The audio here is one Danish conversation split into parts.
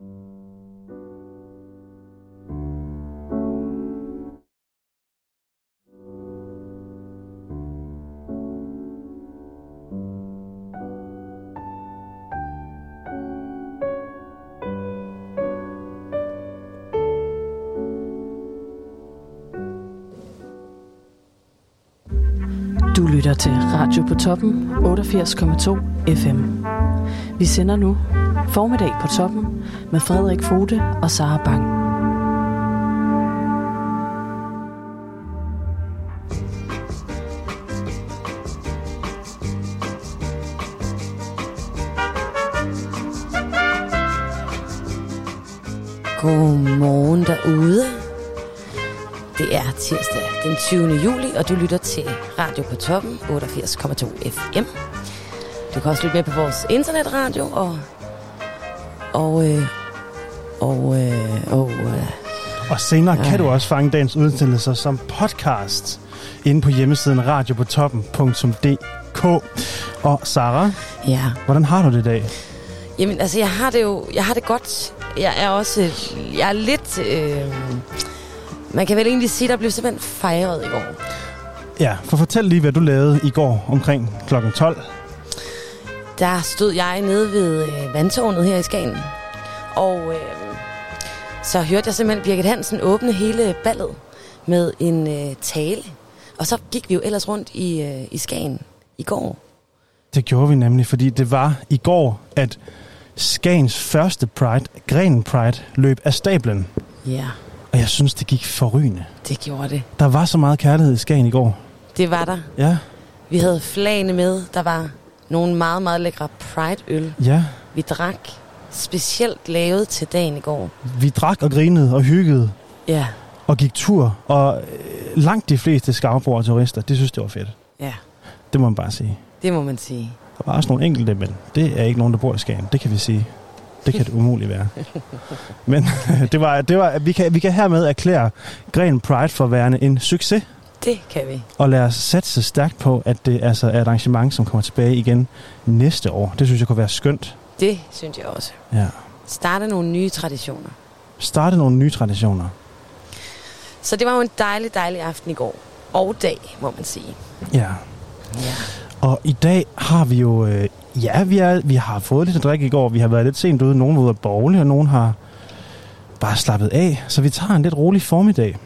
Du lytter til Radio på toppen 88,2 FM. Vi sender nu formiddag på toppen med Frederik Fote og Sara Bang. Godmorgen derude. Det er tirsdag den 20. juli, og du lytter til Radio på Toppen 88,2 FM. Du kan også lytte med på vores internetradio, og, og, øh, og, øh, og, øh, Og senere kan du også fange dagens udsendelser som podcast inde på hjemmesiden radiopotoppen.dk. Og Sara, ja. hvordan har du det i dag? Jamen, altså, jeg har det jo, jeg har det godt. Jeg er også, jeg er lidt, øh, man kan vel egentlig sige, der blev simpelthen fejret i går. Ja, for fortæl lige, hvad du lavede i går omkring kl. 12. Der stod jeg nede ved øh, vandtårnet her i Skagen, og øh, så hørte jeg simpelthen Birgit Hansen åbne hele ballet med en øh, tale. Og så gik vi jo ellers rundt i, øh, i Skagen i går. Det gjorde vi nemlig, fordi det var i går, at Skagens første Pride, Gren Pride, løb af stablen. Ja, Og jeg synes, det gik forrygende. det gjorde det. Der var så meget kærlighed i Skagen i går. Det var der. Ja, Vi havde flagene med. Der var nogle meget, meget lækre Pride-øl. ja. Vi drak specielt lavet til dagen i går. Vi drak og grinede og hyggede Ja, og gik tur. Og øh, langt de fleste skavbrugere turister, det synes, det var fedt. ja, Det må man bare sige. det må man sige. Der var også nogle enkelte, men det er ikke nogen, der bor i Skagen. Det kan vi sige. Det kan det umuligt være. Men det var, det var, vi, kan, vi kan hermed erklære Gren Pride for værende en succes. Det kan vi. Og lad os satse stærkt på, at det altså er et arrangement, som kommer tilbage igen næste år. Det synes jeg kunne være skønt. Det synes jeg også. Ja. Starte nogle nye traditioner. Starte nogle nye traditioner. Så det var jo en dejlig, dejlig aften i går. Og dag, må man sige. Ja. Ja. Og i dag har vi jo... Øh, ja, vi, er, vi har fået lidt at drikke i går. Vi har været lidt sent ude. Nogen var ude at bowle, og nogen har bare slappet af. Så vi tager en lidt rolig formiddag.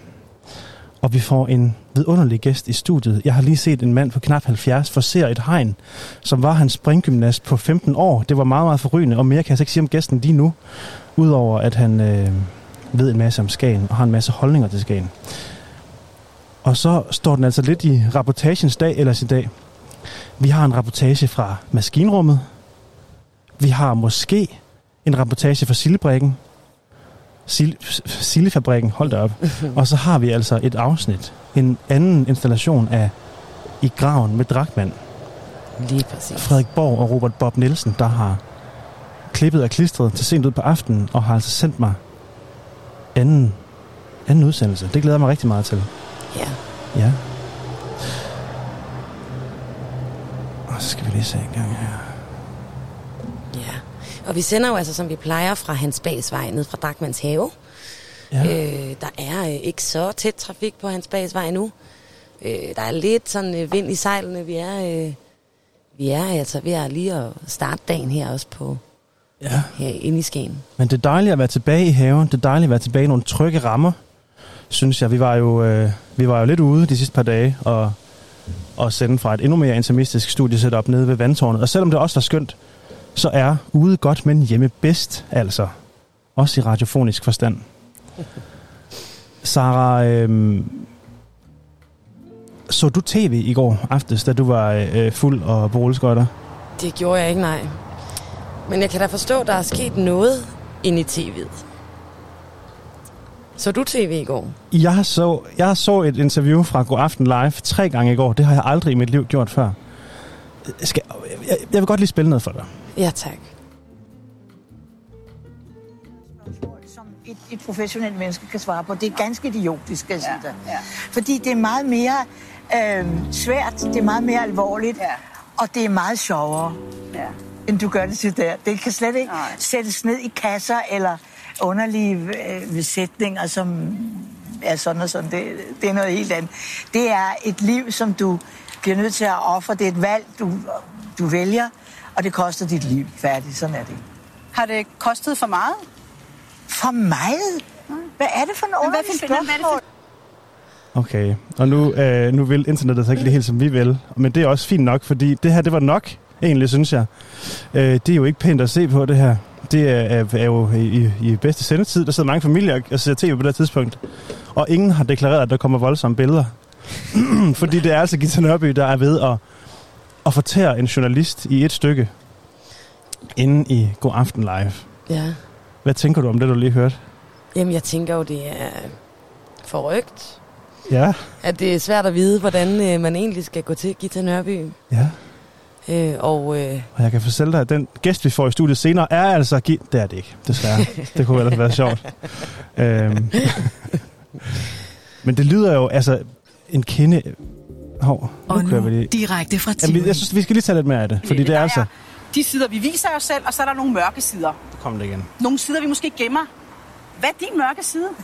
Og vi får en vidunderlig gæst i studiet. Jeg har lige set en mand på knap 70 forsere et hegn, som var hans springgymnast på 15 år. Det var meget, meget forrygende, og mere kan jeg altså ikke sige om gæsten lige nu. Udover at han øh, ved en masse om Skagen og har en masse holdninger til Skagen. Og så står den altså lidt i rapportagens dag ellers i dag. Vi har en rapportage fra maskinrummet. Vi har måske en rapportage fra Sillebrikken. Sil- Sillefabrikken, hold da op. Og så har vi altså et afsnit, en anden installation af I graven med Drakmand. Lige præcis. Frederik Borg og Robert Bob Nielsen, der har klippet og klistret til sent ud på aftenen, og har altså sendt mig anden, anden udsendelse. Det glæder jeg mig rigtig meget til. Ja. Ja. Og så skal vi lige se en gang her. ja. Og vi sender jo altså, som vi plejer, fra Hans Bagsvej ned fra Drakmans Have. Ja. Øh, der er øh, ikke så tæt trafik på Hans Bagsvej nu. Øh, der er lidt sådan øh, vind i sejlene. Vi er, øh, vi er altså ved at lige at starte dagen her også på ja. her inde i Skagen. Men det er dejligt at være tilbage i haven. Det er dejligt at være tilbage i nogle trygge rammer, synes jeg. Vi var jo, øh, vi var jo lidt ude de sidste par dage og, og sende fra et endnu mere intimistisk studiesetup nede ved vandtårnet. Og selvom det også var skønt, så er ude godt, men hjemme bedst, altså. Også i radiofonisk forstand. Sara, øh, så du tv i går aftes, da du var øh, fuld og på rulleskøjter? Det gjorde jeg ikke, nej. Men jeg kan da forstå, at der er sket noget inde i tv'et. Så du tv i går? Jeg så, jeg så et interview fra God Aften Live tre gange i går. Det har jeg aldrig i mit liv gjort før. Skal, jeg, jeg vil godt lige spille noget for dig. Ja, tak. som et, et professionelt menneske kan svare på. Det er ganske idiotisk, skal jeg sige dig. Ja. Fordi det er meget mere øh, svært, det er meget mere alvorligt, ja. og det er meget sjovere. Ja. end du gør det til der. Det kan slet ikke Nej. sættes ned i kasser eller underlige øh, besætninger, som er sådan og sådan. Det, det er noget helt andet. Det er et liv, som du bliver nødt til at ofre. Det er et valg, du, du vælger, og det koster dit liv. Færdigt. Sådan er det. Har det kostet for meget? For meget? Hvad er det for en Men hvad underlig for- hvad er det for- spørgsmål? Okay, og nu, øh, nu vil internettet så ikke det helt, som vi vil. Men det er også fint nok, fordi det her, det var nok, egentlig, synes jeg. Øh, det er jo ikke pænt at se på, det her. Det er, er, er jo i, i bedste sendetid. Der sidder mange familier og ser tv på det her tidspunkt. Og ingen har deklareret, at der kommer voldsomme billeder. fordi det er altså Gita Nørby, der er ved at, at fortære en journalist i et stykke inde i God Aften Live. Ja. Hvad tænker du om det, du lige hørte? Jamen, jeg tænker jo, det er forrygt. Ja, At det er svært at vide, hvordan øh, man egentlig skal gå til Gita Nørby. ja. Øh, og øh, Og jeg kan fortælle dig, at den gæst, vi får i studiet senere, er altså... Gi- det er det ikke, desværre. det kunne ellers være sjovt. øhm. Men det lyder jo, altså, en kende... Hov, nu Og kører vi nu lige. direkte fra Jamen, Tivoli. jeg synes, vi skal lige tage lidt mere af det, fordi det er Der altså... de sider, vi viser os selv, og så er der nogle mørke sider. Kom det igen. Nogle sider, vi måske gemmer. Hvad er din mørke side?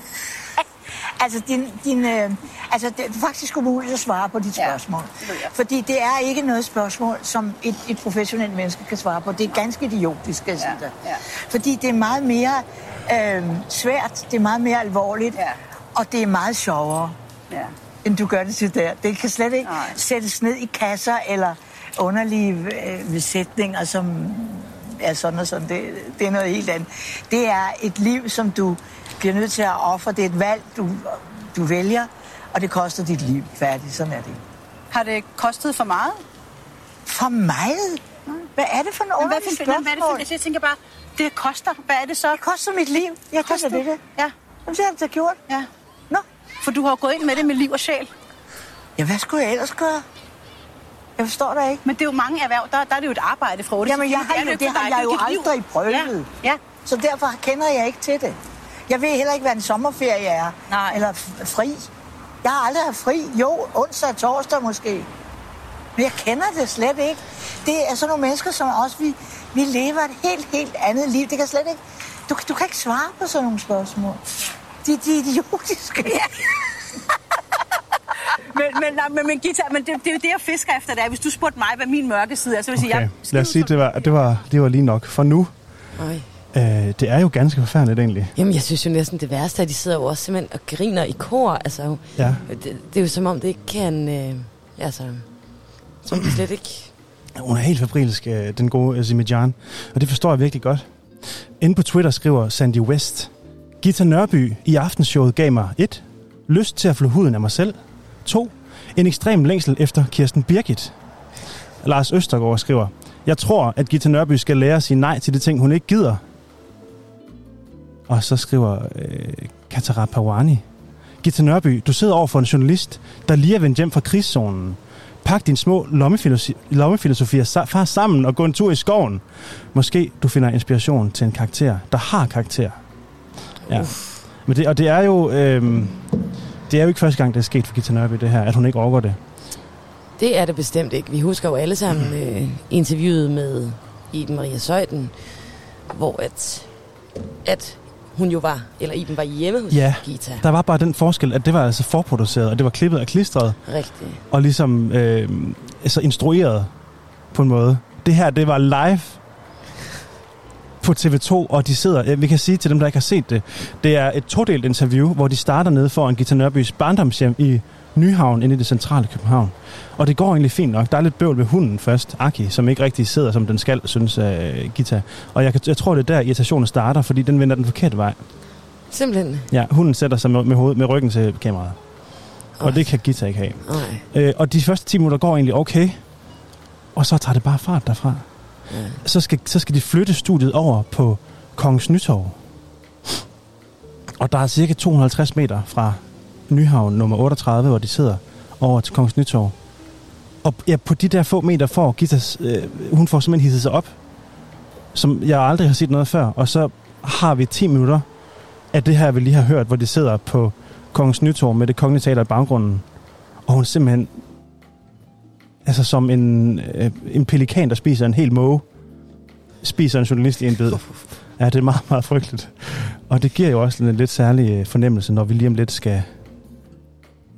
Altså, din, din, øh, altså, det er faktisk umuligt at svare på dit Ja, spørgsmål. det ved jeg. Fordi det er ikke noget spørgsmål, som et, et professionelt menneske kan svare på. Det er ganske idiotisk, skal jeg sige Ja, ja. Fordi det er meget mere øh, svært, det er meget mere alvorligt, Ja. og det er meget sjovere, Ja. End du gør det til der. Det kan slet ikke Nej. sættes ned i kasser eller underlige øh, besætninger, som er sådan og sådan. Det, det er noget helt andet. Det er et liv, som du bliver nødt til at ofre. Det er et valg, du, du vælger, og det koster dit liv. Færdigt. Sådan er det. Har det kostet for meget? For meget? Hvad er det for en Men hvad, underlig for, hvad er det for, spørgsmål? altså, jeg tænker bare, det koster. Hvad er det så? Det koster mit liv. Jeg koster det. det. Ja, Jamen, det har det gjort. ja. For du har gået ind med det med liv og sjæl. ja, hvad skulle jeg ellers gøre? Jeg forstår dig ikke. Men det er jo mange erhverv, der, der er det jo et arbejde fra 8 Jamen, jeg Det har jo, det for har jeg det jo aldrig prøvet. Ja, ja. Så derfor kender jeg ikke til det. Jeg ved heller ikke, hvad en sommerferie er. Nej. Eller fri. Jeg har aldrig haft fri. Jo, onsdag og torsdag måske. Men jeg kender det slet ikke. Det er sådan nogle mennesker, som også vi, vi lever et helt, helt andet liv. Det kan slet ikke... Du, du kan ikke svare på sådan nogle spørgsmål. De, de er idiotiske. Ja. Men, men, nej, men, men, Gita, men det, det er jo det, jeg fisker efter. Det er. Hvis du spurgte mig, hvad min mørke side er, så vil jeg sige, Okay, jeg lad os sige, det var, det, var, det var lige nok. For nu, øj. øh, det er jo ganske forfærdeligt egentlig. Jamen, jeg synes jo næsten det værste er, at de sidder jo også simpelthen og griner i kor. Altså, Ja. det, det er jo som om, det ikke kan... Øh, altså, som det slet ikke... Hun er helt fabrilsk, øh, den gode Azimijan, og det forstår jeg virkelig godt. Inde på Twitter skriver Sandy West, Gita Nørby i aftenshowet gav mig 1. Lyst til at flå huden af mig selv. 2. En ekstrem længsel efter Kirsten Birgit. Lars Østergaard skriver, Jeg tror, at Gita Nørby skal lære at sige nej til de ting, hun ikke gider. Og så skriver øh, Katara Pawani, Gita Nørby, du sidder over for en journalist, der lige er vendt hjem fra krigszonen. Pak dine små lommefilosofi- lommefilosofier far sammen og gå en tur i skoven. Måske du finder inspiration til en karakter, der har karakter. Ja. Men det, og det er jo... Øhm, det er jo ikke første gang, det er sket for Gita Nørby, det her, at hun ikke overgår det. Det er det bestemt ikke. Vi husker jo alle sammen øh, interviewet med Iben Maria Søjden, hvor at, at hun jo var, eller Iben var hjemme hos Ja. Gita. Der var bare den forskel, at det var altså forproduceret, og det var klippet og klistret, Rigtigt. og ligesom øh, altså instrueret på en måde. Det her, det var live på TV2, og de sidder, ja, vi kan sige til dem, der ikke har set det, det er et todelt interview, hvor de starter nede foran Gita Nørbys barndomshjem i Nyhavn inde i det centrale København. Og det går egentlig fint nok. Der er lidt bøvl ved hunden først, Aki, som ikke rigtig sidder, som den skal, synes uh, Gita. Og jeg, kan, jeg tror, det er der irritationen starter, fordi den vender den forkerte vej. Simpelthen. Ja, hunden sætter sig med, med, hoved, med ryggen til kameraet. Og det kan Gita ikke have. Nej. Øh, og de første 10 minutter går egentlig okay. Og så tager det bare fart derfra. Ja. Så skal, så skal de flytte studiet over på Kongens Nytorv. Og der er cirka 250 meter fra Nyhavn nummer 38, hvor de sidder over til Kongens Nytorv. Og ja, på de der få meter får Gitas, øh, hun får simpelthen hisset sig op, som jeg aldrig har set noget før. Og så har vi 10 minutter af det her, vi lige har hørt, hvor de sidder på Kongens Nytorv med det kongelige teater i baggrunden. Og hun simpelthen altså som en, øh, en pelikan, der spiser en hel måge. spiser en journalist i en bid. Ja, det er meget, meget frygteligt. Og det giver jo også en lidt særlig øh, fornemmelse, når vi lige om lidt skal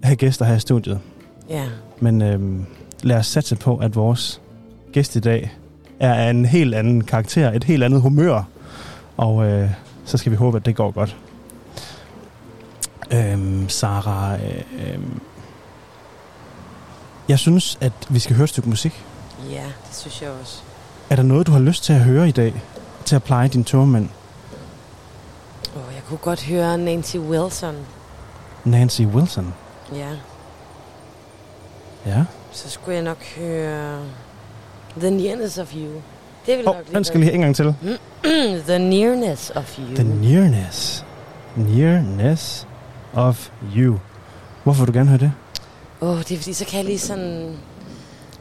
have gæster her i studiet. Ja. Men øhm, lad os satse på, at vores gæst i dag er af en helt anden karakter, et helt andet humør. Og øh, så skal vi håbe, at det går godt. Øhm, Sara, øh, øh, jeg synes, at vi skal høre et stykke musik. Ja, det synes jeg også. Er der noget, du har lyst til at høre i dag, til at pleje din tørmænd? Oh, jeg kunne godt høre Nancy Wilson. Nancy Wilson. Ja. Ja. Så skulle jeg nok høre The Nearness of You. Det vil Åh, nok oh, den skal lige en gang til. The Nearness of You. The nearness. Nearness of you. Hvorfor vil du gerne høre det? Åh, oh, det er fordi, så kan jeg lige sådan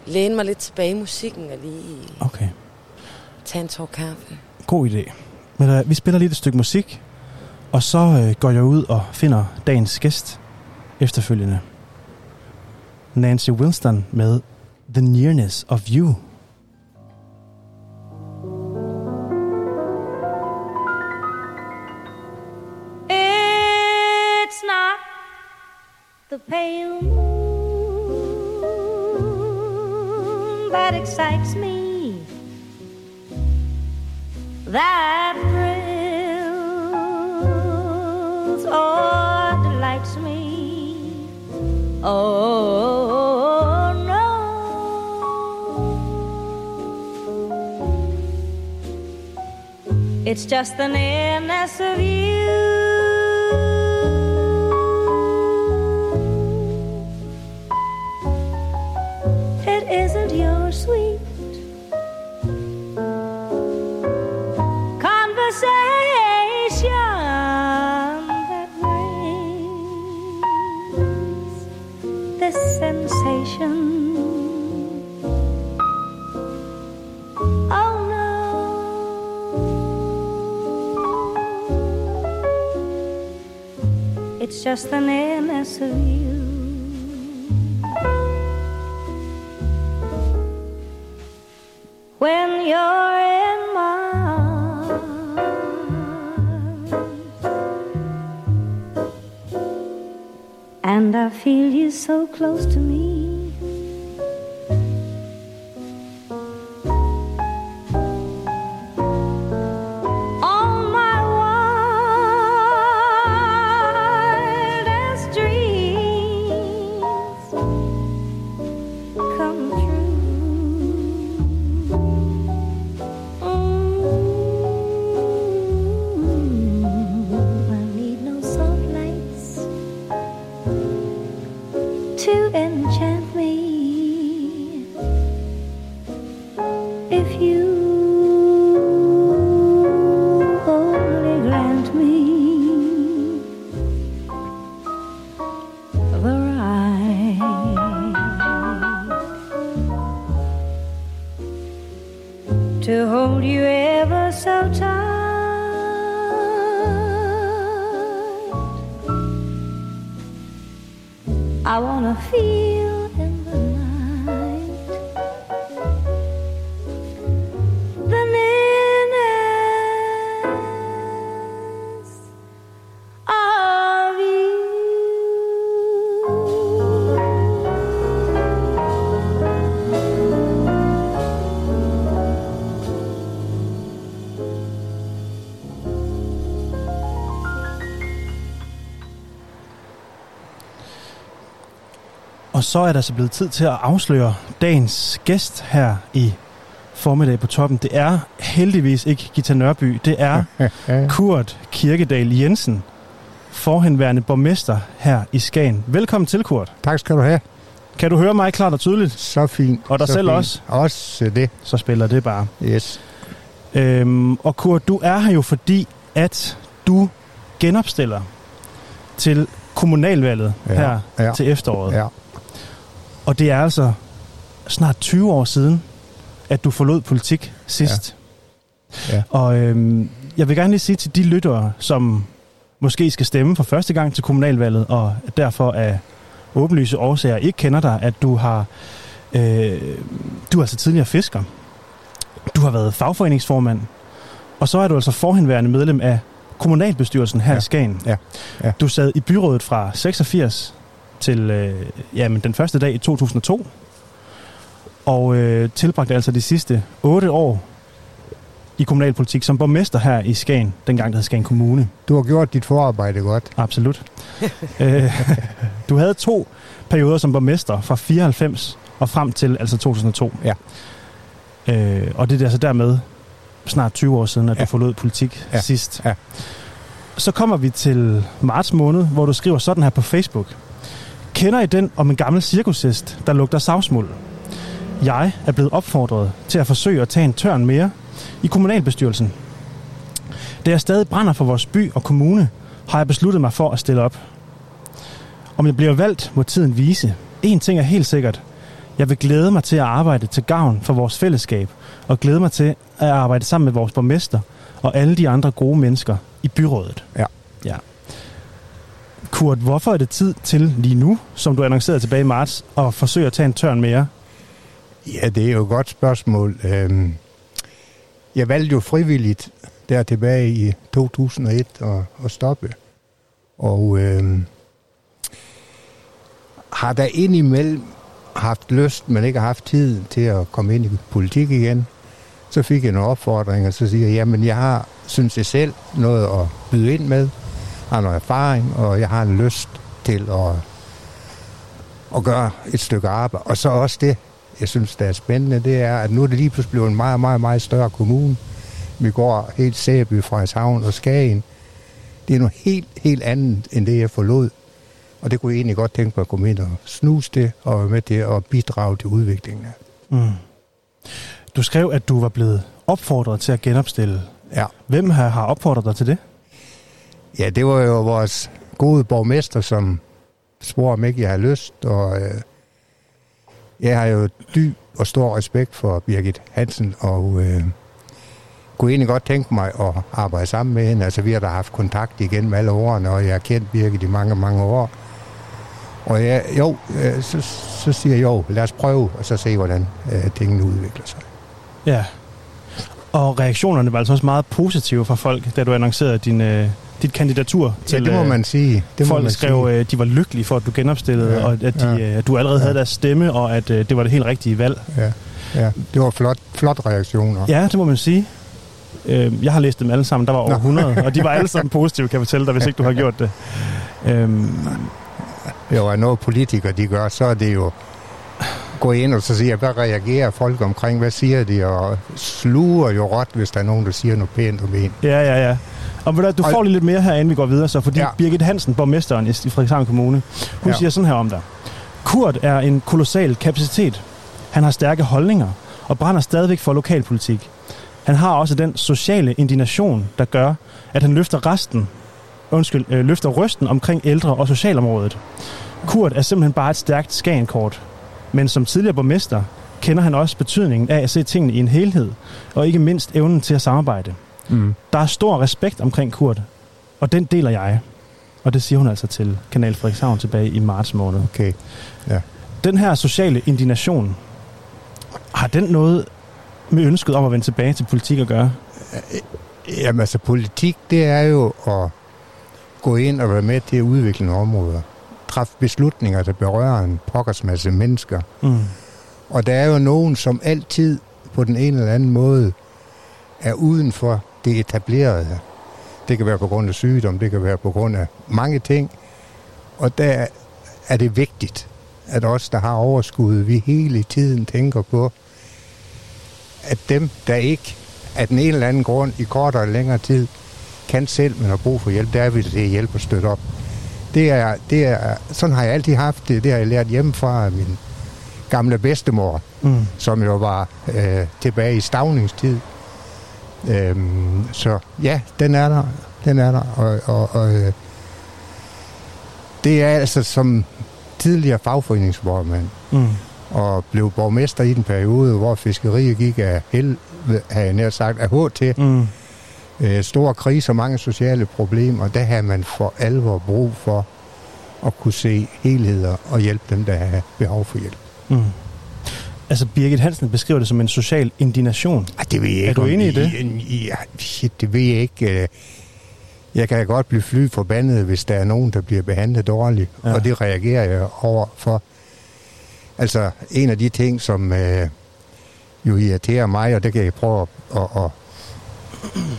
læne mig lidt tilbage i musikken og lige Okay. tage en tår kaffe. God idé. Men uh, vi spiller lige et stykke musik, og så uh, går jeg ud og finder dagens gæst efterfølgende. Nancy Wilson med The Nearness of You. It's not the pale that excites me, that thrills or delights me. Oh no. It's just the nearness of you. Isn't your sweet conversation that brings this sensation. Oh no. It's just the nearness of you. And I feel you so close to me. Så er der så blevet tid til at afsløre dagens gæst her i formiddag på toppen. Det er heldigvis ikke Gita Nørby. Det er Kurt Kirkedal Jensen, forhenværende borgmester her i Skagen. Velkommen til, Kurt. Tak skal du have. Kan du høre mig klart og tydeligt? Så fint. Og dig så selv fint. også? Også det. Så spiller det bare. Yes. Øhm, og Kurt, du er her jo fordi, at du genopstiller til kommunalvalget Ja, her ja. til efteråret. Ja. Og det er altså snart 20 år siden, at du forlod politik sidst. Ja. Og øhm, jeg vil gerne lige sige til de lyttere, som måske skal stemme for første gang til kommunalvalget, og derfor af åbenlyse årsager ikke kender dig, at du har øh, du er altså tidligere fisker, Du har været fagforeningsformand, og så er du altså forhenværende medlem af kommunalbestyrelsen her Ja. i Skagen. Ja. Ja. Du sad i byrådet fra 86 til øh, jamen, den første dag i 2002, og øh, tilbragte altså de sidste otte år i kommunalpolitik som borgmester her i Skagen, dengang der hed Skagen Kommune. Du har gjort dit forarbejde godt. Absolut. øh, du havde to perioder som borgmester fra 94 og frem til altså 2002. Ja. Øh, og det er altså dermed snart 20 år siden, at ja. Du forlod politik. Ja. sidst. Ja. Så kommer vi til marts måned, hvor du skriver sådan her på Facebook. Kender I den om en gammel cirkushest, der lugter savsmuld? Jeg er blevet opfordret til at forsøge at tage en tørn mere i kommunalbestyrelsen. Da jeg stadig brænder for vores by og kommune, har jeg besluttet mig for at stille op. Om jeg bliver valgt, må tiden vise. En ting er helt sikkert. Jeg vil glæde mig til at arbejde til gavn for vores fællesskab, og glæde mig til at arbejde sammen med vores borgmester og alle de andre gode mennesker i byrådet. Ja. ja. Kurt, hvorfor er det tid til lige nu, som du annoncerede tilbage i marts, at forsøge at tage en tørn mere? Ja, det er jo et godt spørgsmål. Øhm, jeg valgte jo frivilligt der tilbage i 2001 at, at stoppe. Og øh, har der indimellem haft lyst, men ikke haft tid til at komme ind i politik igen, så fik jeg en opfordring, og så siger jeg, jamen jeg har, synes jeg selv, noget at byde ind med, har noget erfaring, og jeg har en lyst til at, at gøre et stykke arbejde. Og så også det, jeg synes, der er spændende, det er, at nu er det lige pludselig blevet en meget, meget, meget større kommune. Vi går helt Sæby, Frederikshavn og Skagen. Det er noget helt, helt andet, end det jeg forlod. Og det kunne jeg egentlig godt tænke mig at komme ind og snuse det, og være med til at bidrage til udviklingen. Mm. Du skrev, at du var blevet opfordret til at genopstille. Ja. Hvem har, har opfordret dig til det? Ja, det var jo vores gode borgmester, som spurgte om ikke jeg har lyst, og øh, jeg har jo dyb og stor respekt for Birgit Hansen, og øh, kunne egentlig godt tænke mig at arbejde sammen med hende. Altså, vi har da haft kontakt igennem alle årene, og jeg har kendt Birgit i mange, mange år. Og jeg, jo, øh, så, så siger jeg jo, lad os prøve, og så se, hvordan øh, tingene udvikler sig. Ja. Og reaktionerne var altså også meget positive fra folk, da du annoncerede din, øh, dit kandidatur Ja, til... det må øh, man sige. Det må Folk man skrev, sige. øh, de var lykkelige for, at du genopstillede, Ja, og at, de, ja, øh, at du allerede ja. havde deres stemme, og at øh, det var det helt rigtige valg. Ja, ja, det var flot, flot reaktioner. Ja, det må man sige. Øh, jeg har læst dem alle sammen. Der var over Nå. 100, og de var alle sammen positive, kan jeg fortælle dig, hvis ikke du har gjort det. Øhm, Jo, er noget politikere de gør, så er det jo gå ind og så sige, hvad reagerer folk omkring, hvad siger de, og sluger jo råt, hvis der er nogen, der siger noget pænt om en. ja, ja, ja. Og ved du, du får lige lidt mere her, inden vi går videre, så fordi ja. Birgit Hansen, borgmesteren i Frederikshavn Kommune, hun ja. Siger sådan her om dig. Kurt er en kolossal kapacitet. Han har stærke holdninger og brænder stadigvæk for lokalpolitik. Han har også den sociale indignation, der gør, at han løfter resten, undskyld, øh, løfter røsten omkring ældre og socialområdet. Kurt er simpelthen bare et stærkt skagenkort. Men som tidligere borgmester kender han også betydningen af at se tingene i en helhed, og ikke mindst evnen til at samarbejde. Mm. Der er stor respekt omkring Kurt, og den deler jeg. Og det siger hun altså til Kanal Frederikshavn tilbage i marts måned. Okay. Den her sociale indignation, har den noget med ønsket om at vende tilbage til politik at gøre? Jamen altså, politik, det er jo at gå ind og være med til at udvikle nogle områder. Træffe beslutninger, der berører en pokkers masse mennesker. Mm. Og der er jo nogen, som altid på den ene eller anden måde er uden for det etablerede. Det kan være på grund af sygdom, det kan være på grund af mange ting. Og der er det vigtigt, at os, der har overskud, vi hele tiden tænker på, at dem, der ikke af den ene eller anden grund i kortere eller længere tid kan selv, men har brug for hjælp, der er vi til at hjælpe og støtte op. Det er, det er, sådan har jeg altid haft det. Det har jeg lært hjemmefra af min gamle bedstemor, Mm. som jo var øh, tilbage i stavningstid. Øhm, så ja, den er der. Den er der. Og, og, og øh, det er altså som tidligere fagforeningsformand Mm. og blev borgmester i den periode, hvor fiskeriet gik af held, har jeg nær sagt, af H til. Mm. Øh, store kriser, mange sociale problemer. Der havde man for alvor brug for at kunne se helheder og hjælpe dem, der har behov for hjælp. Mm. Altså, Birgit Hansen beskriver det som en social indignation. Ej, det ved jeg Er ikke. du om enig i det? Ja, shit, det ved jeg ikke. øh. Jeg kan godt blive fly forbandet, hvis der er nogen, der bliver behandlet dårligt. Ja. Og det reagerer jeg over for. Altså, en af de ting, som øh, jo irriterer mig, og det kan jeg prøve at, at, at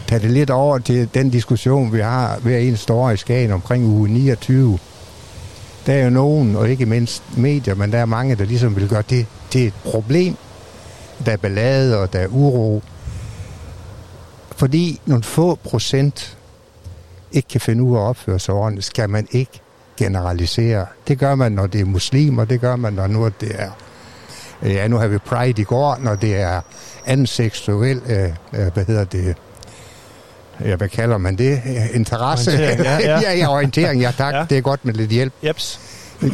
tage det lidt over til den diskussion, vi har hver eneste år i Skagen omkring uge 29. Der er jo nogen, og ikke mindst medier, men der er mange, der ligesom vil gøre det til et problem. Der er ballade, og der er uro. Fordi nogle få procent ikke kan finde ud af at opføre sig ordentligt, skal man ikke generalisere. Det gør man, når det er muslimer, det gør man, når nu det er... Ja, nu har vi Pride i går, når det er anden seksuel, øh, øh hvad hedder det, ja, hvad kalder man det? Interesse. Orientering, ja, ja. ja, ja, orientering, ja tak. Ja. Det er godt med lidt hjælp. Jeps.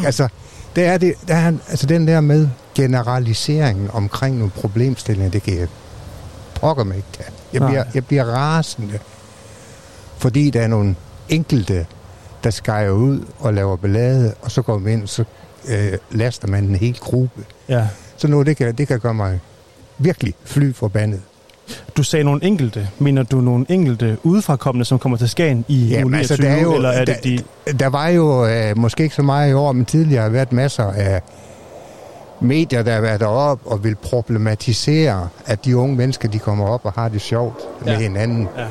Altså, det er det, der er, altså den der med generaliseringen omkring nogle problemstillinger, det kan jeg pokker mig ikke tage. Jeg bliver, jeg bliver rasende, fordi der er nogle enkelte, der skærer ud og laver ballade, og så går man ind, og så øh, laster man en hel gruppe. Ja. Så noget, det kan, det kan gøre mig virkelig fly forbandet. Du sagde nogle enkelte. Mener du nogle enkelte udefrakommende, som kommer til Skagen i Jamen, uge 29, altså, der er jo- eller er der- det de... Der var jo øh, måske ikke så meget i år, men tidligere har været masser af medier, der har været deroppe og vil problematisere, at de unge mennesker, de kommer op og har det sjovt ja. Med hinanden. Ja.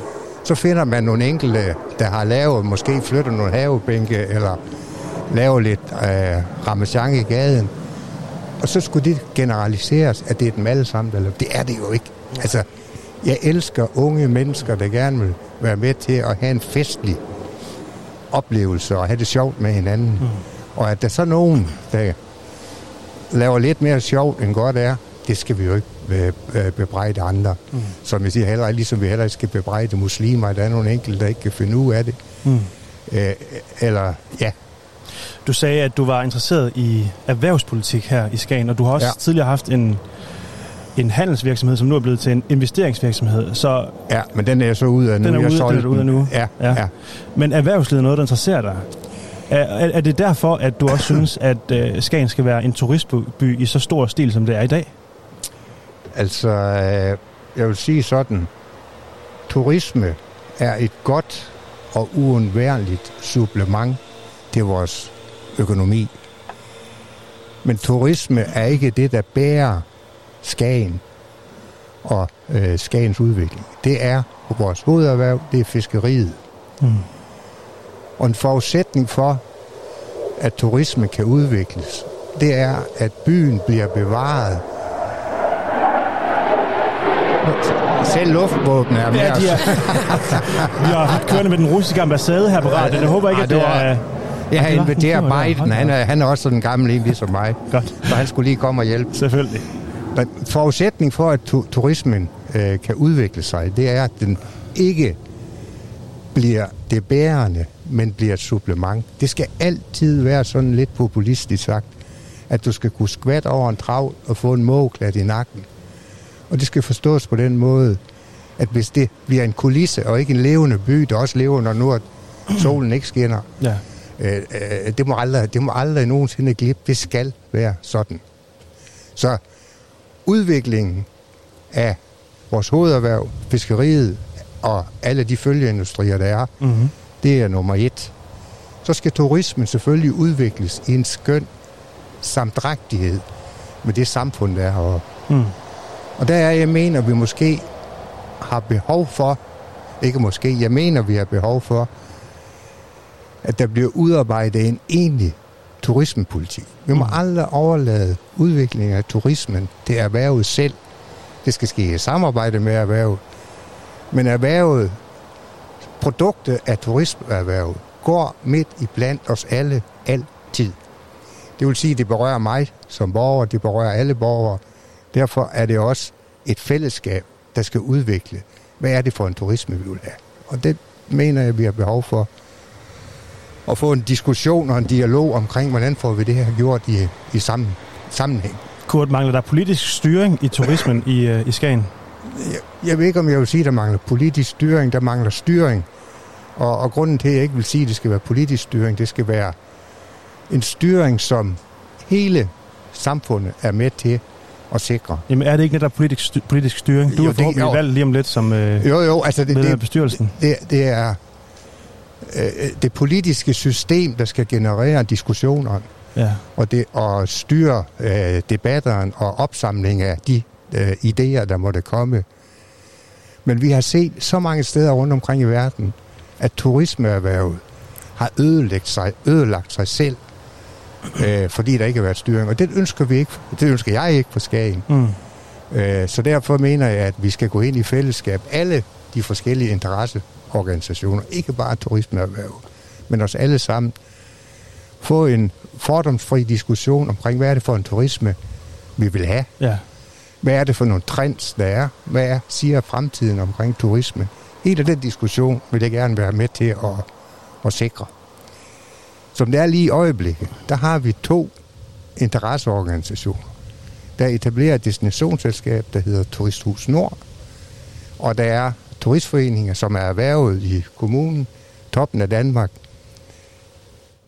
Så finder man nogle enkelte, der har lavet, måske flyttet nogle havebænke, eller lavet lidt øh, ramachan i gaden. Og så skulle det generaliseres, at det er dem alle sammen. Eller, det er det jo ikke. Altså, jeg elsker unge mennesker, der gerne vil være med til at have en festlig oplevelse og have det sjovt med hinanden. Mm. Og at der så er nogen, der laver lidt mere sjovt end godt er, det skal vi jo ikke øh, øh, bebrejde andre. Mm. Som jeg siger, heller, ligesom vi heller ikke skal bebrejde muslimer, der er nogle enkelte, der ikke kan finde ud af det. Mm. Øh, eller, ja, Du sagde, at du var interesseret i erhvervspolitik her i Skagen, og du har også. Ja. tidligere haft en, en handelsvirksomhed, som nu er blevet til en investeringsvirksomhed. Så, ja, men den er jeg så ude af nu. Den er Jeg ude- solgte den er ude af nu. Ja, Ja. ja. ja. men erhvervslivet er noget, der interesserer dig. Er, er, er det derfor, at du også synes, at øh, Skagen skal være en turistby i så stor stil, som det er i dag? Altså, øh, jeg vil sige sådan, turisme er et godt og uundværligt supplement til vores økonomi. Men turisme er ikke det, der bærer Skagen og øh, Skagens udvikling. Det er vores hovederhverv, det er fiskeriet. Mm. Og en forudsætning for, at turisme kan udvikles, det er, at byen bliver bevaret. Selv luftvåbene er med Ja, de er, vi har haft kørende med den russiske ambassade her på radioen. Jeg håber ikke, at det er... Jeg har inviteret Biden. Han er, han er også sådan en gammel en, ligesom mig. Godt, Så han skulle lige komme og hjælpe. selvfølgelig. Men forudsætning for, at tu- turismen øh, kan udvikle sig, det er, at den ikke bliver det bærende, men bliver et supplement. Det skal altid være sådan lidt populistisk sagt, at du skal kunne skvat over en trav og få en mågeklat i nakken. Og det skal forstås på den måde, at hvis det bliver en kulisse og ikke en levende by, der også lever, når nu at solen ikke skinner, Ja. Øh, øh, det, må aldrig, det må aldrig nogensinde glippe. Det skal være sådan. Så udviklingen af vores hovederhverv, fiskeriet og alle de følgeindustrier, der er, Mm-hmm. det er nummer et. Så skal turismen selvfølgelig udvikles i en skøn samdrægtighed med det samfund, der er heroppe. Mm. Og der er, jeg mener, vi måske har behov for, ikke måske, jeg mener, vi har behov for, at der bliver udarbejdet en egentlig turismepolitik. Vi må Mm. aldrig overlade udviklingen af turismen til erhvervet selv. Det skal ske i samarbejde med erhvervet. Men erhvervet, produktet af turismeerhvervet, går midt i blandt os alle altid. Det vil sige, at det berører mig som borger, det berører alle borgere. Derfor er det også et fællesskab, der skal udvikle. Hvad er det for en turisme, vi vil have? Og det mener jeg, vi har behov for. At få en diskussion og en dialog omkring, hvordan får vi det her gjort i, i sammen, sammenhæng. Kurt, mangler der politisk styring i turismen i, øh, i Skagen? Jeg, jeg ved ikke, om jeg vil sige, at der mangler politisk styring. Der mangler styring. Og, og grunden til, at jeg ikke vil sige, at det skal være politisk styring, det skal være en styring, som hele samfundet er med til at sikre. Jamen er det ikke netop politisk, styr, politisk styring? Du Jo, er det- forhåbentlig jo. valgt lige om lidt som øh, Jo, jo, altså det, det, bestyrelsen. det, det er øh, det politiske system, der skal generere diskussioner Ja. og, det, og styre øh, debatteren og opsamling af de øh, idéer, der måtte komme. Men vi har set så mange steder rundt omkring i verden, at turismeerhvervet har ødelagt sig, ødelagt sig selv, øh, fordi der ikke har været styring. Og det ønsker vi ikke. Det ønsker jeg ikke for Skagen. Mm. Øh, så derfor mener jeg, at vi skal gå ind i fællesskab. Alle de forskellige interesseorganisationer, ikke bare turismeerhverv, men os alle sammen. Få en fordomsfri diskussion omkring, hvad er det for en turisme, vi vil have? Ja. Hvad er det for nogle trends, der er? Hvad er, siger fremtiden omkring turisme? Hele den diskussion vil jeg gerne være med til at, at sikre. Som det er lige i øjeblikket, der har vi to interesseorganisationer. Der etablerer et destinationsselskab, der hedder Turisthus Nord, og der er turistforeninger, som er erhvervet i kommunen, toppen af Danmark.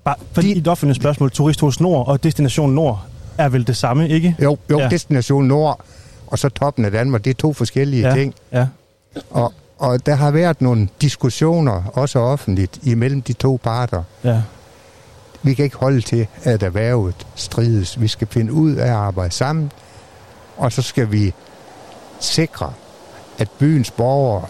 Bare, fordi De- et offentligt spørgsmål, Turisthus Nord og Destination Nord er vel det samme, ikke? Jo, jo Ja. Destination Nord og så toppen af Danmark, det er to forskellige ja. ting. Ja. Og, og der har været nogle diskussioner, også offentligt, imellem de to parter. ja. Vi kan ikke holde til, at erhvervet strides. Vi skal finde ud af at arbejde sammen, og så skal vi sikre, at byens borgere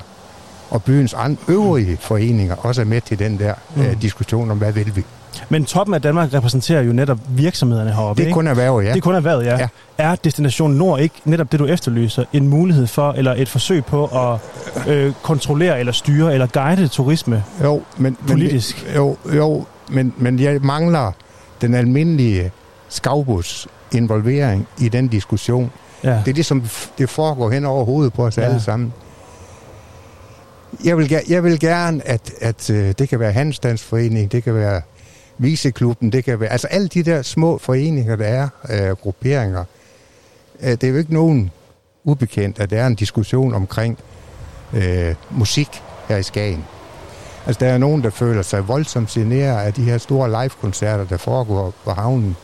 og byens an- øvrige foreninger også er med til den der mm. øh, diskussion om, hvad vil vi. Men toppen af Danmark repræsenterer jo netop virksomhederne heroppe, Det er kun erhverv, ja. Det er kun erhvervet, ja. ja. Er Destination Nord ikke netop det, du efterlyser? En mulighed for, eller et forsøg på at øh, kontrollere, eller styre, eller guide turisme? Jo, men, Politisk. Men, jo, jo men, men jeg mangler den almindelige skavbus involvering i den diskussion. Ja. Det er det, som det foregår hen over hovedet på os ja. alle sammen. Jeg vil, jeg vil gerne, at, at øh, det kan være Handelsstandsforening, det kan være Viseklubben, det kan være... Altså alle de der små foreninger, der er, øh, grupperinger. Øh, det er jo ikke nogen ubekendt, at der er en diskussion omkring øh, musik her i Skagen. Altså, der er nogen, der føler sig voldsomt generet af de her store live-koncerter, der foregår på havnen.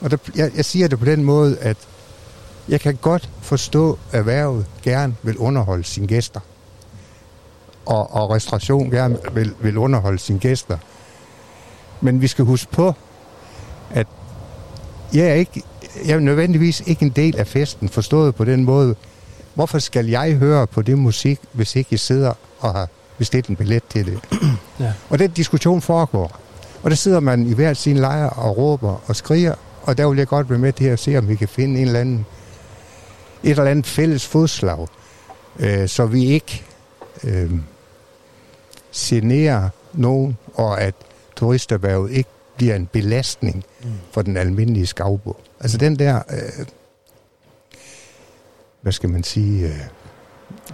Og der, jeg, jeg siger det på den måde, at jeg kan godt forstå, at erhvervet gerne vil underholde sine gæster. Og, og restauration gerne vil, vil underholde sine gæster. Men vi skal huske på, at jeg er, ikke, jeg er nødvendigvis ikke en del af festen, forstået på den måde. Hvorfor skal jeg høre på det musik, hvis ikke jeg sidder og har bestilt en billet til det? Ja. Og den diskussion foregår. Og der sidder man i hver sin lejr og råber og skriger, og der vil jeg godt være med til at se, om vi kan finde en eller anden, et eller andet fælles fodslag, øh, så vi ikke øh, generer nogen, og at turisterhvervet ikke bliver en belastning mm. for den almindelige skavbo. Altså den der, øh, hvad skal man sige, øh,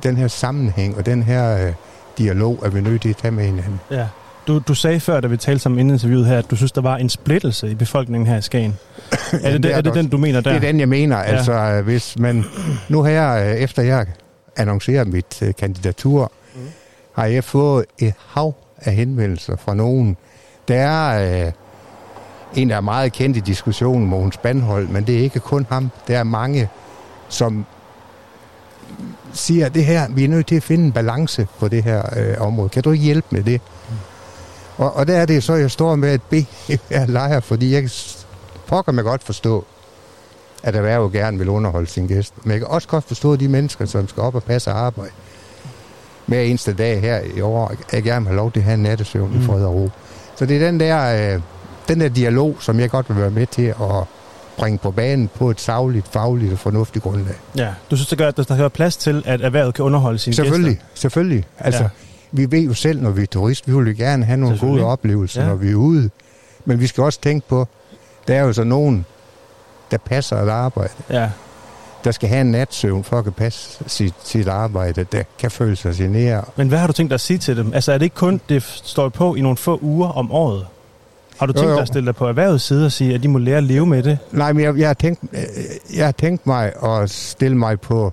den her sammenhæng og den her øh, dialog er vi nødt til at tage med hinanden. ja. Du, du sagde før, da vi talte sammen inden interviewet her, at du synes, der var en splittelse i befolkningen her i Skagen. er det, det, er det der den, du mener der? Det er den, jeg mener. Ja. Altså, øh, hvis man... Nu her, øh, efter jeg annoncerer mit uh, kandidatur har jeg fået et hav af henvendelser fra nogen. Der er øh, en, der er meget kendt i diskussionen, Mogens Bandhold, men det er ikke kun ham. Der er mange, som siger, at det her, vi er nødt til at finde en balance på det her øh, område. Kan du ikke hjælpe med det? Mm. Og, og der er det så, jeg står med et ben lejer, fordi jeg pokker mig godt forstå, at erhvervet gerne vil underholde sin gæst. Men jeg kan også godt forstå de mennesker, som skal op og passe arbejde. Hver eneste dag her i år, at jeg gerne vil have lov til at have en nattesøvn mm. i fred og ro. Så det er den der, øh, den der dialog, som jeg godt vil være med til at bringe på banen på et savligt, fagligt og fornuftigt grundlag. Ja. Du synes, det gør, at der skal være plads til, at erhvervet kan underholde sine Selvfølgelig, gæster? selvfølgelig. Altså, Ja. vi ved jo selv, når vi er turist, vi vil jo gerne have nogle gode oplevelser, ja. når vi er ude. Men vi skal også tænke på, der er jo så nogen, der passer et arbejde. Ja. Der skal have en natsøvn for at kan passe sit, sit arbejde, der kan føle sig generet. Men hvad har du tænkt dig at sige til dem? Altså er det ikke kun, det står på i nogle få uger om året? Har du Jo, tænkt jo. dig at stille dig på erhvervets side og sige, at de må lære at leve med det? Nej, men jeg, jeg, har tænkt, jeg har tænkt mig at stille mig på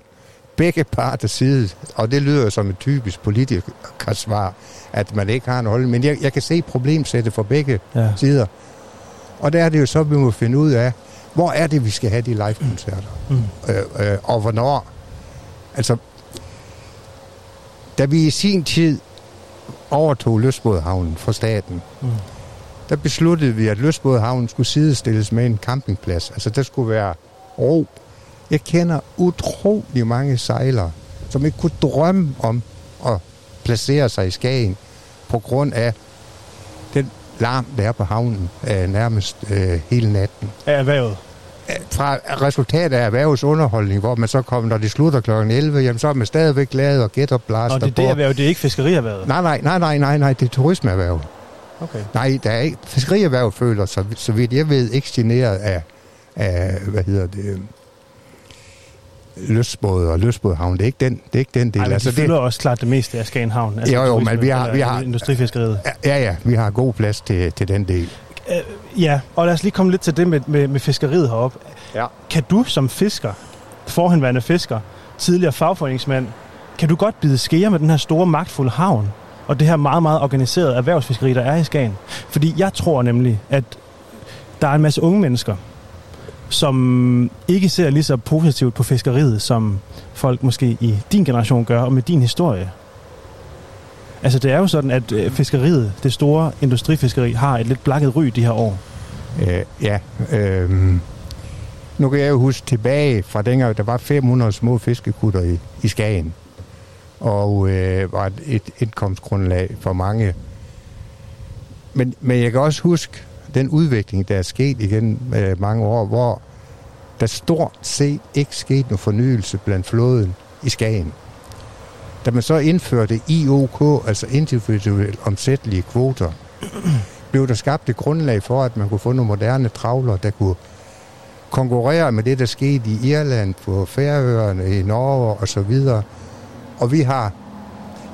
begge parters side, og det lyder som et typisk politikersvar, at man ikke har en holdning. Men jeg, jeg kan se problemsættet for begge Ja. sider. Og der er det jo så, vi må finde ud af, hvor er det, vi skal have de live-koncerter? Mm. Øh, øh, og hvornår? Altså, da vi i sin tid overtog Løsbådhavnen fra staten, mm. der besluttede vi, at Løsbådhavnen skulle sidestilles med en campingplads. Altså, der skulle være ro. Jeg kender utrolig mange sejlere, som ikke kunne drømme om at placere sig i Skagen på grund af den larm, der er på havnen øh, nærmest øh, hele natten. Af erhvervet. Fra resultatet af erhvervsunderholdning, hvor man så kommer, når det slutter kl. 11, jamen så er man stadigvæk glad og gætter blaster Og det er det erhverv, det er ikke fiskerierhvervet. Nej, nej, nej, nej, nej, nej, det er turismeerhverv. Okay. Nej, der er ikke, fiskerierhverv føler sig, så vidt jeg ved, ikke generet af, af hvad hedder det, løsbåd og løsbådhavn. Det er ikke den, det er ikke den del. Ej, men altså, de fylder også klart det meste af Skagenhavn. Jo, jo, men vi har- vi har- Industrifiskeriet. det, ja, ja, vi har god plads til, til den del. Ja, og lad os lige komme lidt til det med, med, med fiskeriet heroppe. Ja. Kan du som fisker, forhenværende fisker, tidligere fagforeningsmand, kan du godt bide skære med den her store, magtfulde havn, og det her meget, meget organiserede erhvervsfiskeri, der er i Skagen? Fordi jeg tror nemlig, at der er en masse unge mennesker, som ikke ser lige så positivt på fiskeriet, som folk måske i din generation gør, og med din historie. Altså det er jo sådan, at øh, fiskeriet, det store industrifiskeri, har et lidt blakket ry de her år. Øh, ja, øh, nu kan jeg jo huske tilbage fra dengang, der var 500 små fiskekutter i, i Skagen. Og øh, var et, et indkomstgrundlag for mange. Men, men jeg kan også huske den udvikling, der er sket igen øh, mange år, hvor der stort set ikke skete noget fornyelse blandt flåden i Skagen. Da man så indførte IOK, altså individuelt omsættelige kvoter, blev der skabt et grundlag for, at man kunne få nogle moderne travler, der kunne konkurrere med det, der skete i Irland, på Færøerne, i Norge og så videre. Og vi har,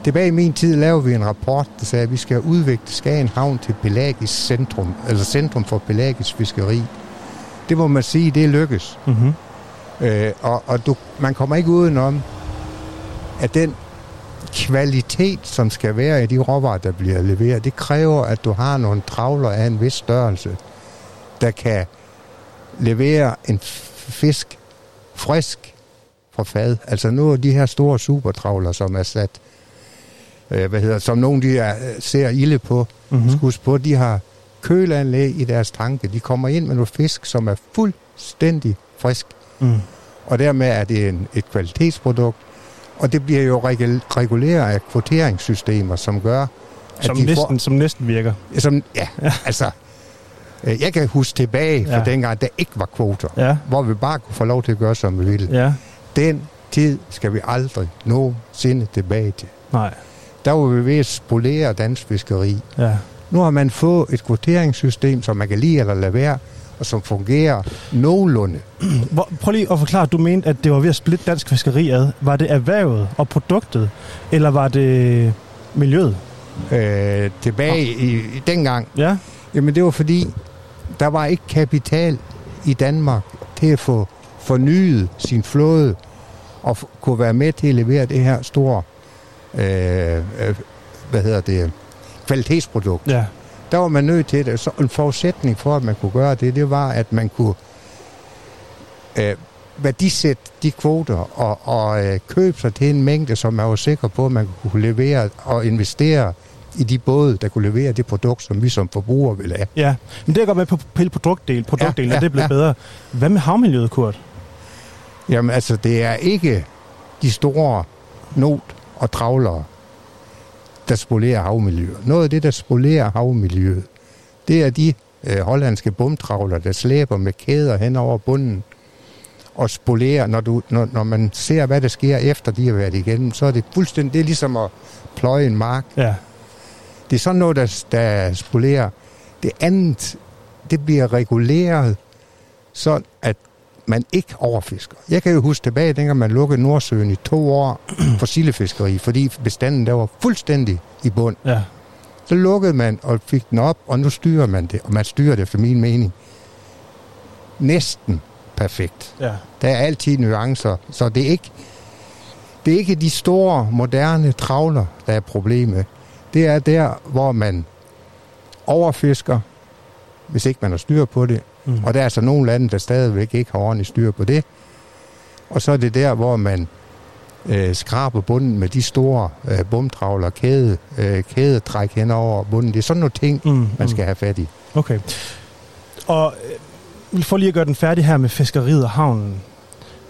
tilbage i min tid, lavede vi en rapport, der sagde, at vi skal udvikle Skagen Havn til pelagisk centrum, altså centrum for pelagisk fiskeri. Det må man sige, det lykkes. Mm-hmm. Øh, og og du, man kommer ikke udenom, at den kvalitet, som skal være i de råvarer, der bliver leveret, det kræver, at du har nogle travler af en vis størrelse, der kan levere en fisk frisk fra fad. Altså nu er de her store supertravler, som er sat, øh, hvad hedder, som nogle de er, ser ilde på, Mm-hmm. mm. husk på, de har køleanlæg i deres tanke. De kommer ind med nogle fisk, som er fuldstændig frisk Mm. og dermed er det en, et kvalitetsprodukt. Og det bliver jo regul- reguleret af kvoteringssystemer, som gør, at Som, de næsten, som næsten virker. får... Som, ja, altså... øh, Jeg kan huske tilbage fra Ja. ja. dengang, der ikke var kvoter, Ja, hvor vi bare kunne få lov til at gøre, som vi ville. ja, Den tid skal vi aldrig nogensinde tilbage til. nej, Der var vi ved at spolere dansk fiskeri. ja. Nu har man fået et kvoteringssystem, som man kan lide eller lade være, og som fungerer nogenlunde. Hvor, prøv lige at forklare, du mente, at det var ved at splitte dansk fiskeri ad. Var det erhvervet og produktet, eller var det miljøet? Øh, tilbage i, i dengang, Ja, Jamen det var fordi, der var ikke kapital i Danmark til at få fornyet sin flåde og f- kunne være med til at levere det her store, øh, øh, hvad hedder det, kvalitetsprodukt. ja. Der var man nødt til det. Så en forudsætning for, at man kunne gøre det, det var, at man kunne øh, værdisætte de kvoter og, og øh, købe sig til en mængde, som man var sikker på, at man kunne levere og investere i de både, der kunne levere det produkt, som vi som forbrugere ville have. Ja, men det er godt med på hele produktdel, produktdelen, ja, Ja, ja, det blevet ja. bedre. Hvad med havmiljøet, Kurt? Jamen altså, det er ikke de store not- og travlere, der spolerer havmiljøet. Noget af det, der spolerer havmiljøet, det er de øh, hollandske bumtravler, der slæber med kæder hen over bunden og spolerer. Når, du, når, når man ser, hvad der sker efter de har været igennem, så er det fuldstændig, det er ligesom at pløje en mark. Ja, Det er sådan noget, der, der spolerer. Det andet, det bliver reguleret, så at man ikke overfisker. Jeg kan jo huske tilbage, dengang man lukkede Nordsøen i to år for sildefiskeri, fordi bestanden der var fuldstændig i bund. ja. Så lukkede man og fik den op, og nu styrer man det, og man styrer det efter min mening næsten perfekt. ja. Der er altid nuancer, så det er ikke, det er ikke de store, moderne travler, der er problemet. Det er der, hvor man overfisker, hvis ikke man har styr på det, Mm. Og der er altså nogle lande, der stadigvæk ikke har ordentligt styr på det. Og så er det der, hvor man øh, skraber bunden med de store øh, bumtravler, kæde, øh, kædetræk hen over bunden. Det er sådan nogle ting, Mm. man skal have fat i. Okay. Og øh, for lige at gøre den færdig her med fiskeriet og havnen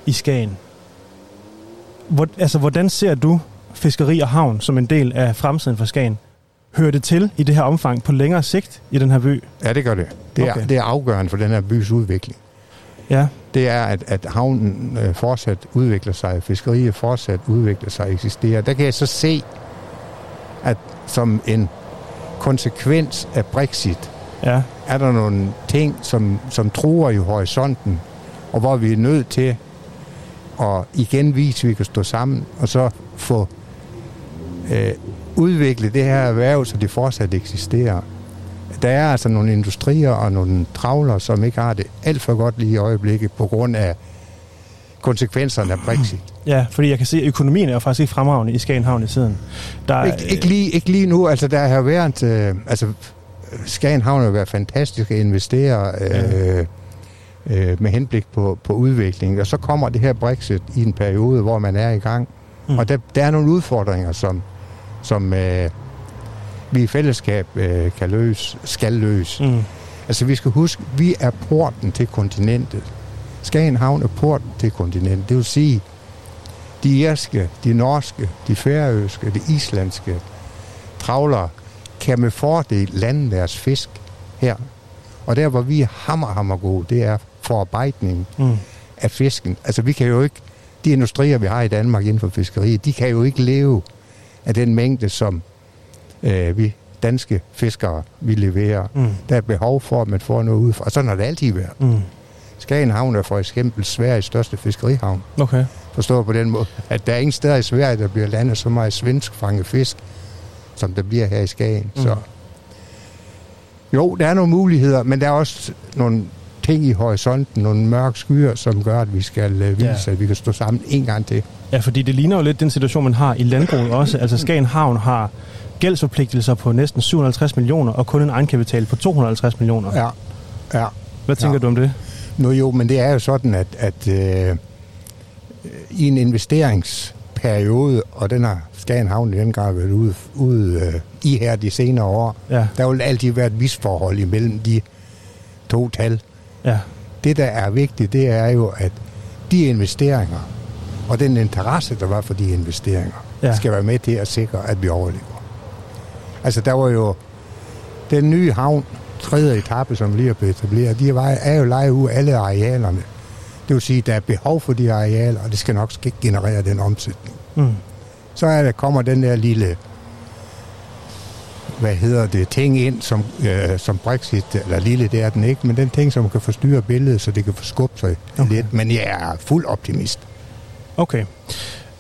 i Skagen. Hvor, altså, hvordan ser du fiskeri og havn som en del af fremtiden for Skagen? Hører det til i det her omfang på længere sigt i den her by? Ja, det gør det. Det er, Okay. det er afgørende for den her bys udvikling. Ja. Det er, at, at havnen øh, fortsat udvikler sig, fiskeriet fortsat udvikler sig og eksisterer. Der kan jeg så se, at som en konsekvens af Brexit, Ja. er der nogle ting, som, som truer i horisonten, og hvor vi er nødt til at igen vise, at vi kan stå sammen, og så få øh, udviklet det her erhverv, så det fortsat eksisterer. Der er altså nogle industrier og nogle travler, som ikke har det alt for godt lige i øjeblikket, på grund af konsekvenserne af Brexit. Ja, fordi jeg kan se, at økonomien er jo faktisk ikke fremragende i Skagen Havn i tiden. Der er, Ikke, ikke, lige, ikke lige nu, altså der har været, øh, altså Skagen Havn har været fantastisk at investere øh, øh, med henblik på, på udvikling, og så kommer det her Brexit i en periode, hvor man er i gang, mm. og der, der er nogle udfordringer, som, som øh, vi i fællesskab øh, kan løse, skal løse. Mm. Altså vi skal huske, vi er porten til kontinentet. Skagen Havn er porten til kontinentet. Det vil sige, de irske, de norske, de færøske, de islandske travlere kan med fordel lande deres fisk her. Og der, hvor vi er hammer, hammer gode, det er forarbejdning Mm. af fisken. Altså vi kan jo ikke, de industrier, vi har i Danmark inden for fiskeriet, de kan jo ikke leve af den mængde, som øh, vi danske fiskere, vi leverer. Mm. Der er behov for, at man får noget ud fra. Og sådan har det altid været. Mm. Skagen Havn er for eksempel Sveriges største fiskerihavn. Okay. Forstået på den måde, at der er ingen steder i Sverige, der bliver landet så meget svensk fanget fisk, som der bliver her i Skagen. Mm. Mm. Så jo, der er nogle muligheder, men der er også nogle ting i horisonten, nogle mørke skyer, som gør, at vi skal øh, vise, Ja. at vi kan stå sammen en gang til. Ja, fordi det ligner jo lidt den situation, man har i landbruget også. Altså Skagen Havn har gældsforpligtelser på næsten 750 millioner, og kun en egenkapital på 250 millioner. Ja, ja. Hvad tænker Ja. du om det? Nu jo, men det er jo sådan, at, at øh, i en investeringsperiode, og den har Skagen Havn i den grad været ude, ude øh, i her de senere år, Ja, der vil altid være et misforhold imellem de to tal. Ja, Det, der er vigtigt, det er jo, at de investeringer og den interesse, der var for de investeringer, Ja. skal være med til at sikre, at vi overlever. Altså, der var jo den nye havn, tredje etape, som lige er blevet etableret, de var, er jo lejet ud alle arealerne. Det vil sige, at der er behov for de arealer, og det skal nok generere den omsætning. mm. Så er der, kommer den der lille hvad hedder det, ting ind, som, øh, som Brexit, eller lille, det er den ikke, men den ting, som kan forstyrre billedet, så det kan få skubbe sig okay. lidt. Men jeg er fuld optimist. Okay.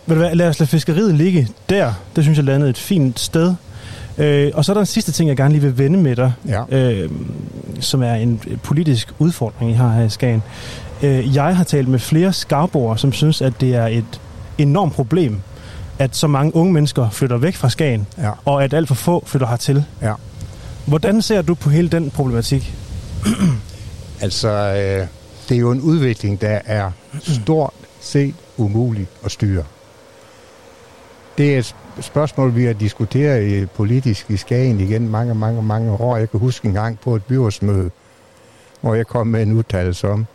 Ved du hvad, lad os lade fiskeriet ligge der. Det synes jeg landede et fint sted. Øh, og så er der en sidste ting, jeg gerne lige vil vende med dig, Ja. øh, som er en politisk udfordring, I har her i Skagen. Øh, jeg har talt med flere skarboer, som synes, at det er et enormt problem, at så mange unge mennesker flytter væk fra Skagen, Ja. og at alt for få flytter hertil. Ja. Hvordan ser du på hele den problematik? Altså, øh, det er jo en udvikling, der er stort set umulig at styre. Det er et sp- spørgsmål, vi har diskuteret i politisk i Skagen igen mange, mange, mange år. Jeg kan huske en gang på et byrådsmøde, hvor jeg kom med en udtalelse om,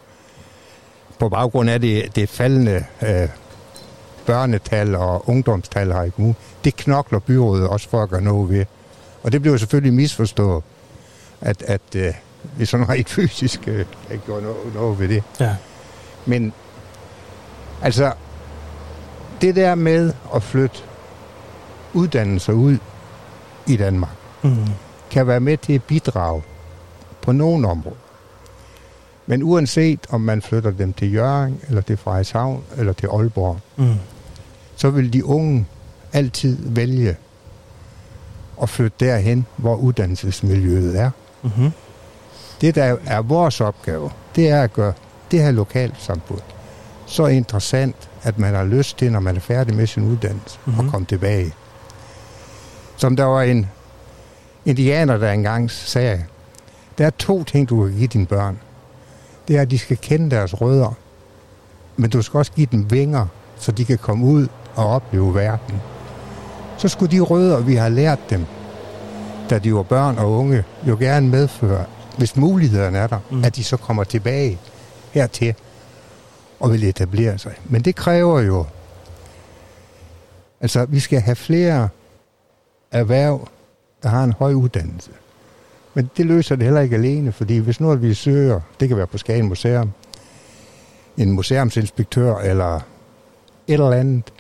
på baggrund af det, det faldende øh, børnetal og ungdomstal her i kommunen, det knokler byrådet også for at gøre noget ved. Og det blev jo selvfølgelig misforstået, at, at øh, vi sådan rent fysisk øh, ikke gjorde noget, noget ved det. Ja. Men altså, det der med at flytte uddannelser ud i Danmark, Mm. kan være med til at bidrage på nogle områder. Men uanset om man flytter dem til Jørgen, eller til Frederikshavn, eller til Aalborg, Mm. Så vil de unge altid vælge at flytte derhen, hvor uddannelsesmiljøet er. Mm-hmm. Det, der er vores opgave, det er at gøre det her lokalsamfund så interessant, at man har lyst til, når man er færdig med sin uddannelse, Mhm. mm-hmm. at komme tilbage. Som der var en indianer, der engang sagde, der er to ting, du kan give dine børn. det er, at de skal kende deres rødder. Men du skal også give dem vinger, så de kan komme ud og opleve verden. Så skulle de rødder, vi har lært dem, da de var børn og unge, jo gerne medføre, hvis mulighederne er der, mm. at de så kommer tilbage hertil og vil etablere sig. Men det kræver jo, altså vi skal have flere erhverv, der har en høj uddannelse. Men det løser det heller ikke alene, fordi hvis nu at vi søger, det kan være på Skagen Museum, en museumsinspektør eller et eller andet,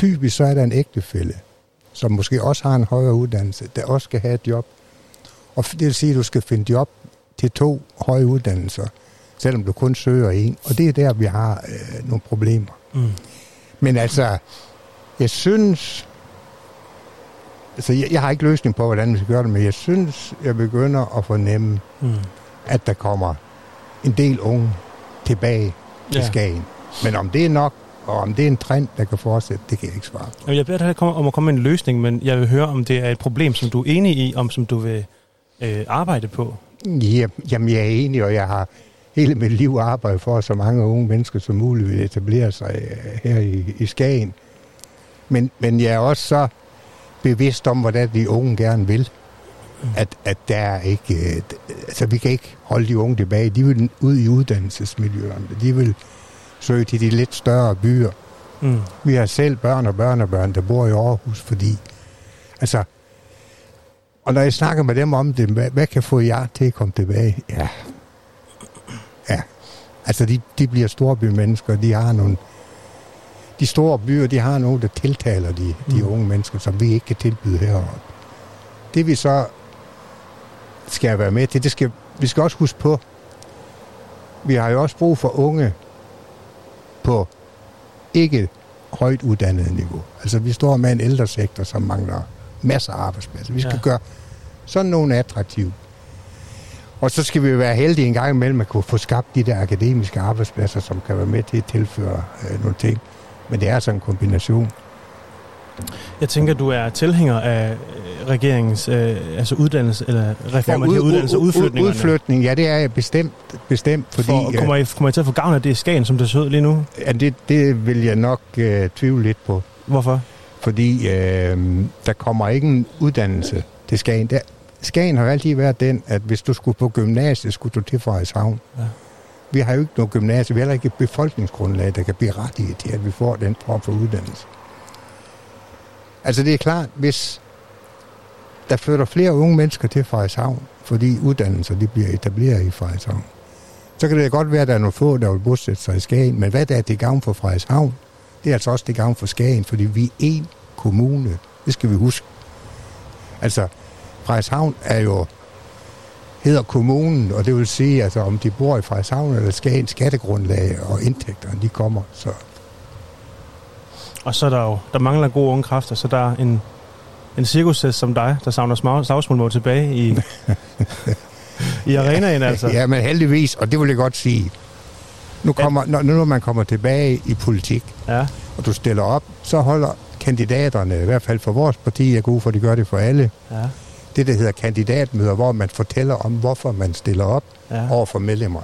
typisk så er der en ægtefælle, som måske også har en højere uddannelse, der også skal have et job. Og det vil sige, at du skal finde job til to høje uddannelser, selvom du kun søger en. Og det er der, vi har øh, nogle problemer. Mm. Men altså, jeg synes... Altså, jeg, jeg har ikke løsning på, hvordan vi skal gøre det, men jeg synes, jeg begynder at fornemme, Mm. at der kommer en del unge tilbage til Ja. Skagen. Men om det er nok, og om det er en trend, der kan fortsætte, det kan jeg ikke svare på. Jamen, Jeg beder dig om at komme med en løsning, men jeg vil høre, om det er et problem, som du er enig i, om som du vil øh, arbejde på. Ja, jamen, jeg er enig, og jeg har hele mit liv arbejdet for, at så mange unge mennesker som muligt vil etablere sig øh, her i, i Skagen. Men, men jeg er også så bevidst om, hvordan de unge gerne vil. At, at der er ikke... øh, Altså, vi kan ikke holde de unge tilbage. De vil ud i uddannelsesmiljøerne. De vil søge til de lidt større byer. Mm. Vi har selv børn og børnebørn, der bor i Aarhus, fordi... Altså... Og når jeg snakker med dem om det, hvad, hvad kan få jer til at komme tilbage? Ja. Ja. Altså, de, de bliver storbymennesker, de har nogle... De store byer, de har nogen, der tiltaler de, de Mm. unge mennesker, som vi ikke kan tilbyde heroppe. Det vi så skal være med til, det skal, vi skal også huske på, vi har jo også brug for unge på ikke højt uddannet niveau. Altså, vi står med en ældre sektor, som mangler masser af arbejdspladser. Vi skal Ja. ja. gøre sådan nogle attraktive. Og så skal vi være heldige en gang imellem at kunne få skabt de der akademiske arbejdspladser, som kan være med til at tilføre øh, nogle ting. Men det er altså en kombination. Jeg tænker, du er tilhænger af øh, regeringens øh, altså uddannelse, eller reform af de uddannelser udflytningerne. udflytning, ja, det er jeg bestemt, bestemt fordi For, øh, kommer, I, kommer I til at få gavn af det i Skagen, som det ser ud lige nu? ja, det, det vil jeg nok øh, tvivle lidt på. Hvorfor? fordi øh, der kommer ikke en uddannelse til Skagen. Der, Skagen har altid været den, at hvis du skulle på gymnasiet, skulle du til Frederikshavn. Ja. Vi har jo ikke noget gymnasie, vi har heller ikke et befolkningsgrundlag, der kan berettige til, at vi får den form for uddannelse. Altså det er klart, hvis der flytter flere unge mennesker til Frederikshavn, fordi uddannelser de bliver etableret i Frederikshavn, så kan det godt være, at der er nogle få, der vil bosætte sig i Skagen, men hvad der er til gavn for Frederikshavn, det er altså også til gavn for Skagen, fordi vi er én kommune. Det skal vi huske. Altså, Frederikshavn er jo hedder kommunen, og det vil sige, altså om de bor i Frederikshavn eller Skagen, skattegrundlag og indtægterne, de kommer. Så og så er der jo, der mangler gode unge kræfter, så der er en, en cirkushest som dig, der savner slagsmål tilbage i, i arenaen altså. Ja, men heldigvis, og det vil jeg godt sige, nu kommer, når, når man kommer tilbage i politik, Ja. og du stiller op, så holder kandidaterne, i hvert fald for vores parti, jeg går ud for, de gør det for alle, Ja. det, der hedder kandidatmøder, hvor man fortæller om, hvorfor man stiller op Ja. over for medlemmer.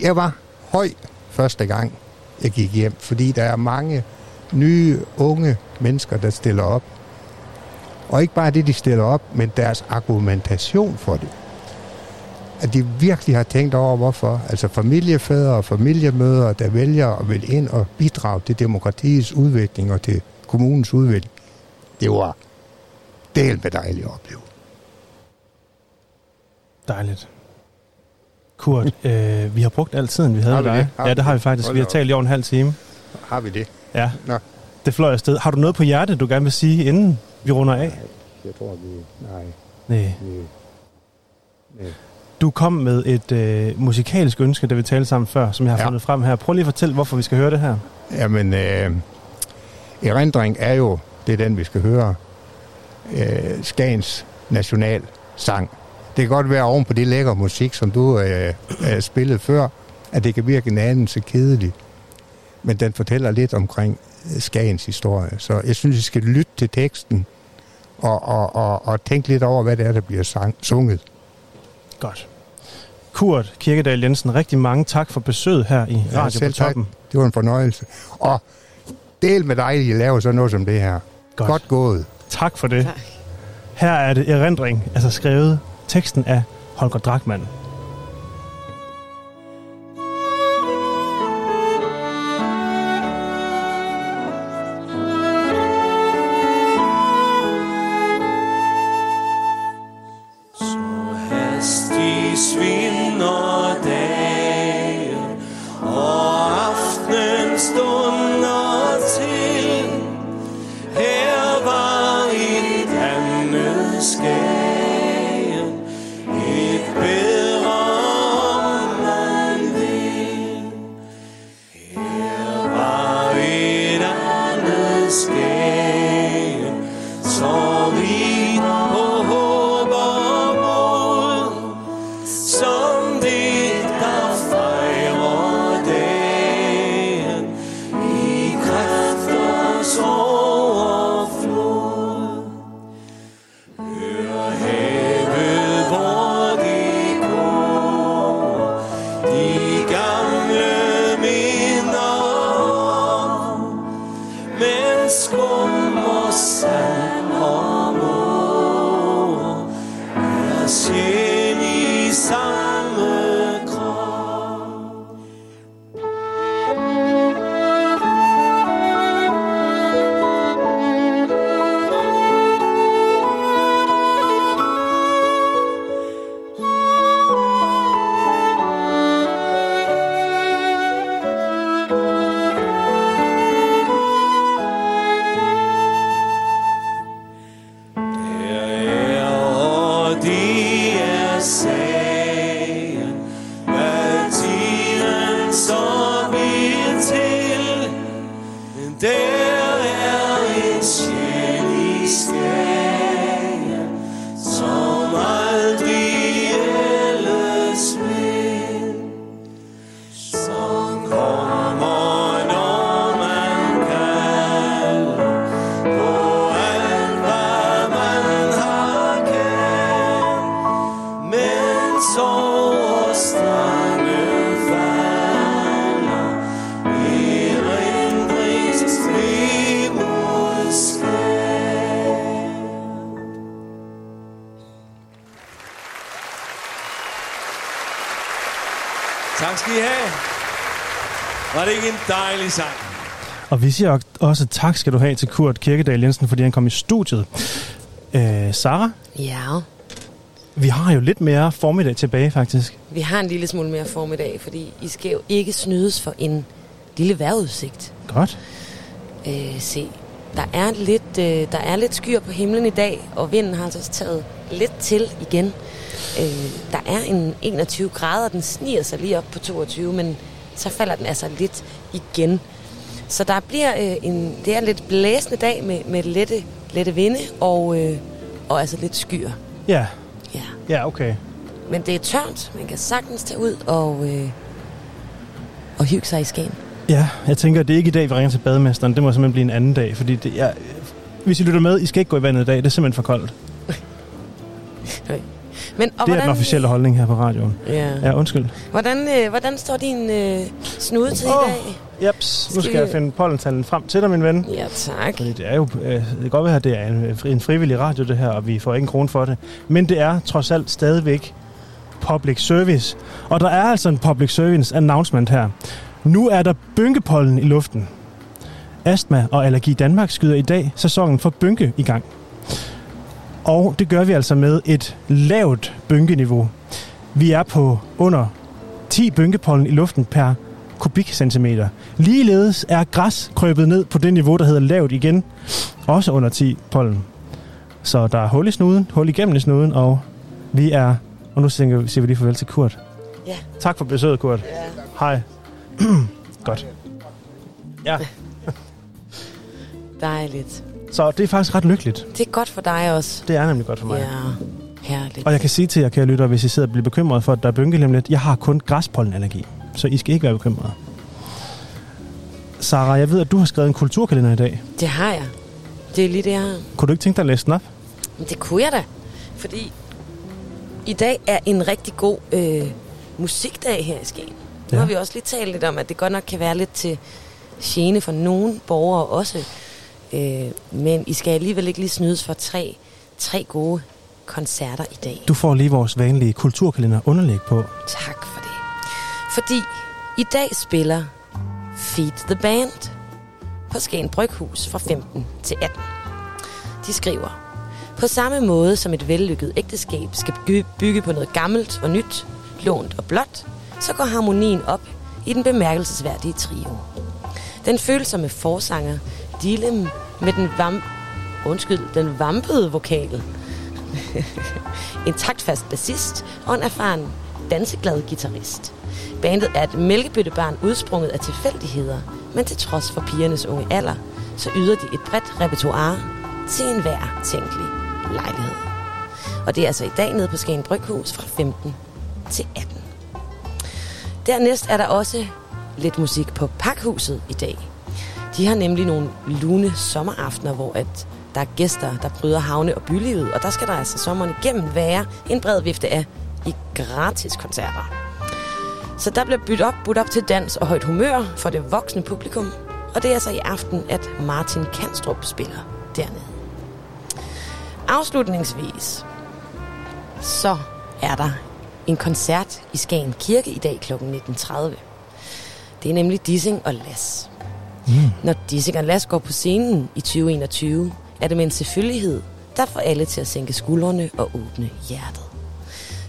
Jeg var høj første gang, jeg gik hjem, fordi der er mange nye, unge mennesker, der stiller op. Og ikke bare det, de stiller op, men deres argumentation for det. At de virkelig har tænkt over, hvorfor. Altså familiefædre og familiemødre, der vælger og vil ind og bidrage til demokratiets udvikling og til kommunens udvikling. Det var del med dejligt at opleve. Dejligt. Kurt, øh, vi har brugt al tiden, vi havde Har vi dig. det? Har Ja, det har vi faktisk. Vi har talt i over en halv time. Har vi det? Ja, Nå, det fløj afsted. Har du noget på hjertet, du gerne vil sige, inden vi runder af? jeg tror, vi... Nej, Nej. vi... Du kom med et øh, musikalsk ønske, da vi talte sammen før, som jeg har Ja. fundet frem her. Prøv lige at fortælle, hvorfor vi skal høre det her. Jamen, øh, erindring er jo, det er den, vi skal høre, øh, Skagens national sang. Det kan godt være oven på det lækre musik, som du øh, øh, spillede før, at det kan virke en anelse kedeligt. Men den fortæller lidt omkring øh, Skagens historie. Så jeg synes, vi skal lytte til teksten og, og, og, og tænke lidt over, hvad det er, der bliver sang, sunget. Godt. Kurt Kirkedal Jensen, rigtig mange tak for besøget her i Ja, Radio på selv tak. Toppen. Det var en fornøjelse. Og del med dig, I laver sådan noget som det her. Godt. Godt, Godt gået. Tak for det. Tak. Her er det erindring, altså skrevet teksten af Holger Drachmann. Så vidt på vi siger også tak skal du have til Kurt Kirkedal Jensen, fordi han kom i studiet. Øh, Sara, Ja, vi har jo lidt mere formiddag tilbage faktisk. vi har en lille smule mere formiddag, fordi I skal jo ikke snydes for en lille vejrudsigt. Godt. Øh, se, der er, lidt, øh, der er lidt skyer på himlen i dag, og vinden har altså taget lidt til igen. Øh, der er en 21 grader, den sniger sig lige op på 22, men så falder den altså lidt igen. Så der bliver øh, en, det er en lidt blæsende dag med, med lette, lette vinde og, øh, og altså lidt skyer. Ja, Ja. ja okay. Men det er tørt, man kan sagtens tage ud og, øh, og hygge sig i Skagen. Ja, jeg tænker, det er ikke i dag, vi ringer til bademesteren. Det må simpelthen blive en anden dag, fordi det er... Hvis I lytter med, I skal ikke gå i vandet i dag. Det er simpelthen for koldt. Men, og det er den officielle holdning her på radioen. Ja. Ja, undskyld. Hvordan, øh, hvordan står din øh, snude til Åh. i dag? Jeps, nu Skal skal jeg finde pollentallen frem til dig, min ven. Ja, tak. Fordi det er jo, øh, det kan godt være, at det er en, en frivillig radio, det her, og vi får ikke en krone for det. Men det er trods alt stadigvæk public service. Og der er altså en public service announcement her. Nu er der bynkepollen i luften. Astma og Allergi Danmark skyder i dag sæsonen for bynke i gang. Og det gør vi altså med et lavt bynkeniveau. Vi er på under 10 bynkepollen i luften per kubikcentimeter. Ligeledes er græs krøbet ned på det niveau, der hedder lavt igen. Også under 10 pollen. Så der er hul i snuden, hul igennem i snuden, og vi er... Og nu siger vi, siger vi lige farvel til Kurt. Ja. Tak for besøget, Kurt. Ja. Hej. Godt. Ja, Dejligt. så det er faktisk ret lykkeligt. Det er godt for dig også. Det er nemlig godt for mig. Ja, herligt. Og jeg kan sige til jer, kære lyttere, hvis I sidder og bliver bekymret for, at der er bynke lige om lidt, jeg har kun græspollenallergi, så I skal ikke være bekymrede. Sara, jeg ved, at du har skrevet en kulturkalender i dag. Det har jeg. Det er lige det, jeg har. Kunne du ikke tænke dig at læse den op? Men det kunne jeg da. Fordi i dag er en rigtig god øh, musikdag her i Skagen. Nu Ja. har vi også lige talt lidt om, at det godt nok kan være lidt til gene for nogle borgere også. Øh, men I skal alligevel ikke lige snydes for tre, tre gode koncerter i dag. Du får lige vores vanlige kulturkalender underlæg på. Tak for. Fordi i dag spiller Feed the Band på Skagen Bryghus fra 15 til 18. De skriver, på samme måde som et vellykket ægteskab skal bygge- på noget gammelt og nyt, lånt og blåt, så går harmonien op i den bemærkelsesværdige trio. Den følsomme forsanger Dilem med den vam undskyld, den vampede vokal en taktfast bassist og en erfaren danseglad guitarist. Bandet er et mælkebøttebarn udsprunget af tilfældigheder, men til trods for pigernes unge alder, så yder de et bredt repertoire til enhver tænkelig lejlighed. Og det er altså i dag nede på Skagen Bryghus fra 15 til 18. Dernæst er der også lidt musik på Pakhuset i dag. De har nemlig nogle lune sommeraftener, hvor at der er gæster, der bryder havne- og bylivet, og der skal der altså sommeren igennem være en bred vifte af i gratis koncerter. Så der bliver byttet op, budt op til dans og højt humør for det voksne publikum, og det er altså i aften, at Martin Kanstrup spiller dernede. Afslutningsvis, så er der en koncert i Skagen Kirke i dag kl. 19.30. Det er nemlig Dissing og Las. Mm. Når Dissing og Las går på scenen i 2021, er det med en selvfølgelighed, der får alle til at sænke skuldrene og åbne hjertet.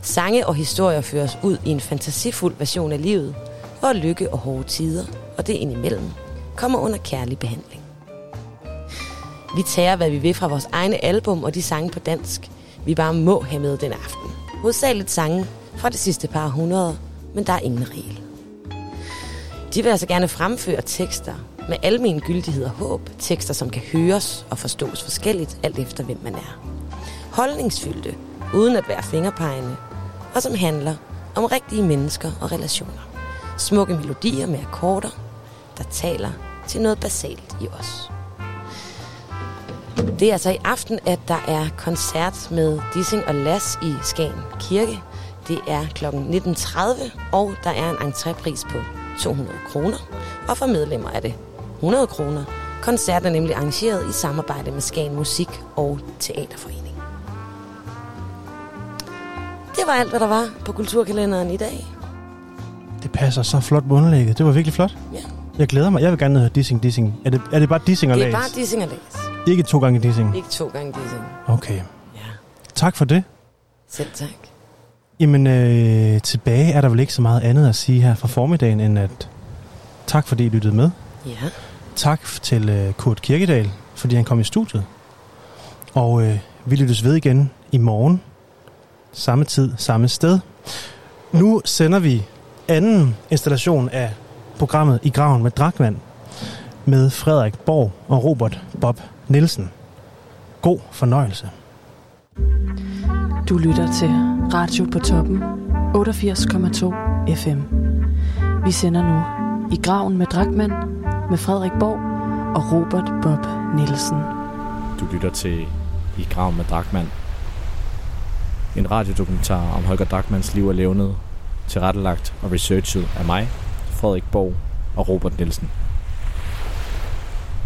Sange og historier føres ud i en fantasifuld version af livet, hvor lykke og hårde tider, og det indimellem, kommer under kærlig behandling. Vi tager, hvad vi vil fra vores egne album og de sange på dansk, vi bare må have med den aften. Hovedsageligt sange fra det sidste par hundrede, men der er ingen regel. De vil altså gerne fremføre tekster med almen gyldighed og håb. Tekster, som kan høres og forstås forskelligt, alt efter hvem man er. Holdningsfyldte, uden at være fingerpegende, og som handler om rigtige mennesker og relationer. Smukke melodier med akkorder, der taler til noget basalt i os. Det er altså i aften, at der er koncert med Dissing og Las i Skagen Kirke. Det er kl. 19.30, og der er en entrépris på 200 kroner. Og for medlemmer er det 100 kroner. Koncerten er nemlig arrangeret i samarbejde med Skagen Musik og Teaterforening. Det var alt, hvad der var på kulturkalenderen i dag. Det passer så flot på underlægget. Det var virkelig flot. Ja. Jeg glæder mig. Jeg vil gerne høre Dissing, Dissing. Er det, er det bare Dissing og Det er Las? bare Dissing og Las. Ikke to gange Dissing? Ikke to gange Dissing. Okay. Ja, Tak for det. selv tak. Jamen, øh, tilbage er der vel ikke så meget andet at sige her fra formiddagen, end at tak fordi I lyttede med. Ja, Tak til øh, Kurt Kirkedal, fordi han kom i studiet. Og øh, vi lyttes ved igen i morgen. Samme tid, samme sted. Nu sender vi anden installation af programmet I Graven med Drakvand med Frederik Borg og Robert Bob Nielsen. God fornøjelse. Du lytter til Radio på toppen 88,2 FM. Vi sender nu i graven med Drakmand med Frederik Borg og Robert Bob Nielsen. Du lytter til I Grav med Drakmand. En radiodokumentar om Holger Drakmans liv og levned, tilrettelagt og researchet af mig, Frederik Borg og Robert Nielsen.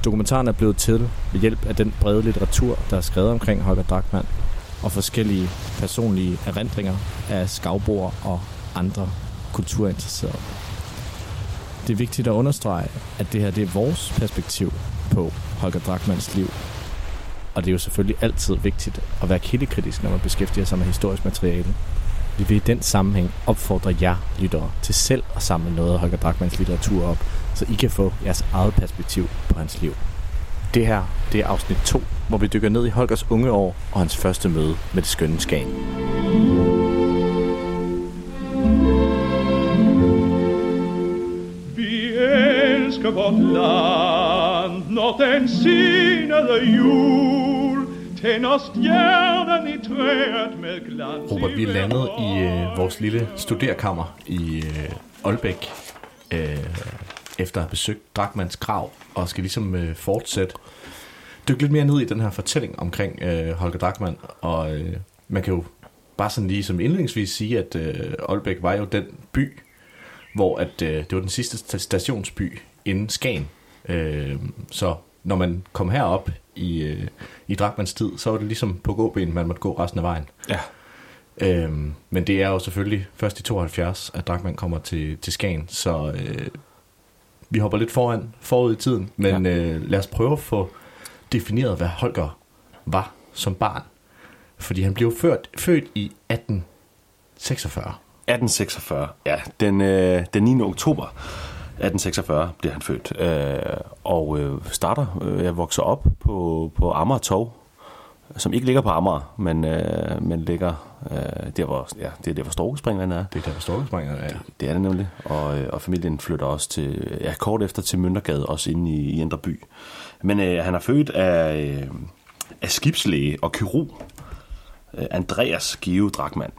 Dokumentaren er blevet til ved hjælp af den brede litteratur, der er skrevet omkring Holger Drachmann, og forskellige personlige erindringer af skavboer og andre kulturinteresserede. Det er vigtigt at understrege, at det her det er vores perspektiv på Holger Drachmanns liv. Og det er jo selvfølgelig altid vigtigt at være kildekritisk, når man beskæftiger sig med historisk materiale. Vi vil i den sammenhæng opfordre jer lyttere til selv at samle noget af Holger Drakmans litteratur op, så I kan få jeres eget perspektiv på hans liv. Det her, det er afsnit 2, hvor vi dykker ned i Holgers unge år og hans første møde med det skønne Skagen. Vi elsker vort land, når den sinede jul tænder stjernen i træet med glans Robert, vi er landet i øh, vores lille studerkammer i øh, Aalbæk, øh, efter at have besøgt Drakmans grav, og skal ligesom øh, fortsætte dykke lidt mere ned i den her fortælling omkring øh, Holger Drakman, og øh, man kan jo bare sådan lige som indledningsvis sige, at øh, Aalbæk var jo den by, hvor at, øh, det var den sidste sta- stationsby inden Skagen. Øh, så når man kom herop i, øh, i Drakmans tid, så var det ligesom på gåben, man måtte gå resten af vejen. Ja. Øhm, men det er jo selvfølgelig først i 72, at Drakman kommer til, til Skagen, så øh, vi hopper lidt foran, forud i tiden, men ja. øh, lad os prøve at få defineret, hvad Holger var som barn. Fordi han blev født, født i 1846. 1846, ja. Den, øh, den 9. oktober 1846 bliver han født. Øh, og øh, starter, øh, jeg vokser op på, på Amager Torv, som ikke ligger på Amager, men, øh, men ligger øh, der, hvor, ja, det er der, hvor Storkespringeren er. Det er der, hvor Storkespringeren er. Det, det er det nemlig. Og, øh, og familien flytter også til, ja, kort efter til Møntergade, også inde i, i Indre By. Men øh, han er født af, øh, af skibslæge og kirurg, øh, Andreas Geo Drakman.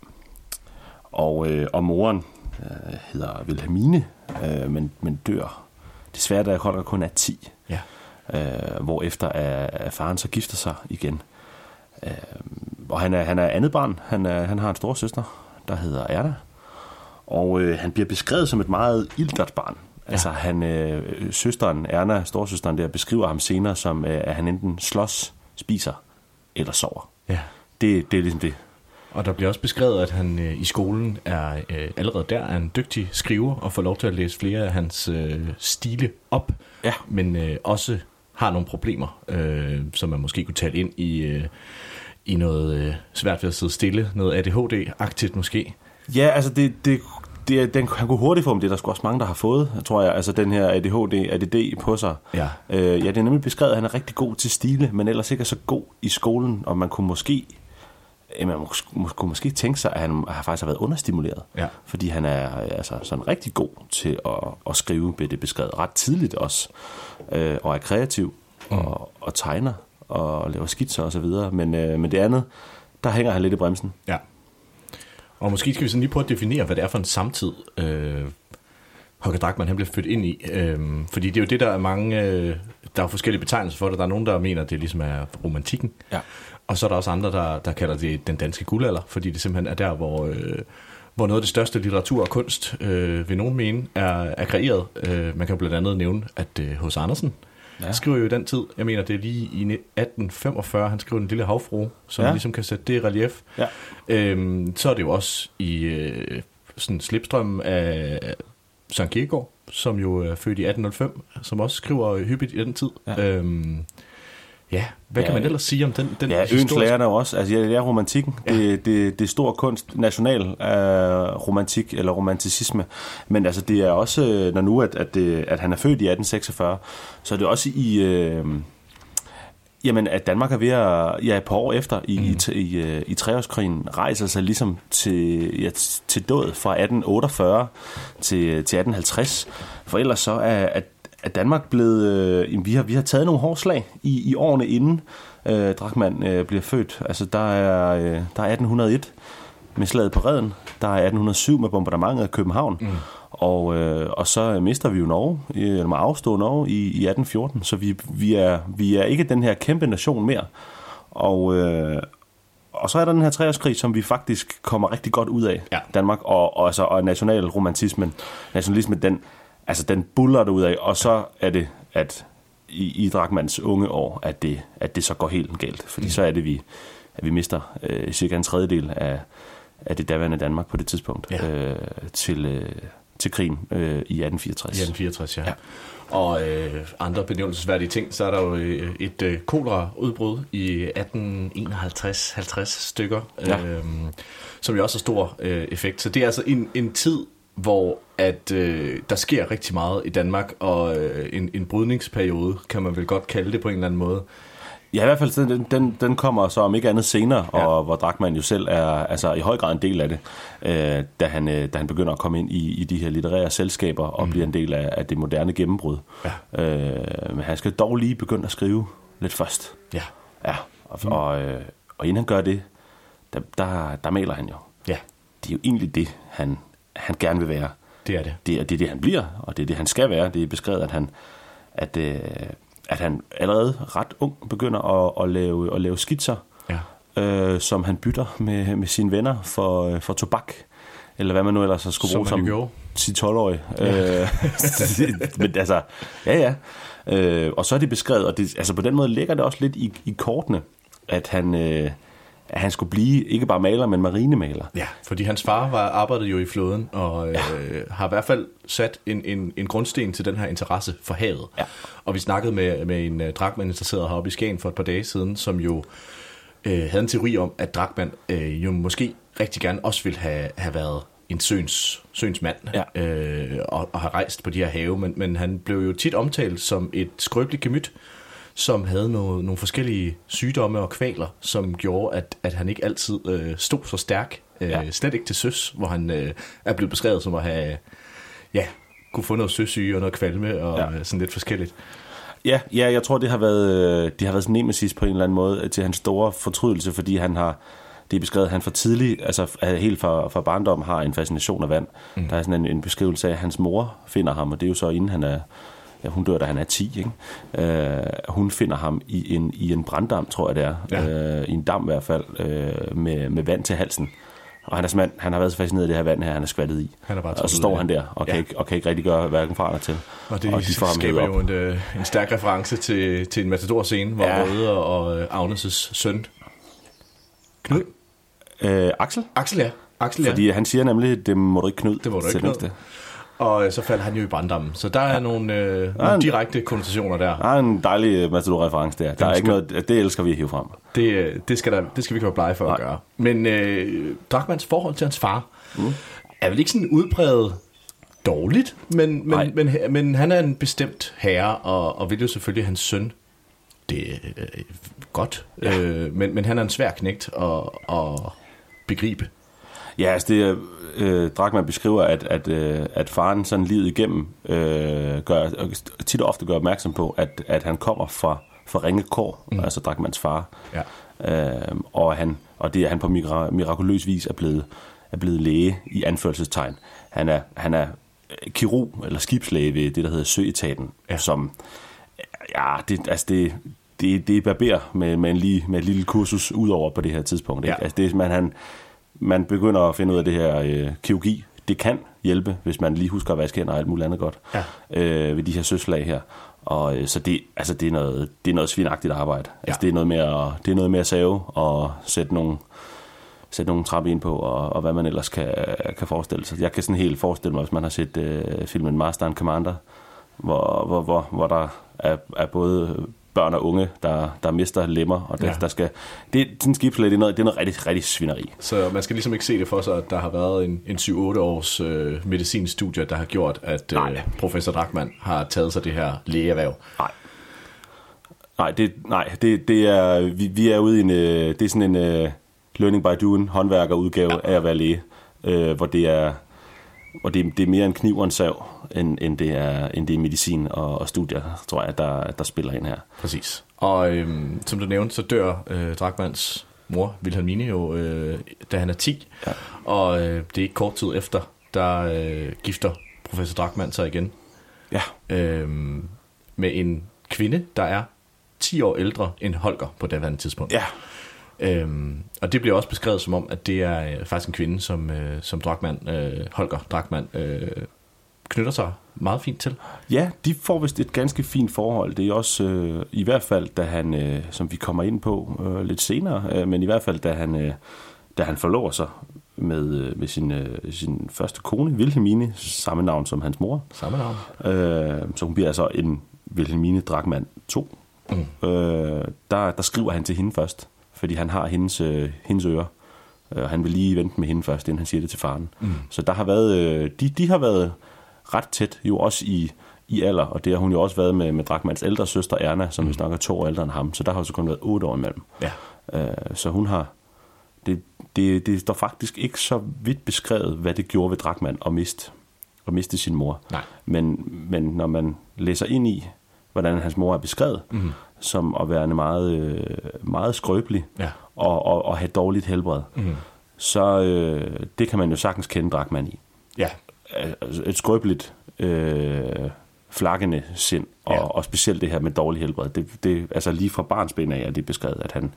Og, øh, og moren øh, hedder Wilhelmine, øh, men, men dør desværre, da Holger kun er 10. Ja. Øh, hvor efter at, at faren så gifter sig igen. Øh, og han er, han er andet barn. Han, er, han har en stor søster, der hedder Erda. Og øh, han bliver beskrevet som et meget ildert barn. Ja. Altså han, øh, søsteren, Erna, storsøsteren der, beskriver ham senere som, øh, at han enten slås, spiser eller sover. Ja. Det, det er ligesom det. Og der bliver også beskrevet, at han øh, i skolen er øh, allerede der er en dygtig skriver og får lov til at læse flere af hans øh, stile op, ja. men øh, også har nogle problemer, øh, som man måske kunne tale ind i, øh, i noget øh, svært ved at sidde stille, noget ADHD-agtigt måske. Ja, altså det, det, det, den, han kunne hurtigt få dem, det er der sgu også mange, der har fået, tror jeg, altså den her ADHD, ADD på sig. Ja. Øh, ja, det er nemlig beskrevet, at han er rigtig god til stile, men ellers ikke er så god i skolen, og man kunne måske man mås- kunne måske tænke sig, at han har faktisk har været understimuleret. Ja. Fordi han er altså sådan rigtig god til at, at skrive, bliver det beskrevet ret tidligt også, øh, og er kreativ, mm. og, og tegner, og laver skitser og så videre. Men, øh, men det andet, der hænger han lidt i bremsen. Ja. Og måske skal vi sådan lige prøve at definere, hvad det er for en samtid, øh, Holger Drachmann han blev født ind i. Øh, fordi det er jo det, der er mange... Øh, der er forskellige betegnelser for det. Der er nogen, der mener, at det ligesom er romantikken. Ja. Og så er der også andre, der, der kalder det den danske guldalder, fordi det simpelthen er der, hvor, øh, hvor noget af det største litteratur og kunst, øh, vil nogen mene, er, er kreeret. Øh, man kan jo blandt andet nævne, at øh, H.C. Andersen Ja. skriver jo i den tid, jeg mener, det er lige i 1845, han skriver en lille havfru, som Ja. ligesom kan sætte det i relief. Ja. Øhm, så er det jo også i øh, sådan slipstrømmen af Søren Kierkegaard, som jo er født i 1805, som også skriver hyppigt i den tid. Ja. Øhm, ja hvad Ja, kan man ellers sige om den, den Ja, øens historiske- lærer der også. Altså, ja, det er romantikken. Ja. Det, det, det er stor kunst, national øh, romantik eller romanticisme. Men altså, det er også, øh, når nu, at, at, det, at han er født i 1846, så er det også i... Øh, Jamen, at Danmark er ved at, ja, et par år efter i, mm. i, i, øh, i treårskrigen, rejser sig ligesom til, ja, til død fra 1848 til, til 1850. For ellers så er at, at Danmark blevet... Øh, jamen, vi, har, vi har taget nogle hårde slag i, i årene inden øh, Drachmann øh, bliver født. Altså, der er, øh, der er 1801 med slaget på Reden. Der er 1807 med bombardementet af København. Mm. Og, øh, og så mister vi jo Norge, øh, eller må afstå Norge i, i 1814, så vi, vi, er, vi er ikke den her kæmpe nation mere. Og, øh, og så er der den her treårskrig, som vi faktisk kommer rigtig godt ud af, Ja. Danmark, og, og, altså, og nationalromantismen, nationalismen, den, altså, den buller ud af, og så er det, at i, i Drachmanns unge år, at det, at det så går helt galt, fordi mm. så er det, vi, at vi mister øh, cirka en tredjedel af, af det daværende Danmark på det tidspunkt Ja. øh, til, øh, til krigen øh, i 1864. I 1864, ja. ja. Og øh, andre benævnelsesværdige ting, så er der jo øh, et øh, kolera-udbrud i 1851-50 stykker, Ja. øh, som jo også har stor øh, effekt. Så det er altså en, en tid, hvor at øh, der sker rigtig meget i Danmark, og øh, en, en brydningsperiode, kan man vel godt kalde det på en eller anden måde. Ja, i hvert fald, den, den, den kommer så om ikke andet senere, ja. og hvor Drachmann jo selv er altså, i høj grad en del af det, øh, da, han, øh, da han begynder at komme ind i, i de her litterære selskaber og mm. bliver en del af, af det moderne gennembrud. Ja. Øh, men han skal dog lige begynde at skrive lidt først. Ja. Ja, og, mm. og, øh, og inden han gør det, der, der, der maler han jo. Ja, Det er jo egentlig det, han, han gerne vil være. det er det. Det er, det er det, han bliver, og det er det, han skal være. Det er beskrevet, at han, at, øh, at han allerede ret ung begynder at, at, lave, at lave skitser. Ja. øh, som han bytter med, med sine venner for, øh, for tobak. Eller hvad man nu ellers skulle Som bruge som gjorde. 10-12-årig. Ja. Øh, men altså, ja ja. Øh, og så er det beskrevet, og det, altså på den måde ligger det også lidt i, i kortene, at han, øh, at han skulle blive ikke bare maler, men marinemaler. Ja, fordi hans far var arbejdede jo i flåden, og øh, har i hvert fald sat en, en, en grundsten til den her interesse for havet. Ja. Og vi snakkede med, med en uh, dragmand interesseret heroppe i Skagen for et par dage siden, som jo øh, havde en teori om, at Drachmann øh, jo måske rigtig gerne også ville have, have været en søns, søns mand Ja. øh, og, og have rejst på de her have, men, men han blev jo tit omtalt som et skrøbeligt gemyt, som havde noget, nogle forskellige sygdomme og kvaler, som gjorde, at, at han ikke altid øh, stod så stærk, øh, Ja. slet ikke til søs, hvor han øh, er blevet beskrevet som at have, ja, kunne få noget søsyge og noget kvalme og Ja. ja. sådan lidt forskelligt. Ja, ja, jeg tror, det har været, øh, det har været sådan nemesis på en eller anden måde til hans store fortrydelse, fordi han har, det er beskrevet, at han for tidlig, altså helt fra, fra barndom, har en fascination af vand. Mm. Der er sådan en, en beskrivelse af, at hans mor finder ham, og det er jo så inden han er, ja, hun dør, da han er 10, ikke? Øh, hun finder ham i en, i en branddam, tror jeg det er, Ja. øh, i en dam i hvert fald, øh, med, med vand til halsen. Og han, er simpelthen, han har været så fascineret af det her vand her, han er skvattet i. Han er bare og så står han der og kan, Ja. ikke, og kan ikke rigtig gøre hverken fra eller til. Og det og de får ham skaber jo en, øh, en stærk reference til, til en matador-scene, hvor Ja. ja. Røde og øh, Agnes' søn, Knud, Øh, Axel? Axel ja, Axel, Fordi han siger nemlig, det må du ikke knud. Det må du ikke, næste. Og øh, så falder han jo i branddammen. Så der er nogle, øh, nogle en- direkte konnotationer der. Der er en dejlig Matador-reference der. Der er ikke noget, det elsker vi at hive frem. Det, øh, det, skal der, det skal vi ikke være blege for at gøre. Men øh, Drachmanns forhold til hans far mm. er vel ikke sådan udpræget dårligt, men, Nej. men, men, men han er en bestemt herre, og, og vil jo selvfølgelig hans søn det er øh, godt. Ja. Øh, men, men han er en svær knægt at, at begribe. Ja, altså det er, øh, Drachmann beskriver, at, at, øh, at faren sådan livet igennem øh, gør, tit og ofte gør opmærksom på, at, at han kommer fra, fra Ringe Kår, mm. altså Drachmanns far. Ja. Øh, og, han, og det er han på mira- mirakuløs vis er blevet, er blevet læge i anførselstegn. Han er, han er kirurg eller skibslæge ved det, der hedder Søetaten, ja. som, ja, det, altså det, det, det er barber med, med, en lige, med et lille kursus udover på det her tidspunkt. Ikke? Ja. Altså det, man, han, man begynder at finde ud af det her øh, kirurgi. Det kan hjælpe, hvis man lige husker at vaske hænder og alt muligt andet godt Ja. øh, ved de her søslag her. Og øh, så det, altså det, er noget, det er noget svinagtigt arbejde. Altså Ja. det, er noget med at, det er noget med at save og sætte nogle, sætte nogle trapper ind på, og, og hvad man ellers kan, kan forestille sig. Jeg kan sådan helt forestille mig, hvis man har set øh, filmen Master and Commander, hvor, hvor, hvor, hvor der er, er både børn og unge, der, der mister lemmer, og der, Ja. der skal... Det, sådan en skibslæge, det er noget, det er noget rigtig, rigtig svineri. Så man skal ligesom ikke se det for sig, at der har været en, en 7-8 års øh, medicinstudie, der har gjort, at øh, professor Drachmann har taget sig det her lægeerhverv. Nej. Nej, det, nej, det, det er, vi, vi er ude i en, øh, det er sådan en uh, learning by doing håndværkerudgave ja. af at være læge, øh, hvor det er, hvor det, det er mere en kniv og en sav, end, end, det, er, end det er medicin og, og studier, tror jeg, der, der spiller ind her. Præcis. Og øhm, som du nævnte, så dør øh, Drachmanns mor, Wilhelmine, jo, øh, da han er 10. Ja. Og øh, det er ikke kort tid efter, der øh, gifter professor Drachmann sig igen. Ja. Øhm, med en kvinde, der er 10 år ældre end Holger på daværende tidspunkt. Ja. Øhm, og det bliver også beskrevet som om, at det er øh, faktisk en kvinde, som, øh, som Drachmann, øh, Holger Drachmann, øh, knytter sig meget fint til. Ja, de får vist et ganske fint forhold. Det er også øh, i hvert fald, da han, øh, som vi kommer ind på øh, lidt senere, øh, men i hvert fald, da han, øh, da han forlover sig med, øh, med sin, øh, sin første kone, Wilhelmine, samme navn som hans mor. Samme navn. Øh, så hun bliver altså en Wilhelmine Drachmann 2. Mm. Øh, der, der skriver han til hende først, fordi han har hendes, øh, hendes ører. Øh, han vil lige vente med hende først, inden han siger det til faren. Mm. Så der har været, øh, de, de har været ret tæt, jo også i, i alder, og det har hun jo også været med, med Drachmanns ældre søster Erna, som mm. vi snakker to år ældre end ham, så der har jo så kun været otte år imellem. Ja. Øh, så hun har, det, det, det står faktisk ikke så vidt beskrevet, hvad det gjorde ved Drachmann at miste, at miste sin mor. Nej. Men, men når man læser ind i, hvordan hans mor er beskrevet, Mhm. som at være meget, øh, meget skrøbelig Ja. og, og, og have dårligt helbred, Mhm. så øh, det kan man jo sagtens kende Drachmann i. Ja. Altså, Et skrøbeligt øh, flakkende sind, og, ja. og specielt det her med dårlig helbred. Det, det, altså lige fra barnsben af er det beskrevet, at han,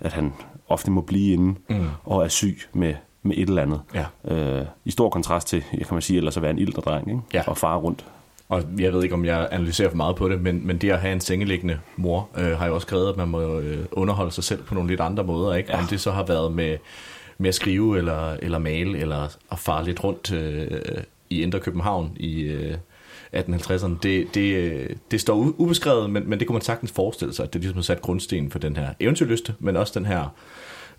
at han ofte må blive inde Mm. og er syg med, med et eller andet. Ja. Øh, I stor kontrast til, jeg kan man sige, ellers at være en ældre dreng, ikke? Ja. og fare rundt. Og jeg ved ikke, om jeg analyserer for meget på det, men, men det at have en sengeliggende mor, øh, har jo også skrevet, at man må øh, underholde sig selv på nogle lidt andre måder. Ikke? Ja. Om det så har været med, med at skrive, eller, eller male, eller at fare lidt rundt øh, i Indre København i øh, 1850'erne. Det, det, øh, det står ubeskrevet, men, men det kunne man sagtens forestille sig, at det ligesom har sat grundstenen for den her eventyrlyste, men også den her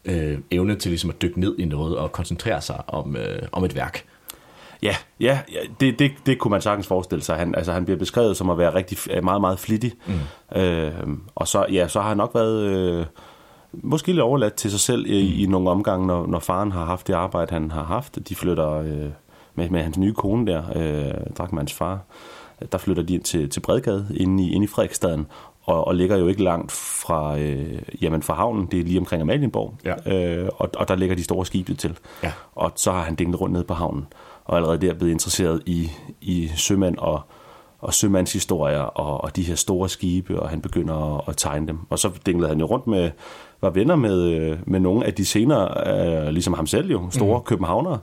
øh, evne til ligesom at dykke ned i noget og koncentrere sig om, øh, om et værk. Ja, ja, ja det, det, det kunne man sagtens forestille sig. Han, altså, han bliver beskrevet som at være rigtig øh, meget, meget flittig. Mm. Øh, og så, ja, så har han nok været øh, måske lidt overladt til sig selv i, mm. i nogle omgange, når, når faren har haft det arbejde, han har haft. De flytter øh, med, med hans nye kone der, øh, Drakmans far. Der flytter de ind til, til Bredgade inde i, inde i Frederiksstaden, og, og ligger jo ikke langt fra, øh, jamen fra havnen. Det er lige omkring Amalienborg. Ja. Øh, og, og der ligger de store skibe til. Ja. Og så har han dinglet rundt ned på havnen, og allerede der blevet interesseret i, i sømand og, og sømandshistorier og, og de her store skibe, og han begynder at, at tegne dem. Og så dinglede han jo rundt med, var venner med, øh, med nogle af de senere, øh, ligesom ham selv jo, store Mhm. mm. københavnere.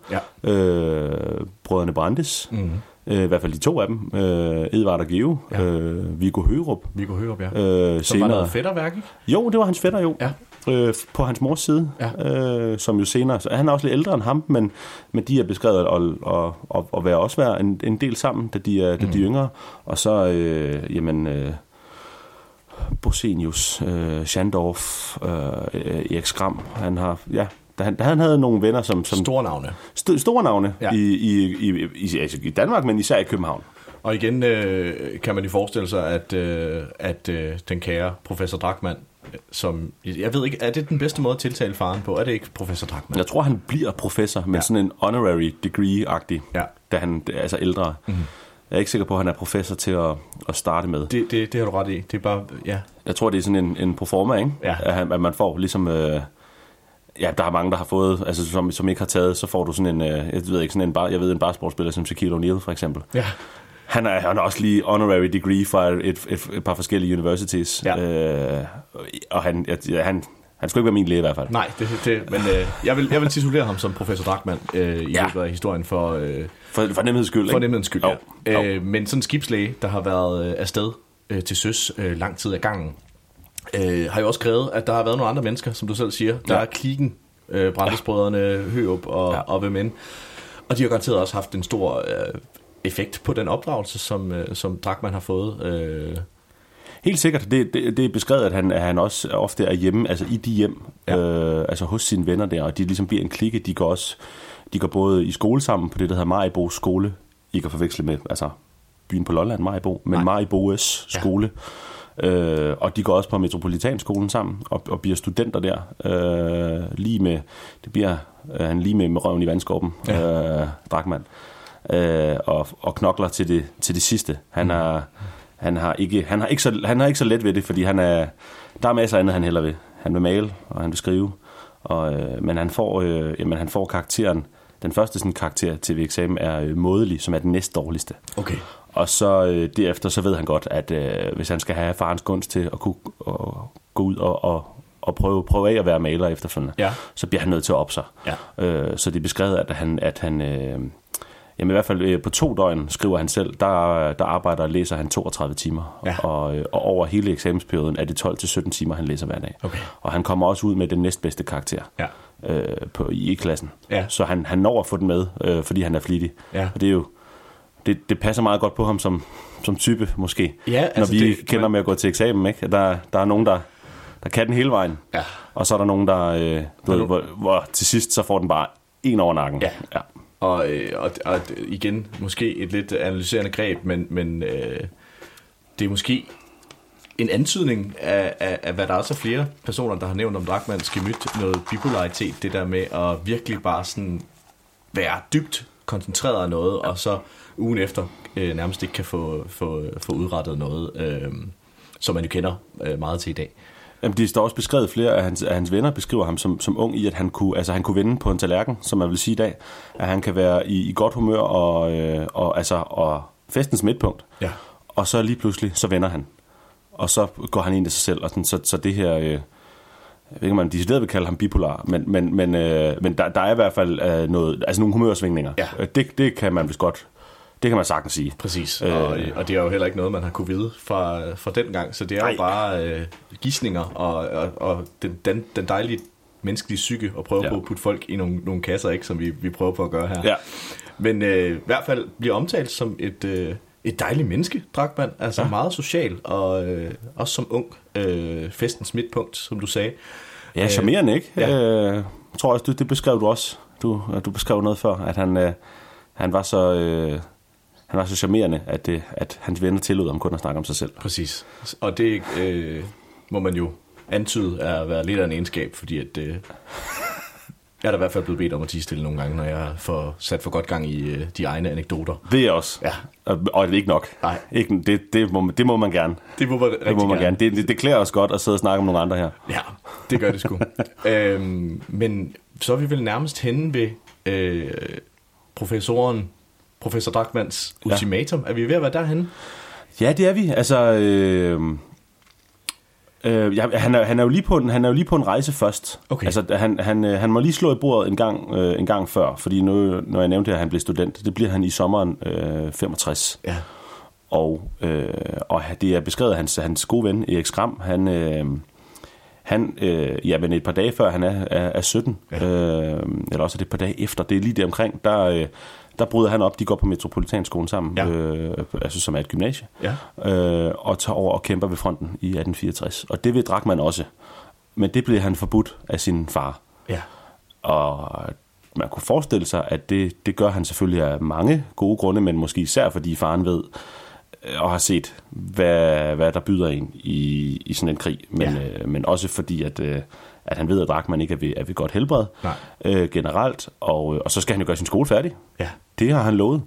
Ja. Øh, brødrene Brandes, Mhm. øh, i hvert fald de to af dem, øh, Edvard og Geo, ja. øh, Viggo Hørup. Viggo Hørup, ja. Øh, Som var noget fætterværk, ikke? Jo, det var hans fætter jo. Ja. Øh, på hans mors side, ja. øh, som jo senere... Så han er også lidt ældre end ham, men, men de er beskrevet at, at, at, at være også være en, en del sammen, da de er, da de er yngre. Og så, øh, jamen... Øh, Bosenius, øh, Schandorf, øh, Erik Skram, han har... Ja, da han, da han havde nogle venner, som... som Store navne. St- store navne Ja. i, i, i, i, altså i Danmark, men især i København. Og igen øh, kan man jo forestille sig, at, øh, at øh, den kære professor Drachmann, øh, som, jeg ved ikke, er det den bedste måde at tiltale faren på? Er det ikke professor Drachmann? Jeg tror, han bliver professor med ja. sådan en honorary degree-agtig, ja. da han er altså ældre. Mhm. Jeg er ikke sikker på, at han er professor til at, at starte med. Det, det, det har du ret i. Det er bare, ja. Jeg tror, det er sådan en, en proforma, ikke? Ja. At, han- at man får ligesom... Øh, ja, der er mange, der har fået, altså som, som ikke har taget, så får du sådan en, øh, jeg ved ikke, sådan en, bar, jeg ved, en basketballspiller som Shaquille O'Neal for eksempel. Ja. Han er, han er også lige honorary degree fra et, et, et, et par forskellige universities. Ja. Øh, og han, ja, han, han skulle ikke være min læge i hvert fald. Nej, det, det, men øh, jeg, vil, jeg vil titulere ham som professor Drachmann øh, i Ja. løbet af historien for... Øh, for, for nemheds skyld, For nemheds skyld, Jo. ja. Øh, men sådan en skibslæge, der har været øh, afsted øh, til søs øh, lang tid ad gangen, øh, har jo også skrevet, at der har været nogle andre mennesker, som du selv siger. Der Ja. er klikken, øh, Brandesbrødrene, Hørup og, ja. og hvem end. Og de har garanteret også haft en stor øh, effekt på den opdragelse, som, øh, som Drachmann har fået. Øh, Helt sikkert. Det, det, det er beskrevet, at han, at han også ofte er hjemme, altså i de hjem, ja. øh, altså hos sine venner der, og de ligesom bliver en klikke. De går også, de går både i skole sammen på det, der hedder Maribo skole. Ikke at forveksle med, altså byen på Lolland, Maribo, men Maribo's skole. Øh, og de går også på Metropolitanskolen sammen og, og bliver studenter der. Øh, lige med, det bliver øh, han lige med, med røven i vandskorben, ja. øh, Drachmann. Øh, og, og knokler til det, til det sidste. Han er, han har ikke, han har ikke så, han har ikke så let ved det, fordi han er, der er masser af andet, han heller vil. Han vil male, og han vil skrive. Og, øh, men han får, øh, jamen, han får karakteren, den første sådan, karakter til ved eksamen er øh, mådelig, som er den næst dårligste. Okay. Og så øh, derefter, så ved han godt, at øh, hvis han skal have farens gunst til at kunne og, gå ud og, og, og prøve, prøve af at være maler efterfølgende, Ja. så bliver han nødt til at op sig. Ja. Øh, så det er beskrevet, at han, at han øh, jamen i hvert fald øh, på to døgn, skriver han selv, der, der arbejder og læser han 32 timer. Ja. Og, øh, og over hele eksamensperioden er det 12-17 timer, han læser hver dag. Okay. Og han kommer også ud med den næstbedste karakter Ja. øh, på, i E-klassen. Ja. Så han, han når at få den med, øh, fordi han er flittig. Ja. Og det er jo det, det passer meget godt på ham som, som type, måske. Ja, når altså vi det- kender med at gå til eksamen, ikke? Der, der er nogen, der, der kan den hele vejen. Ja. Og så er der nogen, der, øh, ved, hvor, hvor til sidst, så får den bare en over nakken. Ja. ja. Og, øh, og, og igen, måske et lidt analyserende greb, men, men øh, det er måske en antydning af, af, af, hvad der er så flere personer, der har nævnt om Drachmanns gemyt, noget bipolaritet, det der med at virkelig bare sådan være dybt koncentreret af noget, og så ugen efter øh, nærmest ikke kan få, få, få udrettet noget, øh, som man jo kender øh, meget til i dag. Jamen, de står også beskrevet, flere af hans, af hans venner beskriver ham som, som ung i, at han kunne, altså, han kunne vinde på en tallerken, som man vil sige i dag. At han kan være i, i godt humør og, øh, og, altså, og festens midtpunkt. Ja. og så lige pludselig, så vender han. Og så går han ind i sig selv, og sådan, så, så det her... Øh, jeg ved ikke, om man decideret vil kalde ham bipolar, men, men, men, øh, men der, der er i hvert fald øh, noget, altså nogle humørsvingninger. Ja. Øh, Det, det kan man vist godt, det kan man sagtens sige. Præcis, Øh. og, og det er jo heller ikke noget, man har kunne vide fra, fra den gang, så det er jo bare øh, gissninger og, og, og den, den, den dejlige menneskelige psyke at prøve Ja. på at putte folk i nogle, nogle kasser, ikke, som vi, vi prøver på at gøre her. Ja. Men øh, i hvert fald bliver omtalt som et, øh, et dejligt menneske, Dragman. Altså Ja. meget social, og øh, også som ung. Øh, festens midtpunkt, som du sagde. Ja, charmerende, ikke? Ja. Øh, jeg tror også, du, det beskrev du også. Du, du beskrev noget før, at han, øh, han var så... Øh, han var så charmerende, at, det, at hans venner tillod ham kun at snakke om sig selv. Præcis. Og det øh, må man jo antyde er at være lidt af en egenskab, fordi at, øh, jeg er da i hvert fald blevet bedt om at tige stille nogle gange, når jeg får sat for godt gang i øh, de egne anekdoter. Det er også. Ja. Og, og det er ikke nok. Nej. Ikke, det, det, må, man- det må man gerne. Det må man Det må man gerne. gerne. Det, det, det klæder os godt at sidde og snakke om nogle andre her. Ja, det gør det sgu. øhm, men så er vi vel nærmest henne ved øh, professoren, professor Drachmans Ja. ultimatum. Er vi ved at være derhenne? Ja, det er vi. Altså, øh, øh, ja, han, er, han, er jo lige på en, han er jo lige på en rejse først. Okay. Altså, han, han, øh, han må lige slå i bordet en gang, øh, en gang før, fordi nu, når jeg nævnte, at han blev student, det bliver han i sommeren øh, 65. Ja. Og, øh, og det er beskrevet af hans, hans gode ven, Erik Skram, han... Øh, han, øh, ja, men et par dage før han er, er, er 17, ja. øh, eller også det et par dage efter, det er lige der omkring, der, øh, der bryder han op, de går på Metropolitanskolen sammen, Ja. øh, altså som er et gymnasie, Ja. øh, og tager over og kæmper ved fronten i 1864. Og det vil Drachmann også, men det blev han forbudt af sin far. Ja. Og man kunne forestille sig, at det, det gør han selvfølgelig af mange gode grunde, men måske især fordi faren ved øh, og har set, hvad, hvad der byder en i, i sådan en krig. Men, Ja. øh, men også fordi, at, øh, at han ved, at Drachmann ikke er ved, er ved godt helbred Nej. øh, generelt, og, øh, og så skal han jo gøre sin skole færdig. Ja. Det har han lovet.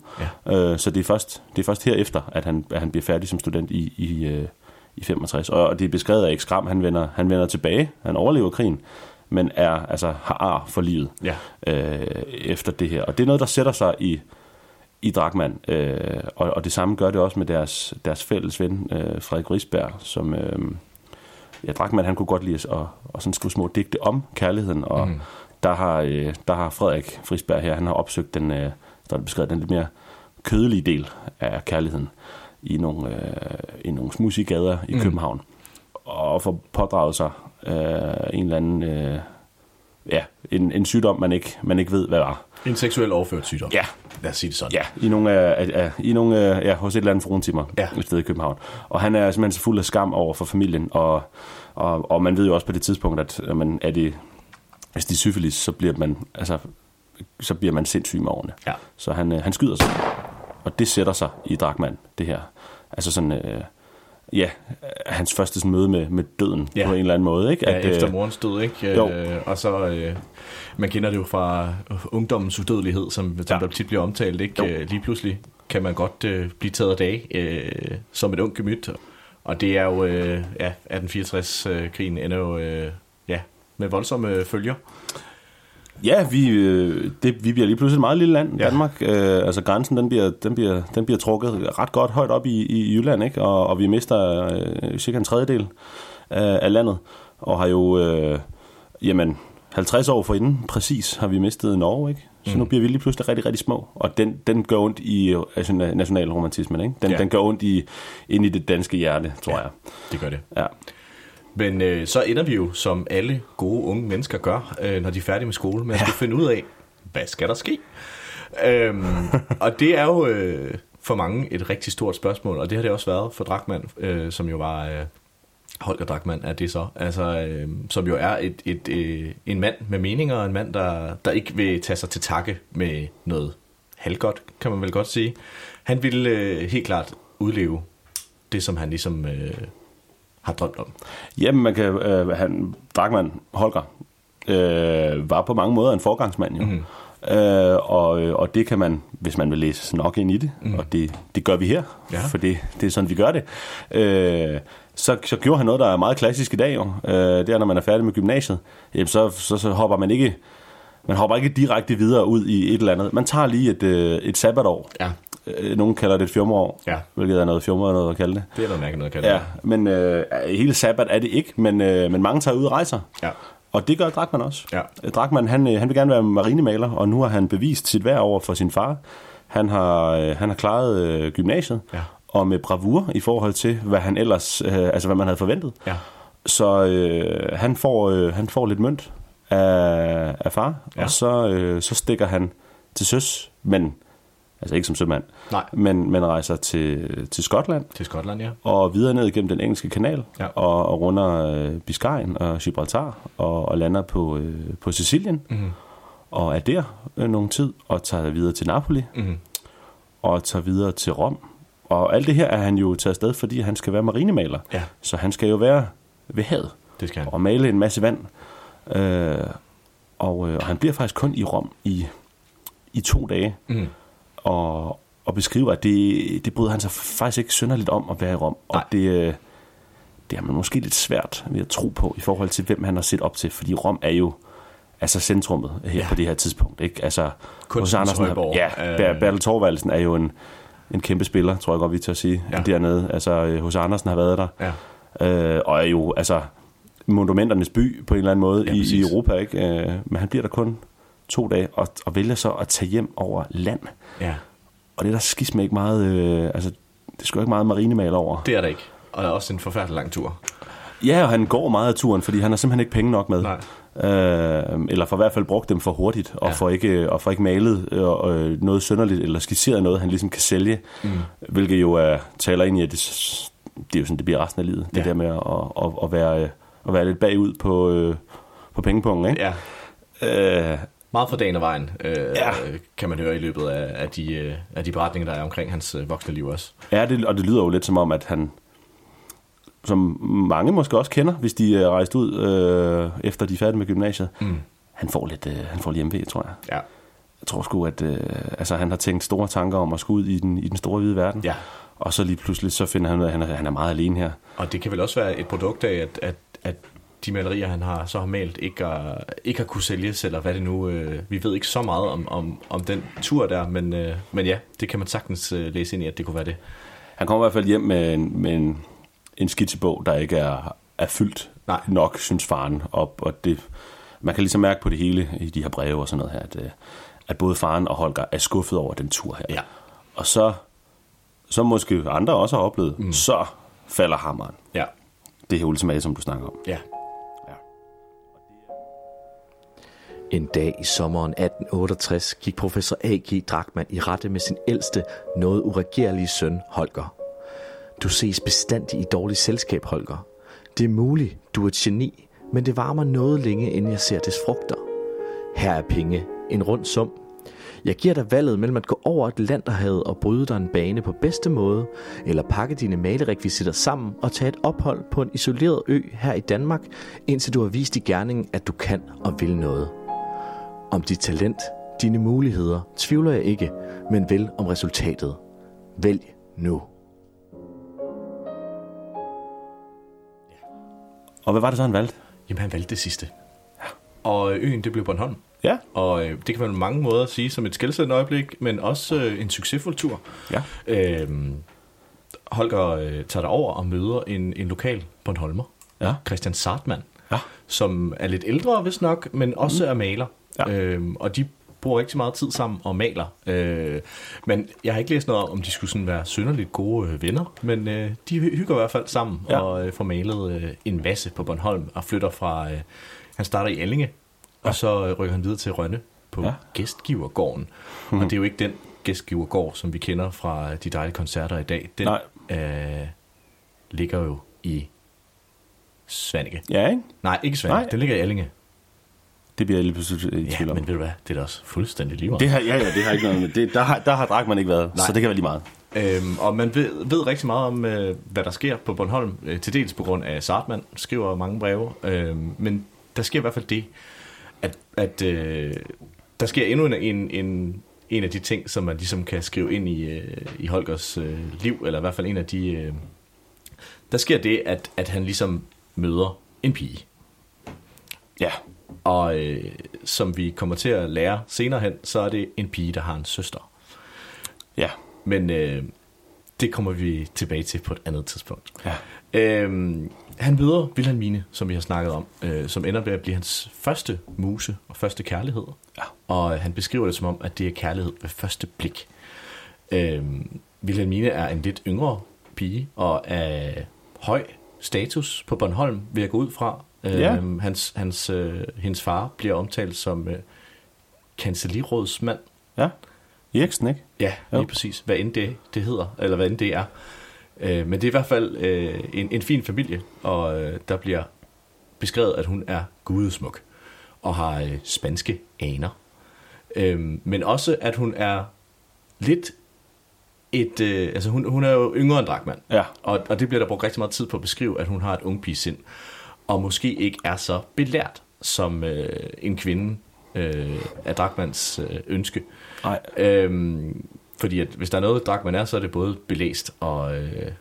Ja. Øh, så det er, først, det er først herefter, at han, at han bliver færdig som student i, i, øh, i 65. Og, det er beskrevet af Erik Skram, han vender, han vender tilbage, han overlever krigen, men er, altså, har ar for livet Ja. øh, efter det her. Og det er noget, der sætter sig i, i Drachmann, øh, og, og det samme gør det også med deres, deres fælles ven, øh, Frederik Risberg, som... Øh, ja, Drachmann, han kunne godt lide at, at sådan skrive små digte om kærligheden, og mm. der, har, øh, der har Frederik Frisberg her, han har opsøgt den, øh, der er beskrevet den lidt mere kødelige del af kærligheden i nogle, øh, i nogle smudsige i Mm. København, og får pådraget sig øh, en eller anden, øh, ja, en, en sygdom, man ikke, man ikke ved, hvad var. En seksuel overført sygdom. Ja. Lad os sige det sådan. Ja, i nogle af, af, i nogle, af- ja, hos et eller andet fruntimmer Ja. et sted i København. Og han er simpelthen så fuld af skam over for familien, og, og, og man ved jo også på det tidspunkt, at øh, man, er det, hvis det er syfilis, så bliver man, altså, så bliver man sindssyg med årene. Ja. Så han, øh, han skyder sig. Og det sætter sig i Drachmann, det her. Altså sådan, øh, ja, hans første sådan møde med, med døden Ja. på en eller anden måde. Ikke? Ja, efter øh, morens død, ikke? Jo. Øh, og så, øh, man kender det jo fra ungdommens udødelighed, som, som Ja. der tit bliver omtalt, ikke? Jo. Øh, lige pludselig kan man godt øh, blive taget af dag øh, som et ung gemyt. Og det er jo, øh, ja, 1864-krigen ender jo, øh, ja, med voldsomme følger. Ja, vi, øh, det, vi bliver lige pludselig et meget lille land, Ja. Danmark. Øh, altså grænsen, den bliver, den, bliver, den bliver trukket ret godt højt op i, i Jylland, ikke? Og, og vi mister øh, cirka en tredjedel af, af landet, og har jo, øh, jamen, 50 år forinden præcis har vi mistet Norge, ikke? Så Mm. nu bliver vi lige pludselig rigtig, rigtig små, og den, den gør ondt i øh, altså, nationalromantismen, ikke? Den, ja. den gør ondt i, ind i det danske hjerte, tror Ja. jeg. Det gør det. Ja. Men øh, så ender vi jo, som alle gode unge mennesker gør, øh, når de er færdige med skole, med at skulle finde ud af, hvad skal der ske? Øhm, og det er jo øh, for mange et rigtig stort spørgsmål, og det har det også været for Drachmann, øh, som jo var... Øh, Holger Drachmann er det så, altså, øh, som jo er et, et, øh, en mand med meninger, en mand, der, der ikke vil tage sig til takke med noget halvgodt, kan man vel godt sige. Han ville øh, helt klart udleve det, som han ligesom øh, har drømt om. Jamen, man kan, øh, han, Drachmann, Holger, øh, var på mange måder en forgangsmand jo. Mm. Øh, og, øh, og det kan man, hvis man vil læse nok ind i det, mm. og det, det gør vi her, Ja. for det, det er sådan, vi gør det, øh, så, så gjorde han noget, der er meget klassisk i dag jo. Øh, det er, når man er færdig med gymnasiet, jamen, så, så, så hopper man ikke man hopper ikke direkte videre ud i et eller andet. Man tager lige et, øh, et sabbatår, Ja. Øh, Nogen kalder det et fjumreår, Ja. hvilket er noget fjumre noget at kalde det. Det er noget mærkeligt noget at kalde Ja, men øh, hele sabbat er det ikke, men, øh, men mange tager ud og rejser. Ja. Og det gør Drakman også. Ja. Drakman, han, øh, han vil gerne være marinemaler, og nu har han bevist sit værd over for sin far. Han har, øh, han har klaret øh, gymnasiet, Ja. og med bravur i forhold til, hvad han ellers, øh, altså hvad man havde forventet. Ja. Så øh, han, får, øh, han får lidt mønt af, af far, ja. og så, øh, så stikker han til søs, men altså ikke som sømand, Nej. men, men rejser til, til Skotland Til Skotland, ja. og videre ned gennem den engelske kanal Ja. og, og runder øh, Biscayen og Gibraltar og, og lander på, øh, på Sicilien Mhm. og er der øh, nogle tid og tager videre til Napoli Mhm. og tager videre til Rom. Og alt det her er han jo taget afsted, fordi han skal være marinemaler. Ja. Så han skal jo være ved havet Det skal han. og male en masse vand. Øh, og, øh, og han bliver faktisk kun i Rom i, i to dage Mhm. Og, og beskriver, at det, det bryder han sig faktisk ikke synderligt om at være i Rom. Og Nej. det, øh, det er man måske lidt svært ved at tro på i forhold til, hvem han har set op til. Fordi Rom er jo altså centrummet her Ja. på det her tidspunkt. Ikke? Altså, Kunstens. Andersen, højborg. ja, Øh. Ber- Bertel Thorvaldsen er jo en, en kæmpe spiller, tror jeg godt, vi tør sige, Ja. dernede. Altså, H.C. Andersen har været der. Ja. Øh, og er jo altså monumenternes by på en eller anden måde Ja, i, i. Europa. Ikke? Øh, men han bliver der kun to dage, og, og vælger så at tage hjem over land. Ja, Og det er der skisme ikke meget, øh, altså, det skal jo ikke meget marinemal over. det er der ikke. Og der er også en forfærdelig lang tur. Ja, og han går meget af turen, fordi han har simpelthen ikke penge nok med. Nej. Øh, eller for i hvert fald brugt dem for hurtigt, og, Ja. for, ikke, og for ikke malet øh, øh, noget synderligt, eller skitseret noget, han ligesom kan sælge. Mm. Hvilket jo er, taler ind i, at det, det er jo sådan, det bliver resten af livet. Det Ja. der med at, at, at, være, øh, at være lidt bagud på, øh, på pengepunkten, ikke? Ja, Øh, meget for dagen og vejen, øh, Ja. kan man høre i løbet af, af, de, øh, af de beretninger, der er omkring hans øh, voksne liv også. Ja, det, og det lyder jo lidt som om, at han, som mange måske også kender, hvis de er rejst ud øh, efter de er færdige med gymnasiet, Mm. han får lidt, øh, han får hjemmevæg, tror jeg. Ja. Jeg tror sgu, at øh, altså, han har tænkt store tanker om at skulle ud i den, i den store hvide verden. Ja. Og så lige pludselig, så finder han ud af, at han er, han er meget alene her. Og det kan vel også være et produkt af, at, at, at de malerier, han har så har malt, ikke har, ikke har kunne sælges, eller hvad det nu... Øh, vi ved ikke så meget om, om, om den tur der, men, øh, men ja, det kan man sagtens øh, læse ind i, at det kunne være det. Han kommer i hvert fald hjem med en, med en, en skitsebog, der ikke er, er fyldt Nej. nok, synes faren. Og, og det, man kan ligesom mærke på det hele i de her breve og sådan noget her, at, øh, at både faren og Holger er skuffet over den tur her. Ja. Og så, som måske andre også har oplevet, mm. så falder hammeren. Ja. Det her ultimatum, du snakker om. Ja. En dag i sommeren 1868 gik professor A.G. Drachmann i rette med sin ældste, noget uregerlige søn, Holger. Du ses bestandig i dårligt selskab, Holger. Det er muligt, du er et geni, men det varmer noget længe, inden jeg ser dets frugter. Her er penge, en rund sum. Jeg giver dig valget mellem at gå over Atlanterhavet og bryde dig en bane på bedste måde, eller pakke dine malerekvisitter sammen og tage et ophold på en isoleret ø her i Danmark, indtil du har vist i gerningen, at du kan og vil noget. Om dit talent, dine muligheder, tvivler jeg ikke, men vel om resultatet. Vælg nu. Og hvad var det så, han valgte? Jamen, han valgte det sidste. Og øen, det blev Bornholm. Ja. Og øh, det kan man på mange måder sige som et skældsættende øjeblik, men også øh, en succesfuld tur. Ja. Øhm, Holger øh, tager derover og møder en, en lokal Bornholmer, Ja. Christian Sartmann, Ja. som er lidt ældre, hvis nok, men også mm. er maler. Ja. Øhm, og de bruger rigtig meget tid sammen og maler. Øh, men jeg har ikke læst noget om, om de skulle sådan være synderligt gode øh, venner, men øh, de hy- hygger i hvert fald sammen Ja. og øh, får malet øh, en masse på Bornholm og flytter fra... Øh, han starter i Ellinge, ja. og så øh, rykker han videre til Rønne på ja. Gæstgivergården. Og det er jo ikke den gæstgivergård, som vi kender fra de dejlige koncerter i dag. Den Nej. øh, ligger jo i Svanike. Ja, ikke? Nej, ikke Svanike. Nej. Den ligger i Ellinge. Det bliver jeg lige pludselig i Ja, tvivl om. men ved du hvad? Det er da også fuldstændig lige meget. Det har, ja, ja, det har ikke noget med det. Der har, der har Drachmann ikke været, Nej. så det kan være lige meget. Øhm, og man ved, ved rigtig meget om, øh, hvad der sker på Bornholm, øh, til dels på grund af Sartmann, skriver mange breve, øh, men der sker i hvert fald det, at, at øh, der sker endnu en, en, en, en af de ting, som man ligesom kan skrive ind i, øh, i Holgers øh, liv, eller i hvert fald en af de... Øh, der sker det, at, at han ligesom møder en pige. Ja. Og øh, som vi kommer til at lære senere hen, så er det en pige, der har en søster. Ja. Men øh, det kommer vi tilbage til på et andet tidspunkt. Ja. Øhm, han møder Wilhelmine, som vi har snakket om, øh, som ender ved at blive hans første muse og første kærlighed. Ja. Og han beskriver det som om, at det er kærlighed ved første blik. Øhm, Wilhelmine er en lidt yngre pige, og af høj status på Bornholm, vil jeg gå ud fra. Ja. Øhm, hans, hans, øh, hendes far bliver omtalt som øh, kancellirådsmand. Ja. Eriksen, ikke? Ja, lige Jo. præcis. Hvad end det, det hedder, eller hvad end det er. Øh, men det er i hvert fald øh, en, en fin familie, og øh, der bliver beskrevet, at hun er gudesmuk og har øh, spanske aner. Øh, men også, at hun er lidt et... Øh, altså, hun, hun er jo yngre end Drachmann. Ja. Og, og det bliver der brugt rigtig meget tid på at beskrive, at hun har et ung sind, og måske ikke er så belært som øh, en kvinde øh, af Drachmanns øh, ønske. Nej. Øhm, fordi at hvis der er noget, Drachmann er, så er det både belæst og... Øh,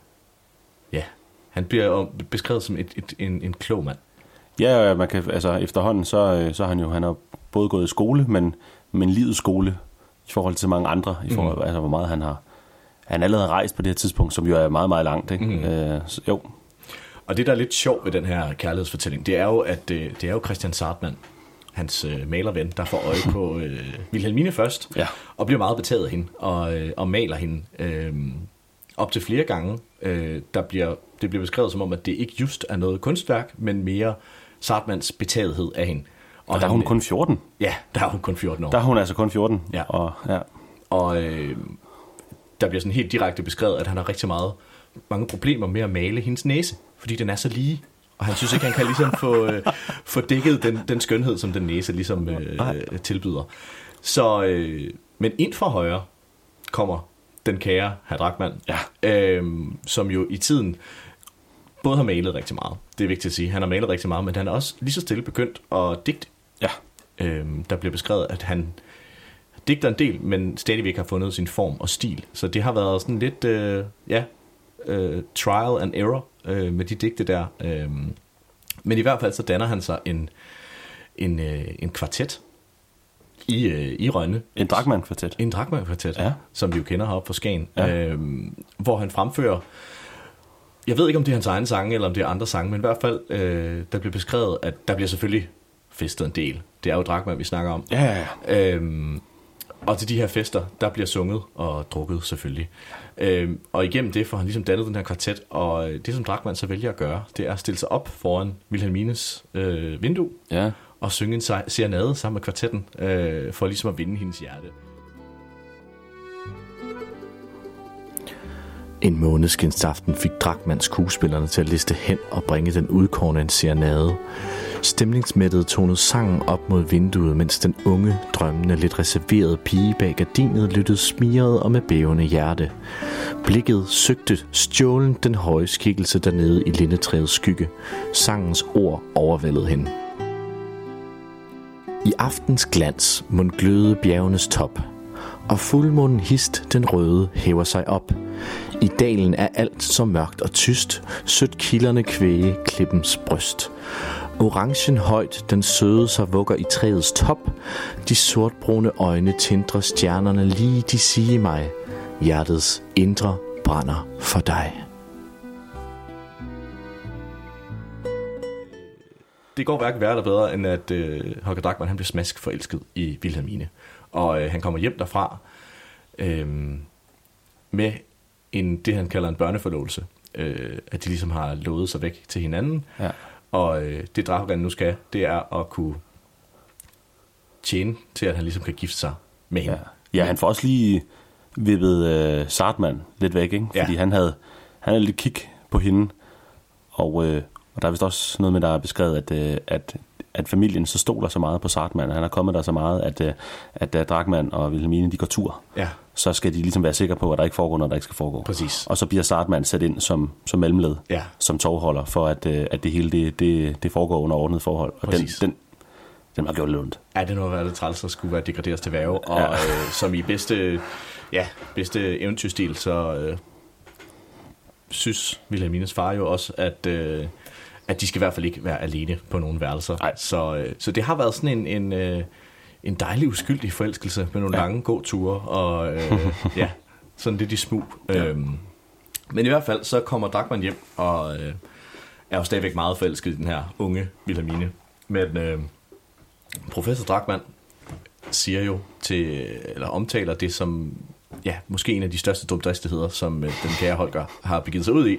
ja, han bliver beskrevet som et, et, en, en klog mand. Ja, man kan, altså efterhånden, så, øh, så har han jo han har både gået i skole, men, men livets skole i forhold til mange andre, i forhold, mm. altså hvor meget han har han er allerede rejst på det her tidspunkt, som jo er meget, meget langt. Ikke? Mm. Øh, så, jo, Og det, der er lidt sjovt ved den her kærlighedsfortælling, det er jo, at øh, det er jo Christian Sartmann, hans øh, malerven, der får øje på øh, Wilhelmine først, Ja. og bliver meget betaget af hende, og, øh, og maler hende øh, op til flere gange. Øh, der bliver, det bliver beskrevet som om, at det ikke just er noget kunstværk, men mere Sartmanns betagethed af hende. og der er hun kun 14. Ja, der er hun kun 14 år. Der er hun altså kun 14. Ja. Og, ja. Og øh, der bliver sådan helt direkte beskrevet, at han har rigtig meget, mange problemer med at male hendes næse, fordi den er så lige. Og han synes ikke, han kan ligesom få, øh, få dækket den, den skønhed, som den næse ligesom øh, tilbyder. Så, øh, men ind fra højre kommer den kære herr Drachmann, Ja. øh, som jo i tiden både har malet rigtig meget. Det er vigtigt at sige. Han har malet rigtig meget, men han er også lige så stille begyndt at digte. Ja. Øh, der bliver beskrevet, at han digter en del, men stadigvæk har fundet sin form og stil. Så det har været sådan lidt, øh, ja, øh, trial and error øh, med de digte der. Øh, men i hvert fald så danner han sig en, en, øh, en kvartet i, øh, i Rønne. En Drachmann-kvartet. En Drachmann-kvartet, Ja. som vi jo kender heroppe fra Skagen. Ja. Øh, hvor han fremfører, jeg ved ikke om det er hans egen sange, eller om det er andre sange, men i hvert fald, øh, der bliver beskrevet, at der bliver selvfølgelig festet en del. Det er jo Drachmann, vi snakker om. Ja, ja, ja. Øhm, og til de her fester, der bliver sunget og drukket selvfølgelig. Øhm, og igennem det får han ligesom dannet den her kvartet, og øh, det som Drachmann så vælger at gøre, det er at stille sig op foran Wilhelmines øh, vindue ja. og synge en se- serenade sammen med kvartetten, øh, for ligesom at vinde hendes hjerte. En måneskinsaften fik Drachmann skuespillerne til at liste hen og bringe den udkårne en serenade. Stemningsmættet tonede sangen op mod vinduet, mens den unge, drømmende, lidt reserverede pige bag gardinet lyttede smiret og med bævende hjerte. Blikket søgte stjålen den høje skikkelse dernede i lindetræets skygge. Sangens ord overvældede hende. I aftens glans mund gløde bjergenes top, og fuldmånen hist den røde hæver sig op. I dalen er alt så mørkt og tyst, sødt kilderne kvæge klippens bryst. Orangen højt, den søde sig vugger i træets top. De sortbrune øjne tindrer stjernerne lige de sige mig. Hjertets indre brænder for dig. Det går hverken værre eller bedre, end at øh, Holger Drachmann han bliver smask forelsket i Vilhelmine. Og øh, han kommer hjem derfra øh, med en, det, han kalder en børneforlovelse. Øh, at de ligesom har lovet sig væk til hinanden. Ja. Og øh, det Drachmann nu skal, det er at kunne tjene til, at han ligesom kan gifte sig med hende. Ja, ja han får også lige vippet øh, Sartmann lidt væk, ikke? Ja. Fordi han havde, han havde lidt kig på hende, og, øh, og der er vist også noget med, der er beskrevet, at, øh, at, at familien så stoler så meget på Sartmann, han er kommet der så meget, at, øh, at da Drachmann og Wilhelmine, de går tur, Ja. så skal de ligesom være sikre på, at der ikke foregår noget, der ikke skal foregå. Præcis. Og så bliver Sartmann sat ind som, som mellemled, Ja. som tovholder, for at, øh, at det hele det, det, det foregår under ordnet forhold. Og den, Præcis. den, den har gjort lidt ondt. Ja, det må være lidt træls at skulle være degraderet til værve. Og Ja. ja. øh, som i bedste, ja, bedste eventyrstil, så øh, synes Wilhelmines far jo også, at, øh, at de skal i hvert fald ikke være alene på nogen værelser. Nej. Så, øh, så det har været sådan en, en, øh, en dejlig uskyldig forelskelse med nogle Ja. lange gåture. Og øh, ja, sådan lidt i smug. Ja. Øhm, men i hvert fald, så kommer Drachmann hjem, og øh, er jo stadigvæk meget forelsket i den her unge Wilhelmine. Men øh, professor Drachmann siger jo til, eller omtaler det som, ja, måske en af de største dumdristigheder, som øh, den kære Holger har begivet sig ud i.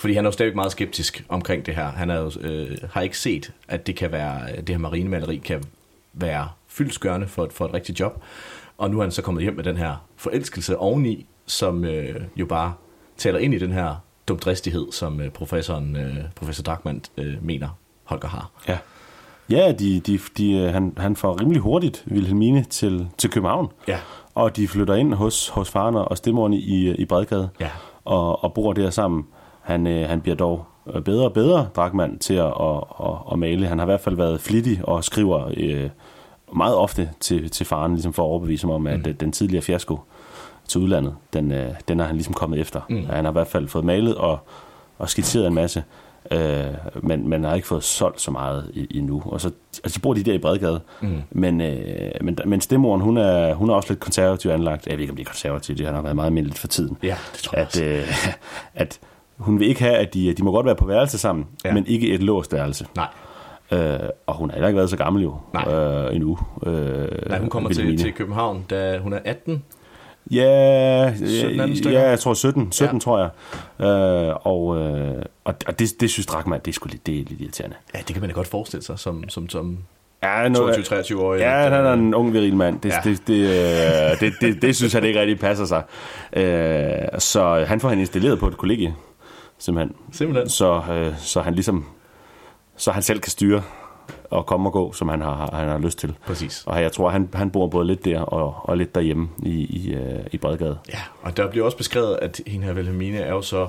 Fordi han er jo stadigvæk meget skeptisk omkring det her. Han er jo, øh, har ikke set, at det kan være, det her marinemaleri kan være fyldskørende for, et- for et rigtigt job. Og nu er han så kommet hjem med den her forelskelse oveni, som øh, jo bare taler ind i den her dumdristighed, som øh, professoren, øh, professor Drachmann øh, mener, Holger har. Ja. Ja, de, de, de, øh, han, han får rimelig hurtigt Wilhelmine til, til København. Ja. Og de flytter ind hos, hos faren og stemmoren i, i Bredgade. Ja. Og, og bor der sammen. Han, øh, han bliver dog øh, bedre og bedre, Drachmann, til at, at, at, at male. Han har i hvert fald været flittig og skriver øh, meget ofte til, til faren, ligesom for at overbevise ham om, at mm. den tidligere fiasko til udlandet, den, øh, den er han ligesom kommet efter. Mm. Han har i hvert fald fået malet og, og skitseret en masse, øh, men man har ikke fået solgt så meget endnu. Og så altså, de bor de der i Bredgade, Mm. men, øh, men, men stemmoren, hun er, hun er også lidt konservativ anlagt. Jeg ved ikke, om de er konservative, det har været meget almindeligt for tiden. Ja, det tror jeg at, øh, at hun vil ikke have, at de, de må godt være på værelse sammen, Ja. men ikke et låst værelse. Nej. Øh, og hun har heller ikke været så gammel jo Nej. Øh, endnu. Øh, Nej, hun kommer til, til København, da hun er 18. Ja, 17 anden ja, jeg tror 17, 17 Ja. tror jeg. Øh, og øh, og, det, det synes Drachmann, det er sgu lidt, det er lidt irriterende. Ja, det kan man da godt forestille sig som, som, som Ja, nu- 22-23-årig. Ja, han er en ung viril mand. Det, Ja. ja. det, det, øh, det, det, det synes han ikke rigtig passer sig. Øh, så han får han installeret på et kollegie, simpelthen. Simpelthen. Så, øh, så han ligesom, så han selv kan styre og komme og gå, som han har, han har lyst til. Præcis. Og jeg tror, han, han bor både lidt der og, og lidt derhjemme i, i, øh, i Bredgade. Ja, og der bliver også beskrevet, at hende her Wilhelmine er jo så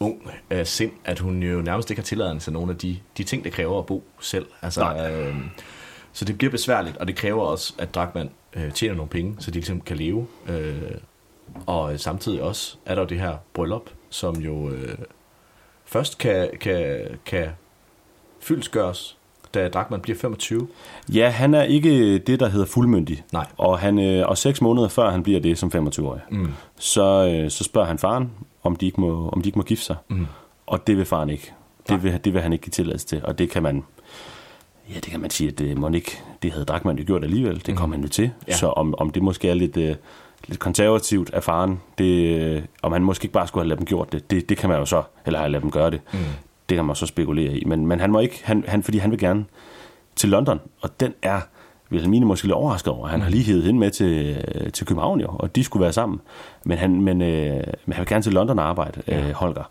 ung af sind, at hun jo nærmest ikke har tilladelse til nogle af de, de ting, det kræver at bo selv. Altså, øh, så det bliver besværligt, og det kræver også, at Drachmann øh, tjener nogle penge, så de ligesom kan leve. Øh, og samtidig også er der jo det her bryllup, som jo øh, først kan, kan, kan fyldsgøres, da Drachmann bliver 25. Ja, han er ikke det, der hedder fuldmyndig. Nej. Og, han, øh, og seks måneder før han bliver det som 25-årig, Mm. så, øh, så spørger han faren, om de ikke må, om de ikke må gifte sig. Mm. Og det vil faren ikke. Det vil, det vil han ikke give tilladelse til. Og det kan man, ja, det kan man sige, at det, må ikke, det havde Drachmann jo gjort alligevel. Det kom han jo til. Mm. Ja. Så om, om det måske er lidt, øh, lidt konservativt af faren, det, øh, om han måske ikke bare skulle have ladet dem gjort det, det, det kan man jo så, eller have ladet dem gøre det. Mm. Det kan man så spekulere i. Men, men han må ikke, han, han, fordi han vil gerne til London, og den er Wilhelmine måske lidt overrasket over. Han har lige hævet hende med til, øh, til København jo, og de skulle være sammen. Men han, men, øh, men han vil gerne til London arbejde, øh, Holger.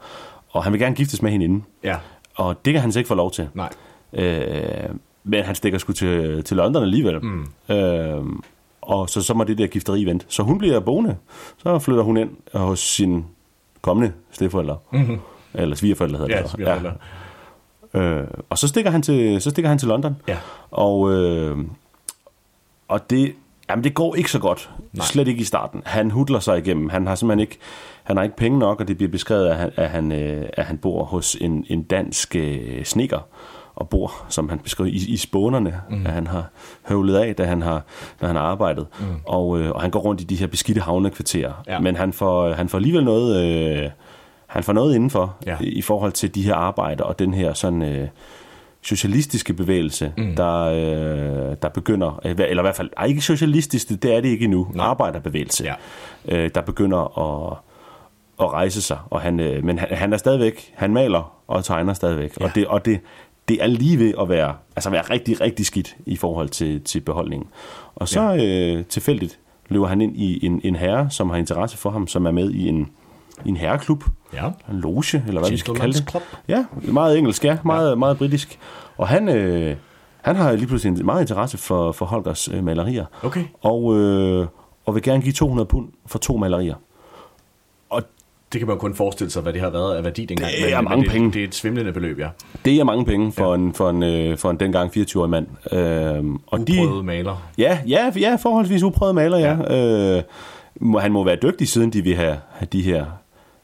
Og han vil gerne giftes med hende inden. Ja. Og det kan han så ikke få lov til. Nej. Øh, men han stikker sgu til, til London alligevel. Mm. Øh, og så, så må det der gifteri vente. Så hun bliver boende. Så flytter hun ind hos sin kommende stedforældre. Mhm. Eller svigerforældre hedder Ja, det. svigerforældre. Øh, og så stikker han til, så stikker han til London. Ja. Og, øh, og det, jamen det går ikke så godt. Nej. Slet ikke i starten. Han hudler sig igennem. Han har simpelthen ikke, han har ikke penge nok, og det bliver beskrevet, at han, at han, øh, at han bor hos en, en dansk øh, snikker og bor, som han beskriver, i, i spånerne, mm. at han har høvlet af, da han har, da han har arbejdet. Mm. Og, øh, og han går rundt i de her beskidte havnekvarterer. Ja. Men han får, han får alligevel noget... Øh, han får noget indenfor Ja. i, i forhold til de her arbejder og den her sådan øh, socialistiske bevægelse, Mm. der, øh, der begynder, øh, eller i hvert fald, ej, ikke socialistisk, det, det er det ikke endnu, Nej. arbejderbevægelse, Ja. øh, der begynder at, at rejse sig, og han, øh, men han, han er stadigvæk, han maler og tegner stadigvæk, Ja. og, det, og det, det er lige ved at være, altså være rigtig, rigtig skidt i forhold til, til beholdningen. Og så ja. øh, tilfældigt løber han ind i en, en herre, som har interesse for ham, som er med i en, i en herreklub, Ja. en loge, eller hvad vi skal kalde det. Club. Ja, meget engelsk, ja, meget, ja. meget britisk. Og han, øh, han har lige pludselig en meget interesse for, for Holgers øh, malerier, Okay. og, øh, og vil gerne give 200 pund for to malerier. Det kan man kun forestille sig, hvad det har været af værdi dengang. Det er mange det, penge. Det er et svimlende beløb, ja. det er mange penge for, ja. en, for, en, øh, for en dengang 24-årig mand. Øh, og Uprøvet maler. Ja, ja, ja, forholdsvis uprøvet maler, ja. ja. Øh, må- han må være dygtig, siden de vil have, have de her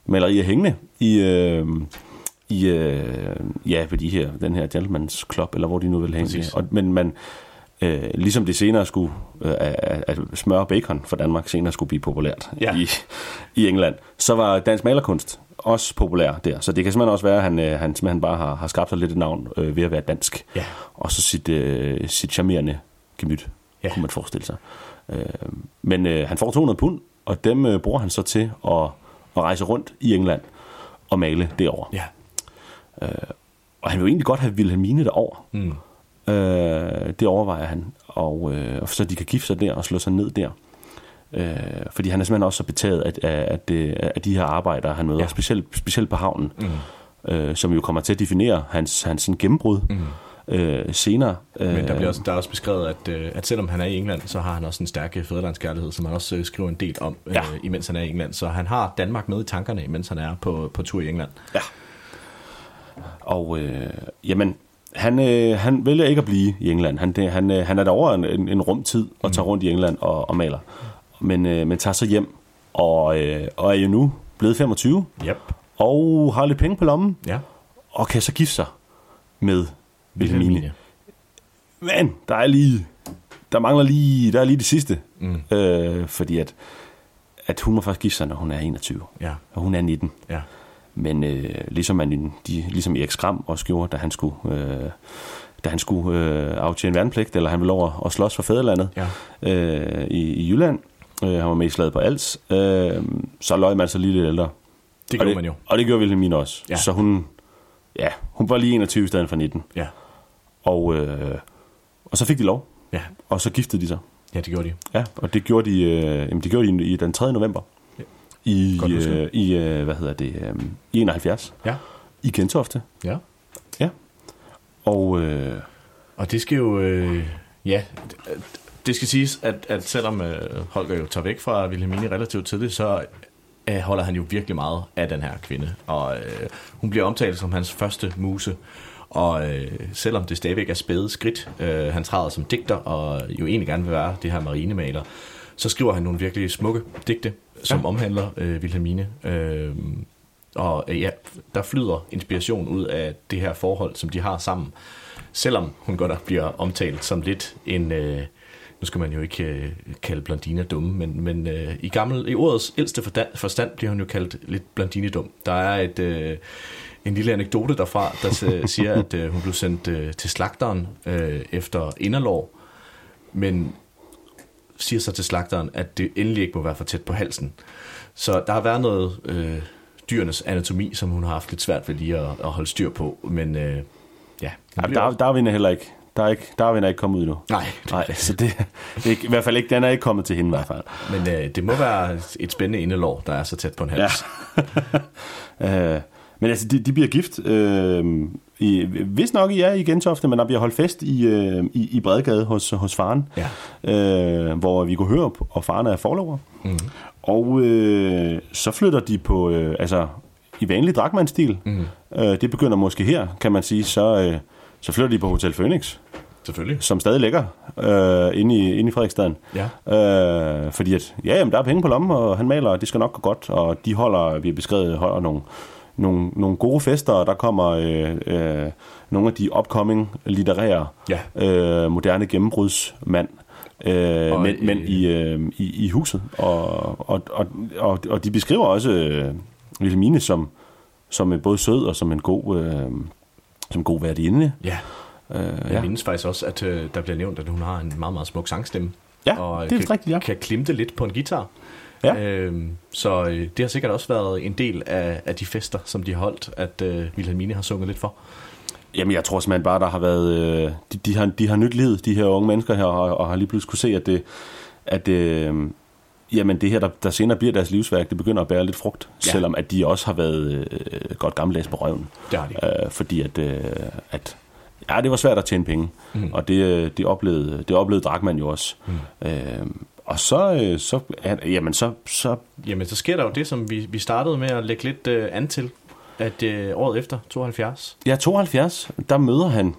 malerier hængende i, øh, i øh, ja, på de her, den her Gentleman's Club, eller hvor de nu vil hænge. Og, men man, Øh, ligesom det senere skulle, øh, at, smør og bacon for Danmark senere skulle blive populært Ja. i, i England, så var dansk malerkunst også populær der. Så det kan simpelthen også være, at han, øh, han simpelthen bare har, har skabt sig lidt et navn øh, ved at være dansk. Ja. Og så sit, øh, sit charmerende gemyt, ja. kunne man forestille sig. Øh, men øh, han får 200 pund, og dem øh, bruger han så til at, at rejse rundt i England og male derovre. Ja. Øh, og han vil jo egentlig godt have Wilhelmine derover. Mm. Øh, det overvejer han, og, øh, så de kan gifte sig der og slå sig ned der. Øh, fordi han er simpelthen også så betaget af, af, af, det, af de her arbejdere, han møder, ja. specielt, specielt på havnen, mm. øh, som jo kommer til at definere hans, hans sådan gennembrud mm. øh, senere. Øh, Men der, bliver også, der er også beskrevet, at, øh, at selvom han er i England, så har han også en stærk øh, fædrelandskærlighed, som han også øh, skriver en del om, øh, Ja. imens han er i England. Så han har Danmark med i tankerne, mens han er på, på tur i England. Ja. Og øh, jamen, han, øh, han vælger ikke at blive i England. Han, det, han, øh, han er derovre en, en, en rumtid og tager rundt i England og, og maler. Men, øh, men tager så hjem og, øh, og er jo nu blevet 25 Yep. og har lidt penge på lommen Ja. og kan så gifte sig med. Wilhelmine. Men der er lige, der mangler lige, der er lige det sidste. Mm. Øh, fordi at, at hun må først gifte sig, når hun er 21. Ja. Og hun er 19. Ja. Men øh, ligesom, man, de, ligesom Erik Skram også gjorde, da han skulle, øh, da han skulle øh, aftjene værnepligt, eller han ville over og slås for fædrelandet Ja. øh, i, i Jylland. Øh, han var med i slaget på Als. Øh, så løj man sig lige lidt ældre. Det og gjorde man jo. Og det gjorde Wilhelmine også. Ja. Så hun, ja, hun var lige 21 i stedet for 19. Ja. Og, øh, og så fik de lov. Ja. Og så giftede de sig. Ja, det gjorde de. Ja, og det gjorde de, øh, jamen, det gjorde de i den 3. november. I, Godt øh, i øh, hvad hedder det, øh, i 71. Ja. I Gentofte. Ja. Ja. Og øh, Og det skal jo... Øh, ja, det- det skal siges, at, at selvom øh, Holger jo tager væk fra Wilhelmine relativt tidligt, så øh, holder han jo virkelig meget af den her kvinde. Og øh, hun bliver omtalt som hans første muse. Og øh, selvom det stadigvæk er spæde skridt, øh, han træder som digter, og jo egentlig gerne vil være det her marinemaler, så skriver han nogle virkelig smukke digte, som ja. omhandler øh, Wilhelmine. Øh, og øh, ja, der flyder inspiration ud af det her forhold, som de har sammen. Selvom hun godt nok bliver omtalt som lidt en... Øh, nu skal man jo ikke øh, kalde Blondina dumme, men, men øh, i, gammel, i ordets ældste forstand, forstand bliver hun jo kaldt lidt Blondine-dum. Der er et, øh, en lille anekdote derfra, der siger, at øh, hun blev sendt øh, til slagteren øh, efter inderlov, men siger så til slagteren, at det endelig ikke må være for tæt på halsen. Så der har været noget øh, dyrenes anatomi, som hun har haft lidt svært ved lige at, at holde styr på, men øh, ja. ja, der, Darwin er heller ikke, der er ikke, Darwin er ikke kommet ud endnu. Nej. Nej, så det, det er ikke, i hvert fald ikke, den er ikke kommet til hende i hvert fald. Men øh, det må være et spændende indelår, der er så tæt på en hals. Øh, men altså, de, de bliver gift, øh, i, hvis nok ja, i Gentofte, men der bliver holdt fest i, øh, i, i Bredgade hos, hos faren, ja. øh, hvor vi kunne høre, og faren er forlover. Mm. Og øh, så flytter de på, øh, altså i vanlig dragmandstil. Mm. Øh, det begynder måske her, kan man sige. Så, øh, så flytter de på Hotel Phoenix. Selvfølgelig. Som stadig ligger øh, inde, i, inde i Frederiksstaden. Ja. Øh, fordi at, ja, jamen, der er penge på lommen, og han maler, og det skal nok gå godt. Og de holder, vi har beskrevet, holder nogle, nogle, nogle gode fester, og der kommer øh, øh, nogle af de upcoming litterære, ja. øh, moderne gennembrudsmand, øh, men, øh, men i, øh, i, i huset. Og, og, og, og, og de beskriver også øh, Wilhelmine som, som både sød og som en god, øh, som god værtinde. Ja. Øh, Jeg ja. mindes faktisk også, at øh, der bliver nævnt, at hun har en meget, meget smuk sangstemme. Ja, og det er kan, rigtigt, ja. kan klimte lidt på en guitar. Ja. Øhm, så øh, det har sikkert også været en del af, af de fester, som de har holdt, at øh, Wilhelmine har sunget lidt for. Jamen, jeg tror simpelthen bare, der har været... Øh, de, de, har, de har nyt livet, de her unge mennesker her, og, og har lige pludselig kunne se, at det... At, øh, jamen, det her, der, der senere bliver deres livsværk, det begynder at bære lidt frugt. Ja. Selvom at de også har været øh, godt gammeldags på røven. Det har de. Øh, fordi at, øh, at... Ja, det var svært at tjene penge. Mm. Og det, øh, det, oplevede, det oplevede Drachmann jo også. Mm. Øh, og så... Øh, så er- jamen, så, så Jamen, så sker der jo det, som vi, vi startede med at lægge lidt øh, an til, at øh, året efter, 72, Ja, 72, der møder han,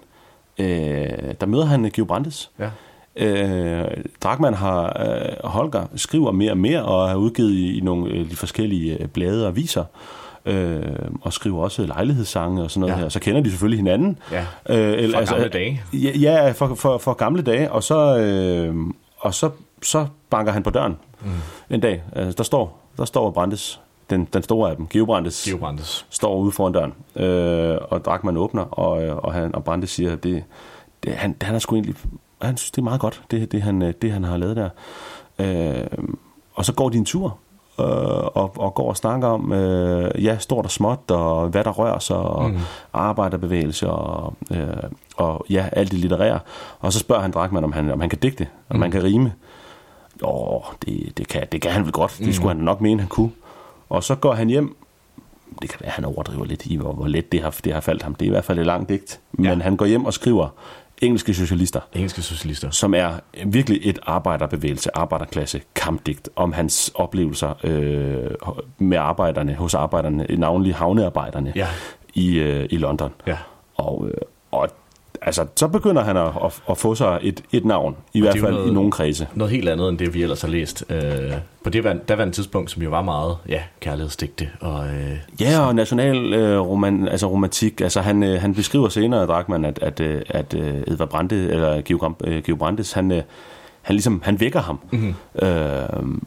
øh, der møder han Georg Brandes. Ja. Øh, Drachmann har, øh, Holger skriver mere og mere, og har udgivet i, i nogle øh, de forskellige øh, blade og aviser. Øh, og skriver også lejlighedssange og sådan noget Ja. her. Så kender de selvfølgelig hinanden. Ja, øh, fra gamle dage. Ja, ja for, for, for gamle dage. Og så, øh, og så, så banker han på døren Mm. en dag. Altså, der står, der står Brandes, den, den store af dem, Geo Brandes, Geo Brandes. står ude foran døren. Øh, og Drakman åbner, og, øh, og, han, og Brandes siger, det, det, han, han er sgu egentlig, han synes, det er meget godt, det, det, han, øh, det han har lavet der. Øh, og så går de en tur, øh, og, og går og snakker om, øh, ja, stort og småt, og hvad der rører sig, og Mm. arbejderbevægelse, og, øh, og ja, alt det litterære. Og så spørger han Drakman, om han, om han kan digte, om Mm. han kan rime. Åh, det, det, kan, det kan han vel godt. Det Mm. skulle han nok mene, han kunne. Og så går han hjem. Det kan være, han overdriver lidt i, hvor, hvor let det har, det har faldt ham. Det er i hvert fald et langt digt. Men ja. han går hjem og skriver engelske socialister. Engelske socialister. Som er virkelig et arbejderbevægelse, arbejderklasse, kampdigt om hans oplevelser øh, med arbejderne, hos arbejderne, navnlig havnearbejderne Ja. i, øh, i London. Ja. Og, øh, og altså, så begynder han at, at, at få sig et, et navn, i hvert er fald i nogle kredse. Noget helt andet, end det vi ellers har læst. Øh, på det var- daværende tidspunkt, som jo var meget ja, kærlighedsdigte. Og, øh, Ja, og national øh, roman, altså romantik. Altså han, øh, han beskriver senere, Drakman, at, at, øh, at øh, Edvard Brande, eller Geo, Gram- øh, Geo Brandes, han, øh, han ligesom, han vækker ham. Mhm. Øh,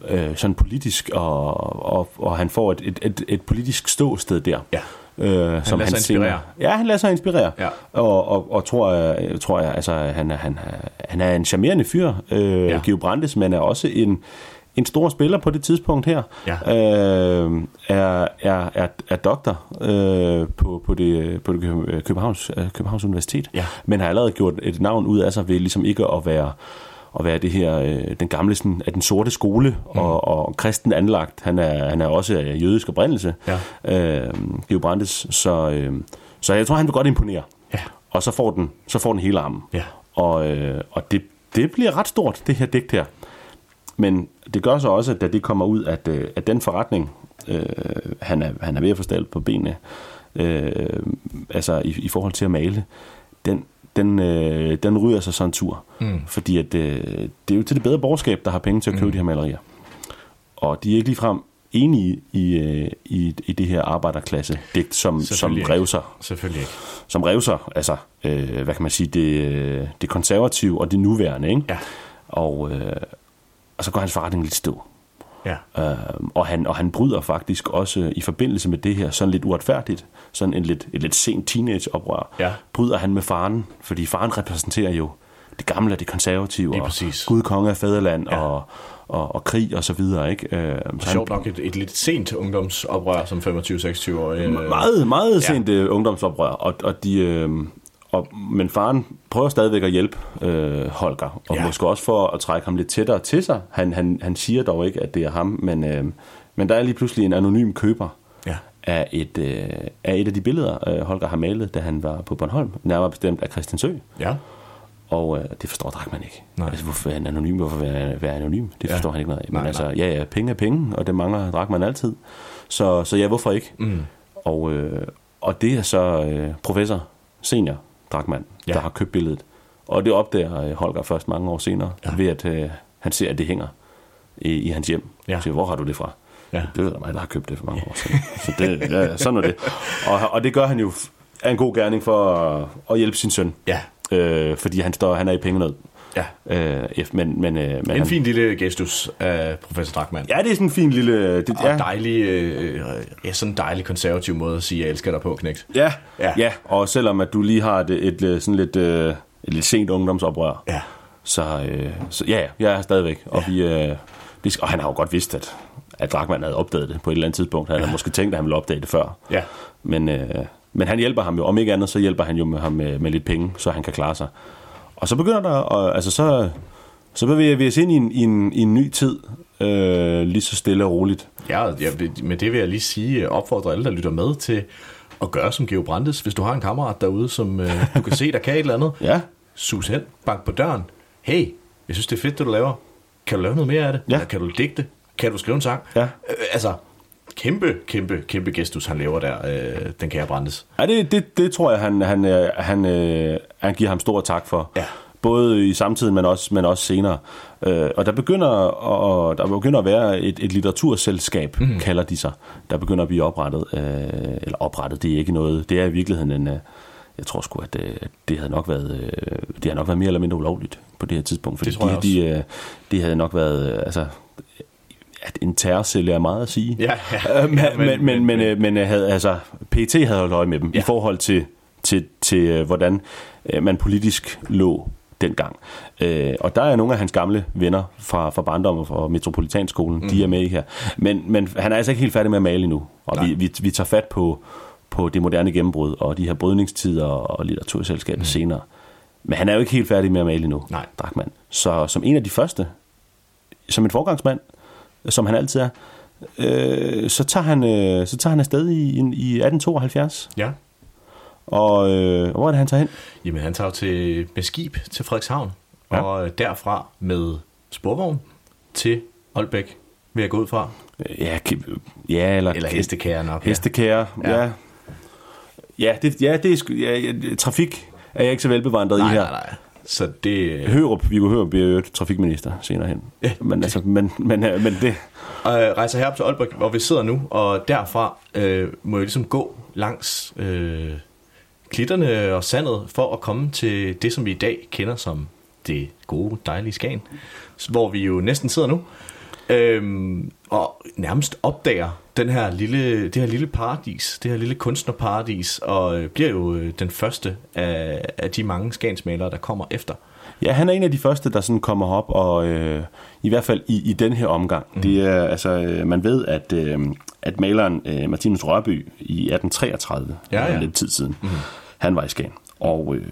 øh, sådan politisk, og, og, og han får et, et, et, et politisk ståsted der. Ja. Øh, lader sig inspirere. Ja, han lader sig inspirere. Ja. Og, og, og tror jeg, tror jeg altså, han, er- han, er- han er en charmerende fyr, øh, Ja. Geo Brandes, men er også en, en stor spiller på det tidspunkt her. Ja. Øh, er, er, er, er doktor øh, på, på det, på det Kø- Københavns, øh, Københavns Universitet, Ja. men har allerede gjort et navn ud af sig ved ligesom ikke at være at være det her, øh, den gamle sådan, af den sorte skole mm. og, og kristen anlagt. Han er, han er også af jødisk oprindelse, Ja. øh, Geo Brandes, så, øh, så jeg tror, han vil godt imponere. Ja. Og så får den, så får den hele armen. Ja. Og, øh, og det, det bliver ret stort, det her digt her. Men det gør så også, at da det kommer ud, at, øh, at den forretning, øh, han, er, han er ved at få på benene, øh, altså i, i forhold til at male, den, den, øh, den ryger sig sådan en tur. Mm. Fordi at, øh, det er jo til det bedre borgerskab, der har penge til at købe mm. de her malerier. Og de er ikke ligefrem enige i, øh, i, i det her arbejderklasse digt, som, som ikke. revser. Selvfølgelig ikke. Som revser, altså, øh, hvad kan man sige, det, øh, det konservative og det nuværende, ikke? Ja. Og, øh, og så går hans forretning lidt stå. Ja. Øh, og, han, og han bryder faktisk også i forbindelse med det her, sådan lidt uretfærdigt, sådan en lidt, et lidt sent teenageoprør, Ja. bryder han med faren, fordi faren repræsenterer jo det gamle og det konservative, Lige og præcis. Gud, konge af fædreland, Ja. og, og, og krig og så videre. Ikke? Øh, så sjovt nok et, et lidt sent ungdomsoprør som 25-26-årig. øh, meget, meget ja. sent øh, ungdomsoprør, og, og de, øh, og, men faren prøver stadigvæk at hjælpe øh, Holger, og Ja. ja. måske også for at trække ham lidt tættere til sig. Han, han, han siger dog ikke, at det er ham, men, øh, men der er lige pludselig en anonym køber Ja. af, et, øh, af et af de billeder, øh, Holger har malet, da han var på Bornholm, nærmere bestemt af Christian Sø. Ja. Og øh, det forstår Drakman ikke. Nej. Altså, hvorfor er han anonym? Hvorfor være, være anonym? Det Ja. forstår han ikke noget af. Men Nej, altså, nej. ja, ja, penge er penge, og det mangler Drakman altid. Så, så ja, hvorfor ikke? Mm. Og, øh, og det er så øh, professor, senior Drakman, Ja. der har købt billedet. Og det opdager øh, Holger først mange år senere, Ja. ved at øh, han ser, at det hænger i, i hans hjem. Ja. Så hvor har du det fra? Ja. Det er mig, der har købt det for mange år siden. Så det, ja, sådan er det. Og, og det gør han jo af en god gerning for at, at hjælpe sin søn. Ja. Øh, fordi han, står, han er i pengenød. Ja. Øh, men, men, øh, men En han, fin lille gestus af professor Drachmann. Ja, det er sådan en fin lille... Det, Og ja, dejlig, øh, ja, sådan en dejlig konservativ måde at sige, jeg elsker dig på, knægt. ja, Ja. ja. ja, og selvom at du lige har et, et, et sådan lidt, øh, et lidt sent ungdomsoprør, Ja. så, øh, så ja, ja, jeg er stadigvæk. Og, Ja. vi, øh, skal, og han har jo godt vidst, at, at Drachmann havde opdaget det på et eller andet tidspunkt. Han havde måske tænkt, at han ville opdage det før. Ja. Men, øh, men han hjælper ham jo. Om ikke andet, så hjælper han jo med ham med, med lidt penge, så han kan klare sig. Og så begynder der, og, altså så, så bevæger vi os ind i en, i en, i en ny tid, øh, lige så stille og roligt. Ja, ja, med det vil jeg lige sige, opfordre alle, der lytter med til at gøre som Geo Brandes. Hvis du har en kammerat derude, som øh, du kan se, der kan et eller andet, Ja, sus hen, bank på døren. Hey, jeg synes, det er fedt, det du laver. Kan du lave noget mere af det? Ja. Eller kan du digte? Kan du skrive en sang? Ja. Øh, altså, kæmpe, kæmpe, kæmpe gestus, han laver der, øh, den kære Brandes. ja det, det, det tror jeg, han, han, øh, han, øh, han giver ham stor tak for. Ja. både i samtiden, men også, men også senere. Øh, og der begynder, og, der begynder at være et, et litteraturselskab, mm. kalder de sig, der begynder at blive oprettet. Øh, eller oprettet, det er ikke noget, det er i virkeligheden en... Øh, jeg tror sgu, at, øh, det havde nok været, øh, det havde nok været mere eller mindre ulovligt på det her tidspunkt. Fordi Det tror jeg de, de, øh, det havde nok været, altså, at en terrorcelle er meget at sige. Ja, ja. Øh, men, Ja, men, men- men, men, men, men havde, altså, PT havde holdt øje med dem ja. i forhold til, til, til øh, hvordan øh, man politisk lå dengang. Øh, og der er nogle af hans gamle venner fra, fra barndommen fra Metropolitanskolen, mm. de er med i her. Men, men han er altså ikke helt færdig med at male endnu. Og vi, vi, vi tager fat på, på det moderne gennembrud og de her brydningstider og litteraturselskabet mm. senere. Men han er jo ikke helt færdig med at male endnu, Nej. Drachmann. Så som en af de første, som en forgangsmand, som han altid er, øh, så, tager han, øh, så tager han afsted i, i 1872. Ja. Og øh, hvor er det, han tager hen? Jamen, han tager til, med skib til Frederikshavn, Ja. og øh, derfra med sporvogn til Aalbæk, vil jeg gå ud fra. Ja, ja eller, Eller hestekære nok, ja. Hestekære, ja. Ja. Ja, det, ja, det er ja, trafik er jeg ikke så velbevandret Nej, i her. nej, nej. Så det... Hørup, Viggo Hørup bliver jo trafikminister senere hen. Ja. Men, altså, men, men, øh, men det... øh, rejser herop til Aalbæk, hvor vi sidder nu, og derfra øh, må jeg ligesom gå langs øh, klitterne og sandet for at komme til det, som vi i dag kender som det gode, dejlige Skagen, hvor vi jo næsten sidder nu, øhm, og nærmest opdager den her lille, det her lille paradis, det her lille kunstnerparadis, og øh, bliver jo øh, den første af, af de mange skansmalere, der kommer efter. Ja, han er en af de første, der sådan kommer op, og øh, i hvert fald i, i den her omgang. Mm. Det er, altså, øh, man ved, at, øh, at maleren øh, Martinus Rørby i 1833, Ja, ja. øh, lidt tid siden, mm. han var i Skagen. Og, øh,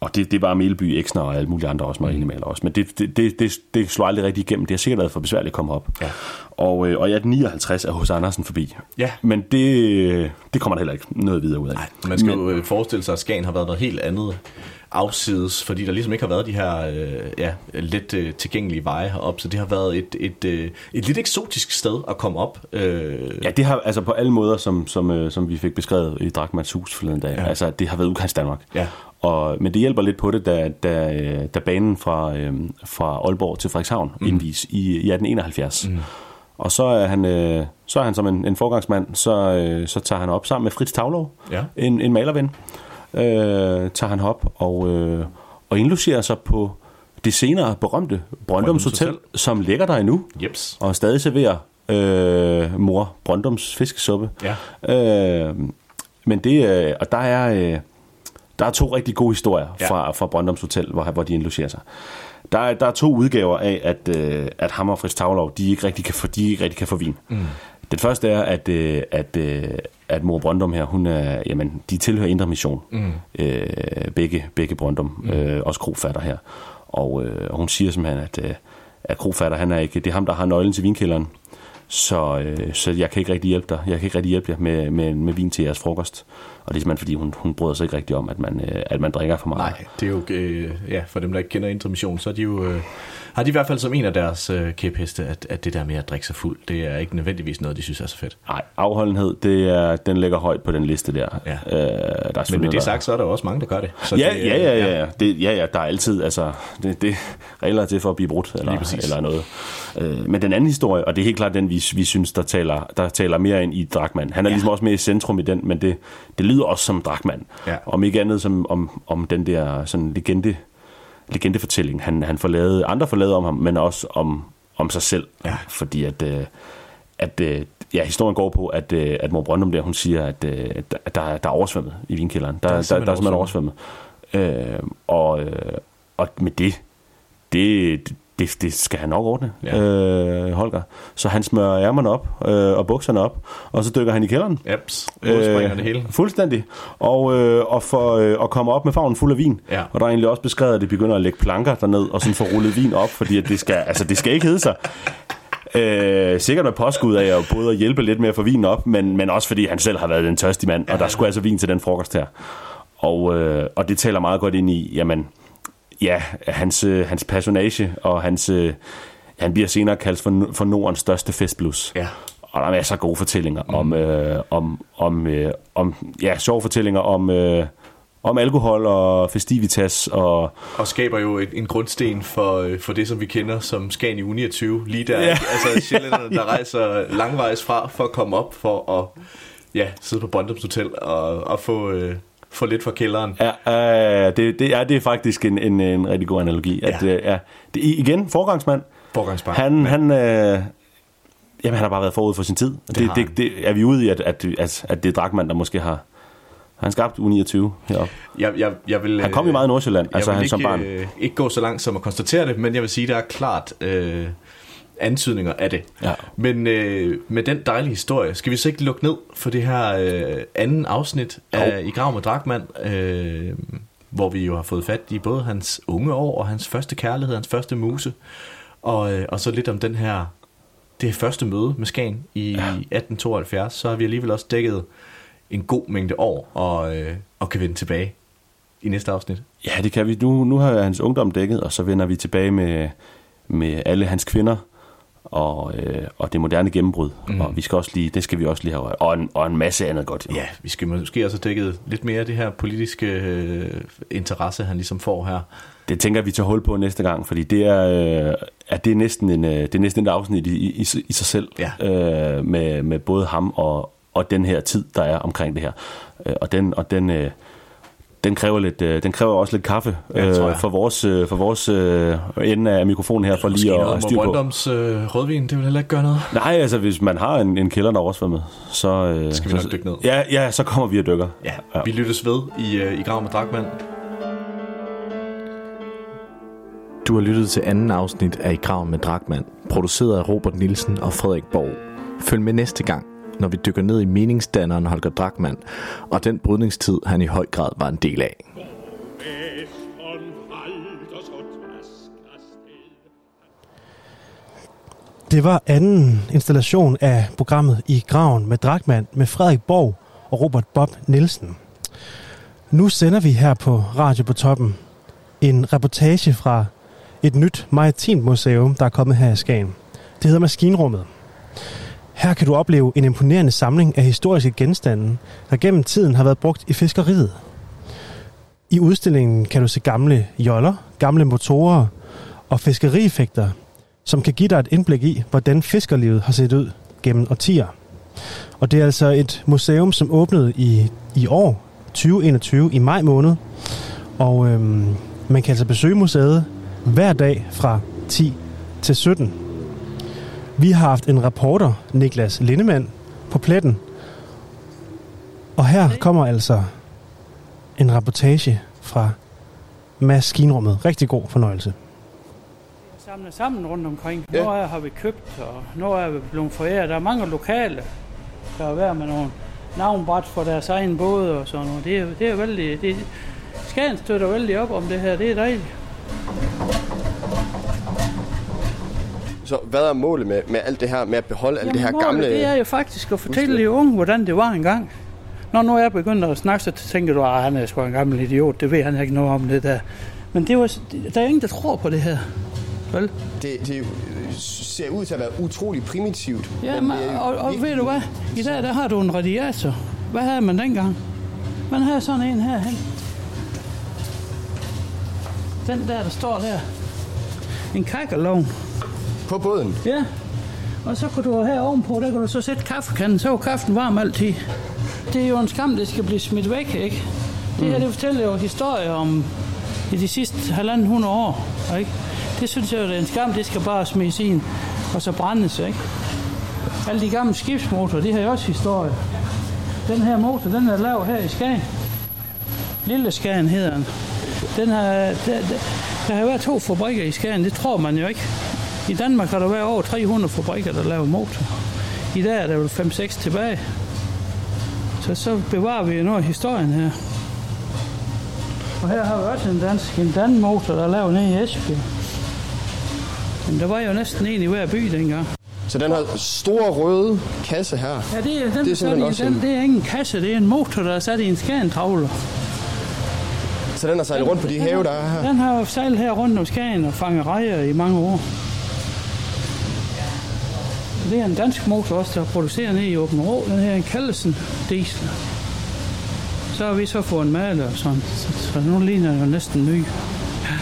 og det, det var Melby, Eksner og alle mulige andre også, marinemalere også. Men det, det, det, det, det slog aldrig rigtig igennem. Det har sikkert været for besværligt at komme op. Ja. Og, øh, og i 1859 er hos Andersen forbi. Ja. Men det, det kommer der heller ikke noget videre ud af. Man skal Men- jo øh, forestille sig, at Skagen har været noget helt andet afsides, fordi der ligesom ikke har været de her øh, ja, let øh, tilgængelige veje herop, så det har været et, et, øh, et lidt eksotisk sted at komme op. Øh, Ja, det har altså på alle måder, som, som, øh, som vi fik beskrevet i Drakmans hus forleden dag. Ja. Altså, det har været udkants Danmark. Ja. Og, men det hjælper lidt på det, da, da, da banen fra, øh, fra Aalborg til Frederikshavn mm. indvis i, i 1871. Mm. Og så er han, øh, så er han som en, en forgangsmand, så, øh, så tager han op sammen med Fritz Tavlov, Ja. en, en malerven, øh, tager han op og, øh, og indlogerer sig på det senere berømte Brøndums Hotel, Hotel. som ligger der endnu Jeps. og stadig serverer øh, mor Brøndums fiskesuppe. Ja. Øh, men det, øh, og der er, øh, der er to rigtig gode historier Ja. fra, fra Brøndums Hotel, hvor, hvor de indlogerer sig. Der er, der er to udgaver af, at, øh, at ham og Fritz Tavlov, de ikke rigtig kan få, de ikke rigtig kan få vin. Mm. Den første er, at, øh, at, øh, at mor Brøndum her, hun er, jamen, de tilhører Indre Mission. Mm. Øh, begge, begge Brøndum, mm. øh, også krofatter her. Og, øh, hun siger simpelthen, at, øh, at krofatter, han er ikke, det er ham, der har nøglen til vinkælderen. Så, øh, så jeg kan ikke rigtig hjælpe dig. Jeg kan ikke rigtig hjælpe jer med, med, med vin til jeres frokost. Og det er simpelthen, fordi hun, hun bryder sig ikke rigtig om, at man, øh, at man drikker for meget. Nej, det er jo, øh, ja, for dem, der ikke kender intermission, så er de jo, øh, har de i hvert fald som en af deres øh, kæpheste, at, at det der med at drikke sig fuld, det er ikke nødvendigvis noget, de synes er så fedt. Nej, afholdenhed, det er, den ligger højt på den liste der. Ja. Øh, der er Men med det sagt, så er der også mange, der gør det. Så ja, det, ja, ja, ja, ja. Det, ja, ja, der er altid, altså, det, det regler er til for at blive brudt, eller, eller noget. Øh, men den anden historie, og det er helt klart den, vi, vi synes, der taler, der taler mere ind i Drakman. Han er ja. ligesom også med i centrum i den, men det, det lyder også som Drakman. Ja. Om ikke andet som om, om den der sådan legende, legendefortælling, han, han får lavet, andre får lavet om ham, men også om, om sig selv. Ja. Fordi at, øh, at øh, ja, historien går på, at, øh, at mor Brøndum der, hun siger, at, øh, at der, der er oversvømmet i vinkælderen. Der, der, der, der er simpelthen oversvømmet. Øh, og, øh, og med det, det, det, det skal han nok ordne, Ja. ja. øh, Holger. Så han smører ærmerne op øh, og bukserne op, og så dykker han i kælderen. Jeps, udspringer det hele. Fuldstændig. Og, øh, og, for, øh, og kommer op med farven fuld af vin. Ja. Og der er egentlig også beskrevet, at det begynder at lægge planker derned, og sådan få rullet vin op, fordi at det, skal, altså, det skal ikke hedde sig. Øh, sikkert med påskud af at både at hjælpe lidt med at få vinen op, men, men også fordi han selv har været en tørstig mand, og der skulle altså vin til den frokost her. Og, øh, og det taler meget godt ind i, jamen, ja, hans, øh, hans personage, og hans, øh, han bliver senere kaldt for, for Nordens største festblus. Ja. Og der er masser af gode fortællinger mm. om, øh, om, om, øh, om, ja, sjove fortællinger om, øh, om alkohol og festivitas og... Og skaber jo en, en grundsten for, øh, for det, som vi kender som Scan i Uni 20. Lige der, Ja. altså sjællænderne, der rejser langvejs fra for at komme op for at ja, sidde på Brøndums Hotel og, og få, øh, få lidt fra kælderen. Ja, øh, det, det, er, det er faktisk en, en, en rigtig god analogi. At, Ja. øh, ja, det igen forgangsmand. Forgangsmand. Han, han, øh, jamen, han har bare været forud for sin tid. Det, det, det, det er vi ude i, at, at, at, at det er Drachmann, der måske har... Han skabt U29 heroppe? Jeg, jeg, jeg vil, Han kom jo meget i Nordsjælland, jeg altså han ikke, som barn. Øh, ikke gå så langt som at konstatere det, men jeg vil sige, der er klart øh, antydninger af det. Ja. Men øh, med den dejlige historie, skal vi så ikke lukke ned for det her øh, anden afsnit af I Grav med Dragmand, øh, hvor vi jo har fået fat i både hans unge år og hans første kærlighed, hans første muse, og, øh, og så lidt om den her det første møde med Skagen i ja. 1872, så har vi alligevel også dækket en god mængde år og, øh, og kan vende tilbage i næste afsnit. Ja, det kan vi. Nu, nu har jeg hans ungdom dækket, og så vender vi tilbage med, med alle hans kvinder og, øh, og det moderne gennembrud. Mm. Og vi skal også lige, det skal vi også lige have. Og en, og en masse andet godt. Jo. Ja, vi skal måske også have dækket lidt mere af det her politiske øh, interesse, han ligesom får her. Det tænker vi tager hul på næste gang, fordi det er, øh, at det er næsten en, øh, det er næsten et afsnit i, i, i sig selv, Ja. øh, med, med både ham og, og den her tid, der er omkring det her. Øh, og den, og den, øh, den kræver lidt, øh, den kræver også lidt kaffe Ja, tror jeg. øh, for vores, øh, for vores øh, ende af mikrofonen her, for lige at, at styre på. Brøndums øh, rødvin, det vil heller ikke gøre noget. Nej, altså hvis man har en, en kælder, der også var med, så... Øh, Skal vi nok dykke ned. Ja, ja, så kommer vi og dykker. Ja, ja. vi lyttes ved i, øh, i Grav med Dragmand. Du har lyttet til anden afsnit af I Grav med Dragmand, produceret af Robert Nielsen og Frederik Borg. Følg med næste gang, når vi dykker ned i meningsdanneren Holger Drachmann, og den brydningstid, han i høj grad var en del af. Det var anden installation af programmet I Graven med Drachmann med Frederik Borg og Robert Bob Nielsen. Nu sender vi her på Radio på Toppen en reportage fra et nyt maritimt museum, der er kommet her i Skagen. Det hedder Maskinrummet. Her kan du opleve en imponerende samling af historiske genstande, der gennem tiden har været brugt i fiskeriet. I udstillingen kan du se gamle joller, gamle motorer og fiskerieffekter, som kan give dig et indblik i, hvordan fiskerlivet har set ud gennem årtier. Og det er altså et museum, som åbnede i, i år, 2021, i maj måned. Og øhm, man kan altså besøge museet hver dag fra 10 til 17. Vi har haft en reporter, Niklas Lindemann, på pletten. Og her kommer altså en reportage fra Maskinrummet. Rigtig god fornøjelse. samlet sammen rundt omkring. Ja. Noget har vi købt, og noget er vi blevet foræret. Der er mange lokale, der har været med nogle navnbræt for deres egen både og sådan noget. Det er, det er vældig... Det, Skagen støtter vældig op om det her. Det er dejligt. Så hvad er målet med, med alt det her, med at beholde alt det her målet, gamle... det er jo faktisk at fortælle de unge, hvordan det var engang. Når nu er begyndt at snakke, så tænker du, at han er sgu en gammel idiot. Det ved han ikke noget om det der. Men det var, der er ingen, der tror på det her. Vel? Det, det ser ud til at være utrolig primitivt. Ja, men er og, og ved du hvad? I dag der har du en radiator. Hvad havde man dengang? Man havde sådan en herhen. Den der, der står der. En kakkelovn. På båden? Ja. Og så kunne du her ovenpå, der kunne du så sætte kaffekanden, så var kaffen varm altid. Det er jo en skam, det skal blive smidt væk, ikke? Det her, det fortæller jo historier om i de sidste halvanden hundrede år, ikke? Det synes jeg jo, det er en skam, det skal bare smides ind, og så brændes, ikke? Alle de gamle skibsmotorer, de har jo også historie. Den her motor, den er lavet her i Skagen. Lille Skagen hedder den. den har, der, der, der har været to fabrikker i Skagen, det tror man jo ikke. I Danmark har der været over 300 fabrikker, der laver motor. I dag er der vel 5-6 tilbage. Så så bevarer vi noget af historien her. Og her har vi også en dansk en Dan motor, der er lavet nede i Esbjerg. Men der var jo næsten en i hver by dengang. Så den her store røde kasse her, Ja, det er, den, det er er, simpelthen også den, en, det er ikke en kasse, det er en motor, der er sat i en skærentravler. så den har sejlet rundt på de have, der er her. Den har sejlet her rundt om Skagen og fanget rejer i mange år. Det er en dansk motor også, der producerer nede i Åben Rå. Den her en Kallesen diesel. så har vi så fået en maler og sådan. Så, så nu ligner den jo næsten ny. Ja.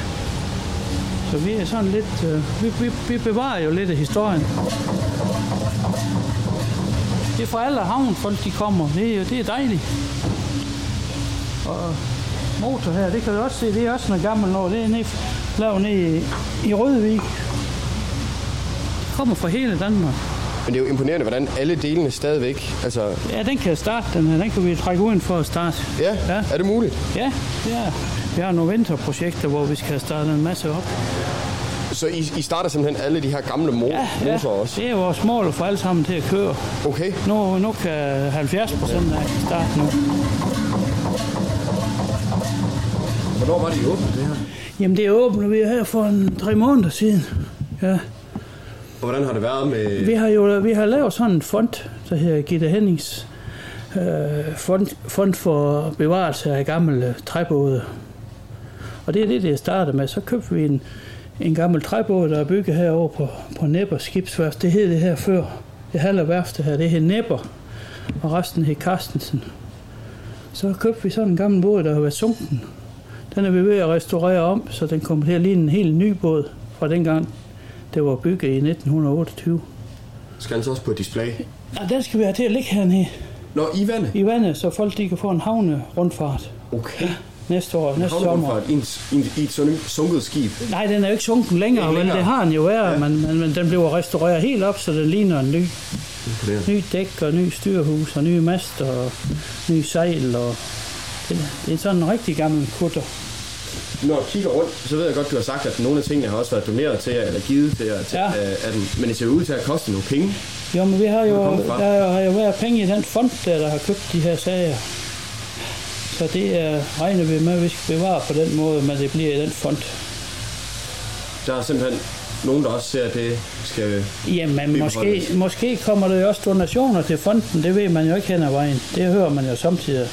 Så vi er sådan lidt... Øh, vi, vi, vi bevarer jo lidt af historien. Det er fra alle havnfolk, de kommer. Det er, det er dejligt. Og motor her, det kan du også se, det er også noget gammelt noget. Det er nede, lavet nede i, i Rødvig. Det kommer fra hele Danmark. Men det er jo imponerende, hvordan alle delene stadigvæk... Altså, Ja, den kan starte, den her. Den kan vi trække uden for at starte. Ja, ja. er det muligt? Ja, er. Vi har nogle vinterprojekter, hvor vi skal starte en masse op. så I, I starter simpelthen alle de her gamle mo- Ja, motorer også? det er vores mål at få alle sammen til at køre. Okay. Nu, nu kan 70 procent af starte nu. Hvornår var det, åbnede det her? Jamen, det åbner vi her for en tre måneder siden. Ja. Og hvordan har det været med... Vi har jo vi har lavet sådan en fond, der hedder Gitte Hennings øh, fond, fond for bevarelse af gamle øh, træbåde. Og det er det, det startede med. Så købte vi en, en gammel træbåd, der er bygget herovre på, på Nepper skibsværft. Det hed det her før. Det halve værfte her, det hed Nepper. Og resten hed Carstensen. Så købte vi sådan en gammel båd, der har været sunken. Den er vi ved at restaurere om, så den kommer til at ligne en helt ny båd fra dengang, det var bygget i 1928. Skal den så også på display? Ja, den skal vi have til at ligge hernede. Nå, i vandet? I vandet, så folk de kan få en havne rundfart. Okay. Næste år, næste sommer. I, en, i, en, i et sunket skib? Nej, den er jo ikke sunken længere, men det har den jo været. Ja. Men, men, men den bliver restaureret helt op, så det ligner en ny. Imponerende. Ny dæk og ny styrhus og nye master og ny sejl. Og det, det er sådan en rigtig gammel kutter. Når jeg kigger rundt, så ved jeg godt, du har sagt, at nogle af tingene har også været doneret til jer, eller givet til jer. Til, Ja. øh, den. Men det ser ud til at koste nogle penge. Jo, men vi har jo, der har jo været penge i den fond, der, der har købt de her sager. Så det er, regner vi med, at vi skal bevare på den måde, men det bliver i den fond. Der er simpelthen nogen, der også ser, at det skal... Jamen, måske, måske kommer der jo også donationer til fonden. Det ved man jo ikke hen ad vejen. Det hører man jo samtidig.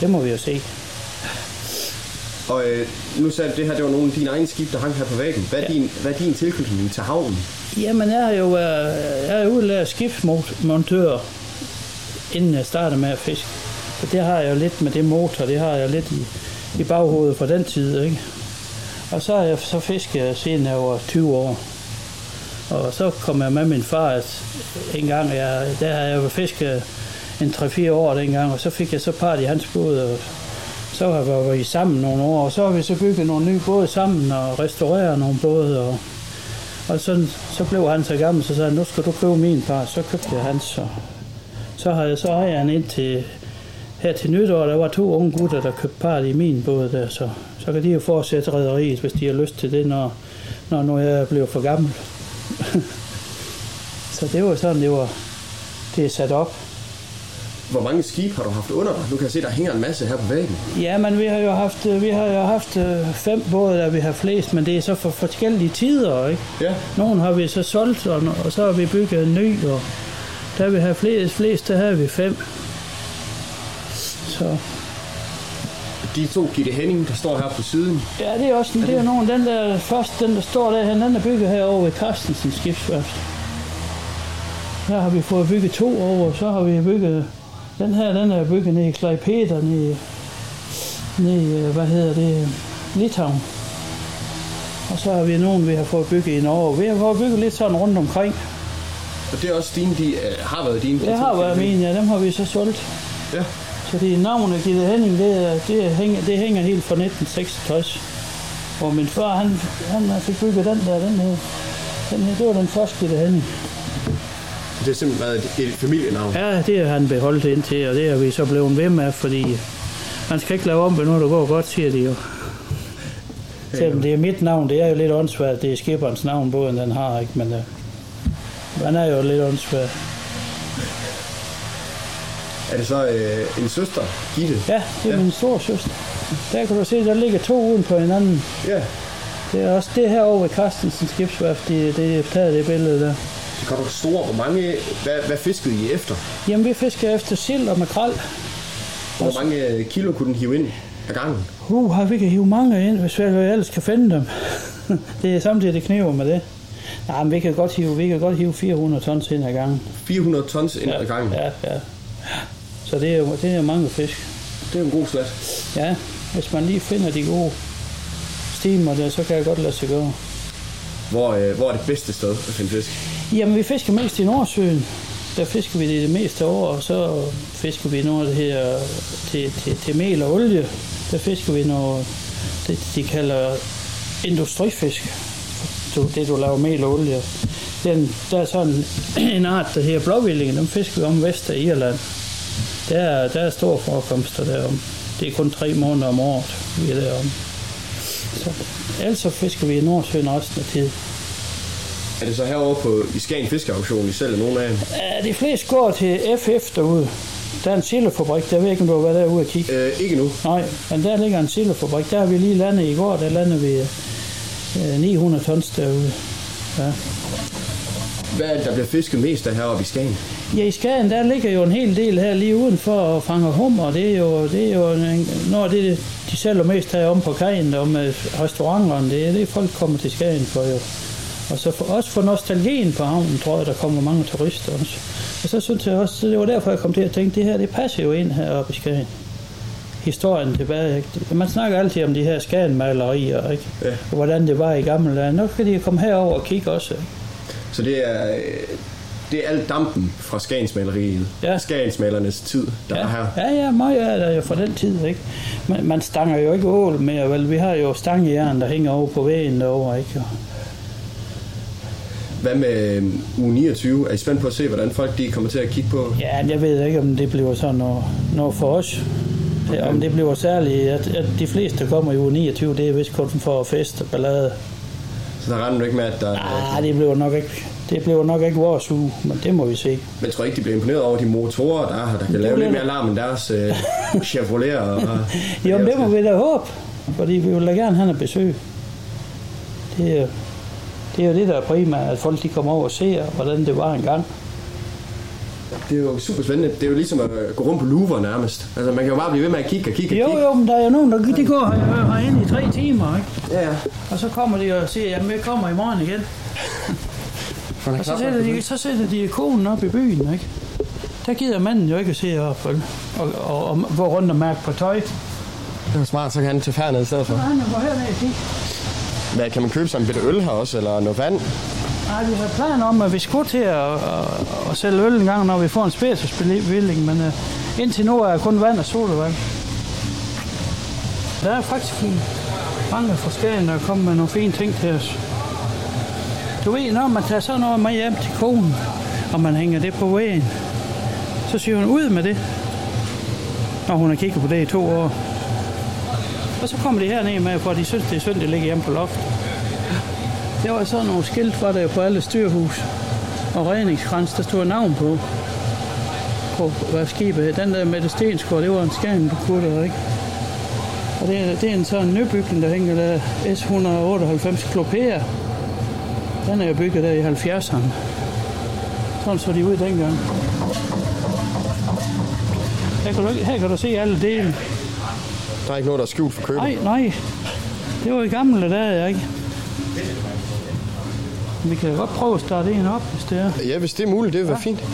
Det må vi jo se. Og øh, nu sagde du, det her det var nogle af dine egne skib, der hang her på væggen. Hvad er, ja. din, hvad er din tilknytning til havnen? Jamen, jeg har jo været, jeg er udlært skibsmontør, inden jeg startede med at fiske. Så det har jeg jo lidt med det motor, det har jeg lidt i, i baghovedet fra den tid, ikke? Og så har jeg så fisket siden jeg var 20 år. Og så kom jeg med min far, at en gang, jeg, der har jeg fisket en 3-4 år dengang, og så fik jeg så part i hans båd, og så har vi vi sammen nogle år, og så har vi så bygget nogle nye både sammen og restaureret nogle både, og, og så, så blev han så gammel, så sagde han, nu skal du købe min par. så købte jeg hans, og så har jeg så ejer han ind til, her til nytår, der var to unge gutter, der købte part i min båd der, så, så kan de jo fortsætte rædderiet, hvis de har lyst til det, når, når nu jeg er blevet for gammel. så det var sådan, det var det er sat op. Hvor mange skibe har du haft under dig? Nu kan jeg se, der hænger en masse her på væggen. Ja, men vi har jo haft, øh, vi har jo haft øh, fem både, der vi har flest, men det er så for forskellige tider, ikke? Ja. Nogle har vi så solgt, og, og så har vi bygget en ny, og der vi har flest, flest, der har vi fem. Så De to Gitte Henning, der står her på siden. ja, det er også det er nogen, den der første, den der står der, den er bygget herovre ved Carstensen skibsværft. Der har vi fået bygget to over, så har vi bygget, den her, den er bygget nede i Klej Peter, nede, nede, i, hvad hedder det, Litauen. Og så har vi nogen, vi har fået bygget i Norge. Vi har fået bygget lidt sådan rundt omkring. Og det er også dine, de øh, har været dine. Det har været mine, ja, dem har vi så solgt. Ja. Så det er navnet Gitte Henning, det, det, hænger, det hænger helt fra 1966. Hvor min far, han, han fik bygget den der, den her. Den her, det var den første Gitte Henning. Det har simpelthen været et, et familienavn. Ja, det har han beholdt indtil, og det er vi så blevet ved med, fordi man skal ikke lave om på noget, der går godt, siger de jo. Selvom det er mit navn, det er jo lidt åndssvagt, det er skipperens navn, båden den har, ikke? Men uh, man er jo lidt åndssvagt. Er det så øh, en søster, Gitte? Ja, det er ja. min store søster. Der kan du se, der ligger to uden på hinanden. Ja. Det er også det her over ved Carstensen skibsværft, det, det er taget det billede der. Kan du store. Hvor mange, hvad, hvad fiskede I efter? Jamen, vi fisker efter sild og makrel. Hvor mange øh, kilo kunne den hive ind ad gangen? Uh, har vi kan hive mange ind, hvis vi ellers kan finde dem. det er samtidig det kniver med det. Nej, men vi kan godt hive, vi kan godt hive 400 tons ind ad gangen. 400 tons ind ad gangen? Ja, ja. Så det er jo det er mange fisk. det er en god slat. Ja, hvis man lige finder de gode stimer der, så kan jeg godt lade sig gøre. Hvor, øh, hvor er det bedste sted at finde fisk? Jamen, vi fisker mest i Nordsøen. Der fisker vi det det meste år, og så fisker vi noget af det her til, til, til mel og olie. Der fisker vi noget, det de kalder industrifisk. Du, det du laver mel og olie. Den, der er sådan en art, der hedder blåvilling, dem fisker vi om vest af Irland. Der er, der er store forekomster derom. Det er kun tre måneder om året, vi er derom. Så, ellers så fisker vi i Nordsøen resten af tiden. Er det så herovre på, i Skagen Fiskeauktion, I sælger nogle af dem? Ja, de fleste går til FF derude. Der er en sillefabrik, der ved ikke, om du har været derude og kigge. Øh, ikke nu. Nej, men der ligger en sillefabrik. Der har vi lige landet i går, der landede vi øh, 900 tons derude. Ja. Hvad er det, der bliver fisket mest af heroppe i Skagen? Ja, i Skagen, der ligger jo en hel del her lige udenfor og fanger hummer. Det er jo, det er jo en, af det, de sælger mest her om på kajen og med restauranterne. Det er det, folk kommer til Skagen for jo. Og så for, også for nostalgien på havnen, tror jeg, der kommer mange turister også. Og så synes jeg også, det var derfor, jeg kom til at tænke, det her, det passer jo ind heroppe i Skagen. Historien tilbage, ikke? Man snakker altid om de her Skagen-malerier, ikke? Ja. Og hvordan det var i gamle dage. Nu kan de komme herover og kigge også. ikke? Så det er, det er alt dampen fra Skagensmaleriet. Ja. Skagensmalernes tid, der ja. er her. Ja, ja, meget er der jo fra den tid, ikke? Man, man stanger jo ikke ål mere, vel? Vi har jo stangejern, der hænger over på væggen derovre, ikke? Og Hvad med øh, uge 29? Er I spændt på at se, hvordan folk de kommer til at kigge på? Ja, jeg ved ikke, om det bliver sådan noget, noget for os. Okay. Om det bliver særligt, at, at de fleste, der kommer i uge 29, det er vist kun for fest og ballade. Så der regner du ikke med, at der... Nej, det bliver nok ikke, det bliver nok ikke vores uge, men det må vi se. Men tror ikke, de bliver imponeret over de motorer, der er der kan Det lave lidt mere larm end deres øh, Chevrolet og... Jo, men det må vi da håbe, fordi vi vil da gerne have noget besøg. Det er, det er jo det, der er primært, at folk de kommer over og ser, hvordan det var engang. Det er jo super spændende. Det er jo ligesom at gå rundt på Louvre nærmest. Altså, man kan jo bare blive ved med at kigge og kigge og Jo, kigge. jo, men der er jo nogen, der de går her- herinde i tre timer, ikke? Ja, ja. Og så kommer de og siger, jamen jeg kommer i morgen igen. Og så sætter, de, så sætter de ikonen op i byen, ikke? Der gider manden jo ikke at se op, vel? Og, og, og, gå rundt og mærke på tøj. Det er smart, så kan han til færd i stedet for. Så han går herned og kigge. Hvad, kan man købe sådan en bitte øl her også, eller noget vand? Nej, vi har planer om, at vi skulle til at, at, at sælge øl en gang, når vi får en spiritusbevilling, men uh, indtil nu er kun vand og sodavand. Der er faktisk mange forskellige, der kommer med nogle fine ting til os. Du ved, når man tager sådan noget med hjem til konen, og man hænger det på væggen, så siger hun ud med det, når hun har kigget på det i to år. Og så kommer de herned med, for de synes, det er synd, det ligger hjemme på loftet. Der var sådan nogle skilt, var der på alle styrhus. Og redningskrans, der stod navn på. På hvad skibet. Den der med det stensgård, det var en skærm, du kunne der, ikke? Og det er, det er en sådan nybygning, der hænger der S198 Klopea. Den er jo bygget der i 70'erne. Sådan så de ud dengang. Her kan, du, her kan du se alle dele. Der er ikke noget, der er skjult for køber. Nej, nej. Det var i gamle dage, ikke? Vi kan godt prøve at starte en op, hvis det er. Ja, hvis det er muligt, det vil være fint.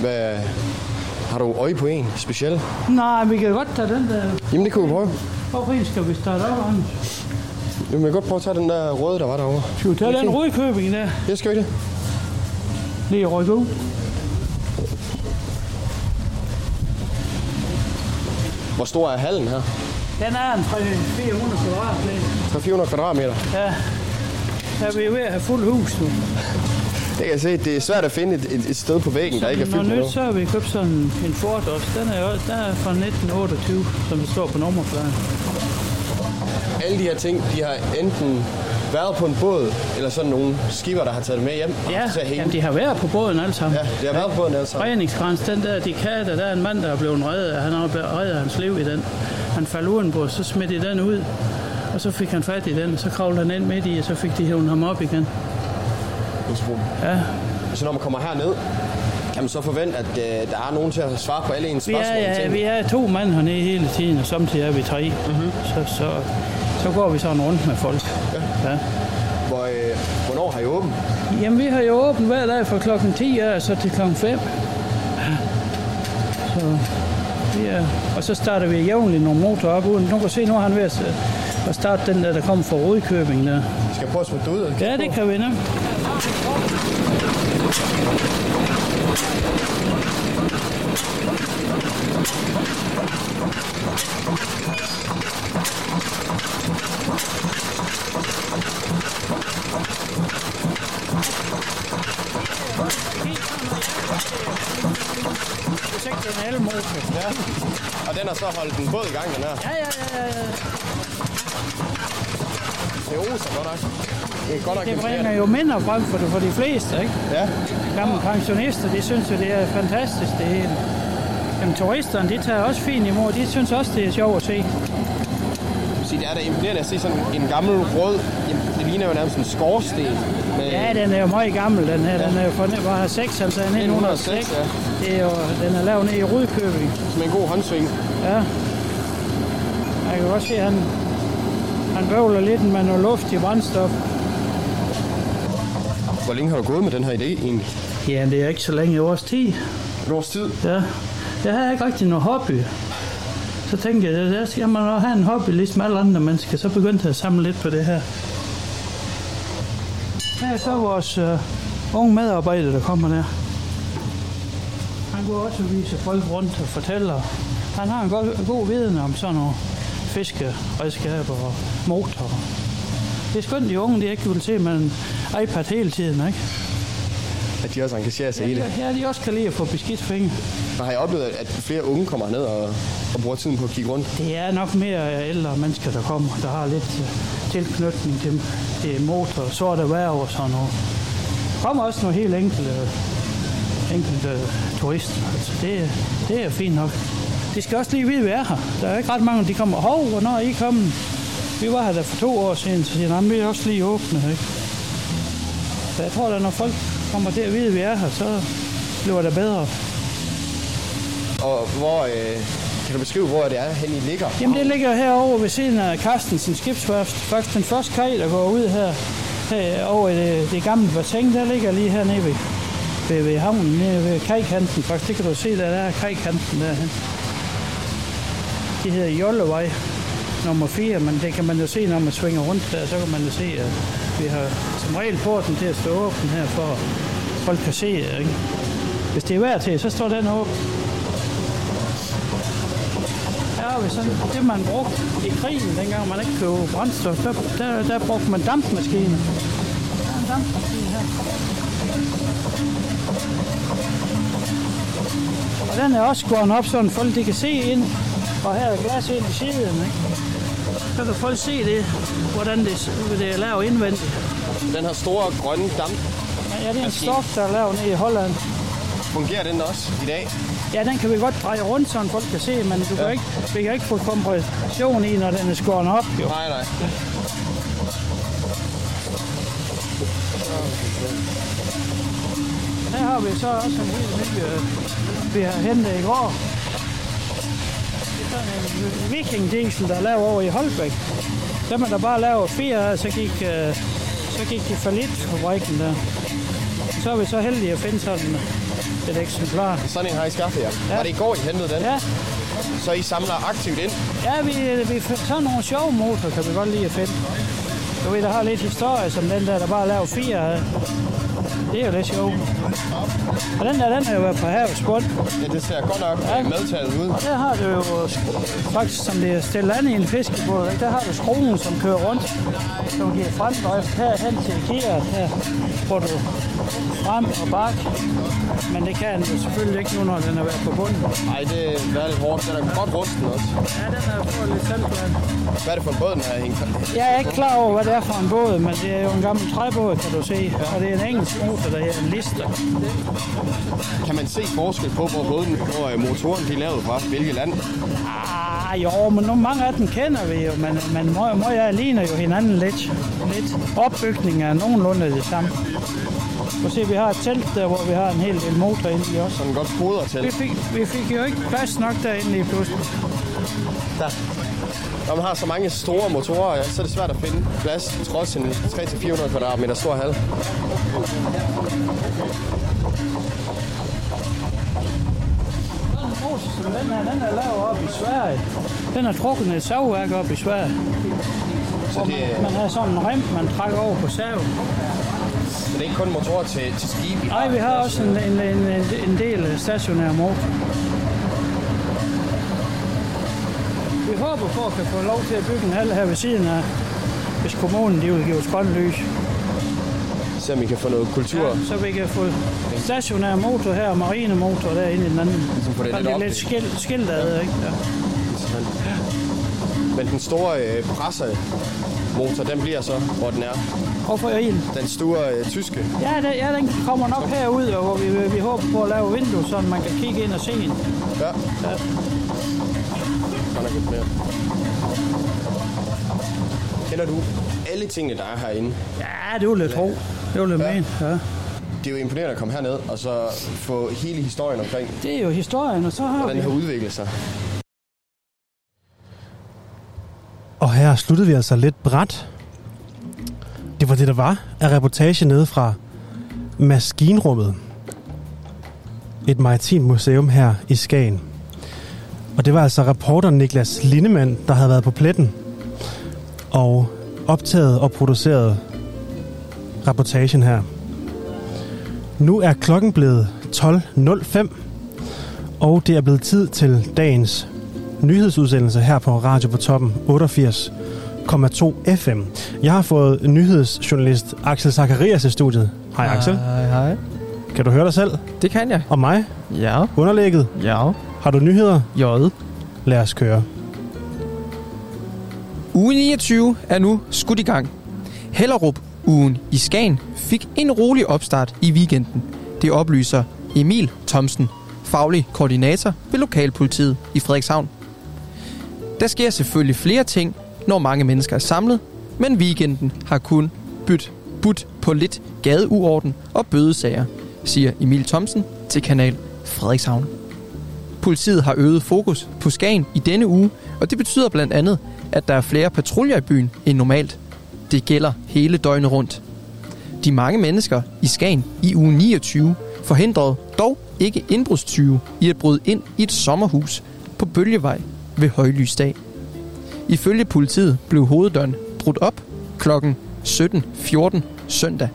Hvad, har du øje på en speciel? Nej, vi kan godt tage den der. Jamen, det kunne vi prøve. Hvorfor en skal vi starte op, Anders? Vi kan godt prøve at tage den der røde, der var derovre. Skal vi tage den rødkøbing der? Jeg skal vi det. Lige rykke ud. Hvor stor er hallen her? Den er en 300-400 kvadratmeter. 300 kvadratmeter. Ja. Der er vi ved at have fuld hus nu. Det kan jeg se, det er svært at finde et, et, et sted på væggen, der ikke er fyldt med nyt, noget. så har vi købt sådan en Ford også. Den er, jo, der er fra 1928, som det står på nummerpladen. Alle de her ting, de har enten været på en båd, eller sådan nogle skipper, der har taget det med hjem. Ja, til at hænge. jamen, de har været på båden alle sammen. Ja, de har været på båden alle sammen. Redningskrans, den der Dikata, der er en mand, der er blevet reddet. Han har blevet reddet hans liv i den. Han faldt udenbords, så smidt de den ud. Og så fik han fat i den, så kravlede han ind midt i, og så fik de hævet ham op igen. Ja. Så når man kommer herned, kan man så forvente, at øh, der er nogen til at svare på alle ens spørgsmål? ja, til- vi er to mand hernede hele tiden, og samtidig er vi tre. Mm-hmm. Så, så, så går vi sådan rundt med folk. Ja. ja. Hvor, øh, hvornår har I åbent? Jamen, vi har jo åbent hver dag fra klokken 10 af, så til klokken 5. Så Ja, og så starter vi jævnligt nogle motorer op uden. Nu kan se, nu har han ved at, at starte den der, der kommer fra Rødkøbing der. Skal jeg prøve at det ud? Ja, det kan vi nemt. Hvis ikke den er elmotor. Ja. Og så holdt den båd i gang, den her. Ja, ja, ja, ja. Det oser godt nok. Det er godt nok Det bringer jo minder frem for, det, for de fleste, ikke? Ja. Gamle pensionister, de synes jo, det er fantastisk, det hele. Jamen, turisterne, de tager også fint imod. De synes også, det er sjovt at se. Sige, det er da imponerende at se sådan en gammel rød, jamen, det ligner jo nærmest en skorsten. Med, Ja, den er jo meget gammel, den her. Den er jo fra var 6, altså 1906. 1906, ja. Det er jo, den er lavet nede i Rudkøbing. Som en god håndsving. Ja. Jeg kan godt se, at han, han bøvler lidt med noget luft i brændstof. Hvor længe har du gået med den her idé egentlig? Ja, det er ikke så længe i års tid. Et års tid? Ja. Jeg har ikke rigtig noget hobby. Så tænkte jeg, der skal man også have en hobby, ligesom alle andre mennesker. Så begyndte jeg at samle lidt på det her. Her er så vores uh, unge medarbejder, der kommer der. Han går også og viser folk rundt og fortæller. Han har en god, god viden om sådan nogle fiskeredskaber og motorer. Det er skønt, de unge de ikke vil se med en iPad hele tiden, ikke? At de også engagerer sig i det. Ja, de også kan lide at få beskidt fingre. Og har I oplevet, at flere unge kommer ned og, og bruger tiden på at kigge rundt? Det er nok mere ældre mennesker, der kommer, der har lidt øh, tilknytning til, til motor, sort erhverv og sådan noget. Der kommer også nogle helt enkelte, enkelte turister. Altså, det, det er fint nok. De skal også lige vide, vi er her. Der er ikke ret mange, de kommer, hov, hvornår er I kommet? Vi var her da for to år siden, så siger vi er også lige åbne. Ikke? Så jeg tror, at når folk kommer til at vide, vi er her, så bliver det bedre. Og hvor, øh, kan du beskrive, hvor det er, hen I ligger? Jamen det ligger herovre ved siden af Carstensen skibsværft. Faktisk den første kaj, der går ud her, her over det, det gamle bassin, der ligger lige hernede ved, ved, ved havnen, nede ved kajkanten. Faktisk, det kan du se, der er kajkanten derhen. Det hedder Jollevej nummer 4, men det kan man jo se, når man svinger rundt der, så kan man jo se, at vi har som regel porten til at stå åben her, for at folk kan se, ikke? Hvis det er værd til, så står den åben. Her har vi sådan, det man brugte i krigen, dengang man ikke købte brændstof, der, der, der brugte man dampmaskiner. Der er en dampmaskine her. Den er også skåret op, så folk de kan se ind. Og her er glas ind i siden, ikke? Så kan folk se det, hvordan det, det er lavet indvendigt. Den her store grønne damp. Ja, det er en stok, der er lavet nede i Holland. Fungerer den også i dag? Ja, den kan vi godt dreje rundt, så folk kan se, men du ja. kan ikke, vi kan ikke få kompression i, når den er skåret op. Jo. Nej, nej. Her har vi så også en helt ny, øh, vi har hentet i går. Det er sådan en viking diesel, der er lavet over i Holbæk. Dem er der bare lavet fire af, så gik, øh, så gik de for lidt fabrikken der. Så er vi så heldige at finde sådan et eksemplar. Sådan en har I skaffet jer. Ja. Var det i går, I hentede den? Ja. Så I samler aktivt ind? Ja, vi, vi sådan nogle sjove motor kan vi godt lide at finde. Du ved, der har lidt historie, som den der, der bare laver fire af. Det er jo lidt sjovt. Og den der, den har jo været på havets bund. Ja, det ser godt nok ja. medtaget ud. Og der har du jo sk- faktisk, som det er stillet an i en fiskebåd, der har du skruen, som kører rundt, som giver fremdrift herhen til gearet her, hvor du frem og bak. Men det kan den jo selvfølgelig ikke nu, når den er været på bunden. Nej, det er lidt hårdt. Den er godt rusten også. Ja, den er fået lidt selvblandt. Hvad er det for en båd, den er hængt? Jeg er ikke klar over, hvad det er for en båd, men det er jo en gammel træbåd, kan du se. Og det er en engelsk motor, der hedder en Lister. Kan man se forskel på, hvor båden, hvor øh, motoren de er lavet fra? Hvilket land? Ah, jo, men nogle mange af dem kender vi jo, men, men må, må jeg ligner jo hinanden lidt. lidt. Opbygningen er nogenlunde det samme. Du se, vi har et telt der, hvor vi har en hel del motor inde i også. Sådan godt fodret telt. Vi fik, vi fik jo ikke plads nok derinde lige pludselig. Der. Når man har så mange store motorer, ja, så er det svært at finde plads, trods en 300-400 kvadratmeter stor hal. motor som den her, den er lavet op i Sverige. Den er trukket ned et savværk op i Sverige. Så det... man, man har sådan en rem, man trækker over på sav. Så det er ikke kun motorer til, til skib? I Nej, vi har også en, en, en, en- del stationære motor. Vi håber på at kan få lov til at bygge en hal her ved siden af, hvis kommunen de vil give os grønt lys. Så vi kan få noget kultur. Ja, så vi kan få stationær motor her og marinemotor derinde i den anden. få det Så lidt er op, lidt skilt, skilt ad, ikke? Ja. Men den store øh, pressemotor, den bliver så, hvor den er. Hvorfor er en? Den store øh, tyske. Ja, den, ja, den kommer nok herud, og hvor vi, vi håber på at lave vindue, så man kan kigge ind og se den. Ja. ja. Godt nok mere. Kender du alle tingene, der er herinde? Ja, det var lidt tro. Det var lidt ja. ja. Det er jo imponerende at komme herned og så få hele historien omkring, Det er jo historien, og så har hvordan vi... det har udviklet sig. Og her sluttede vi altså lidt bræt. Det var det, der var af reportage nede fra Maskinrummet. Et maritimt museum her i Skagen. Og det var altså reporter Niklas Lindemann, der havde været på pletten og optaget og produceret reportagen her. Nu er klokken blevet 12.05, og det er blevet tid til dagens nyhedsudsendelse her på Radio på Toppen 88,2 FM. Jeg har fået nyhedsjournalist Axel Zacharias i studiet. Hej Axel. Hej, hej. Kan du høre dig selv? Det kan jeg. Og mig? Ja. Underlægget? Ja. Har du nyheder? J. Lad os køre. Uge 29 er nu skudt i gang. Hellerup ugen i Skagen fik en rolig opstart i weekenden. Det oplyser Emil Thomsen, faglig koordinator ved Lokalpolitiet i Frederikshavn. Der sker selvfølgelig flere ting, når mange mennesker er samlet, men weekenden har kun bydt budt på lidt gadeuorden og bødesager, siger Emil Thomsen til kanal Frederikshavn. Politiet har øget fokus på Skagen i denne uge, og det betyder blandt andet, at der er flere patruljer i byen end normalt. Det gælder hele døgnet rundt. De mange mennesker i Skagen i uge 29 forhindrede dog ikke indbrudstyve i at bryde ind i et sommerhus på Bølgevej ved højlysdag. Ifølge politiet blev hoveddøren brudt op klokken 17.14 søndag.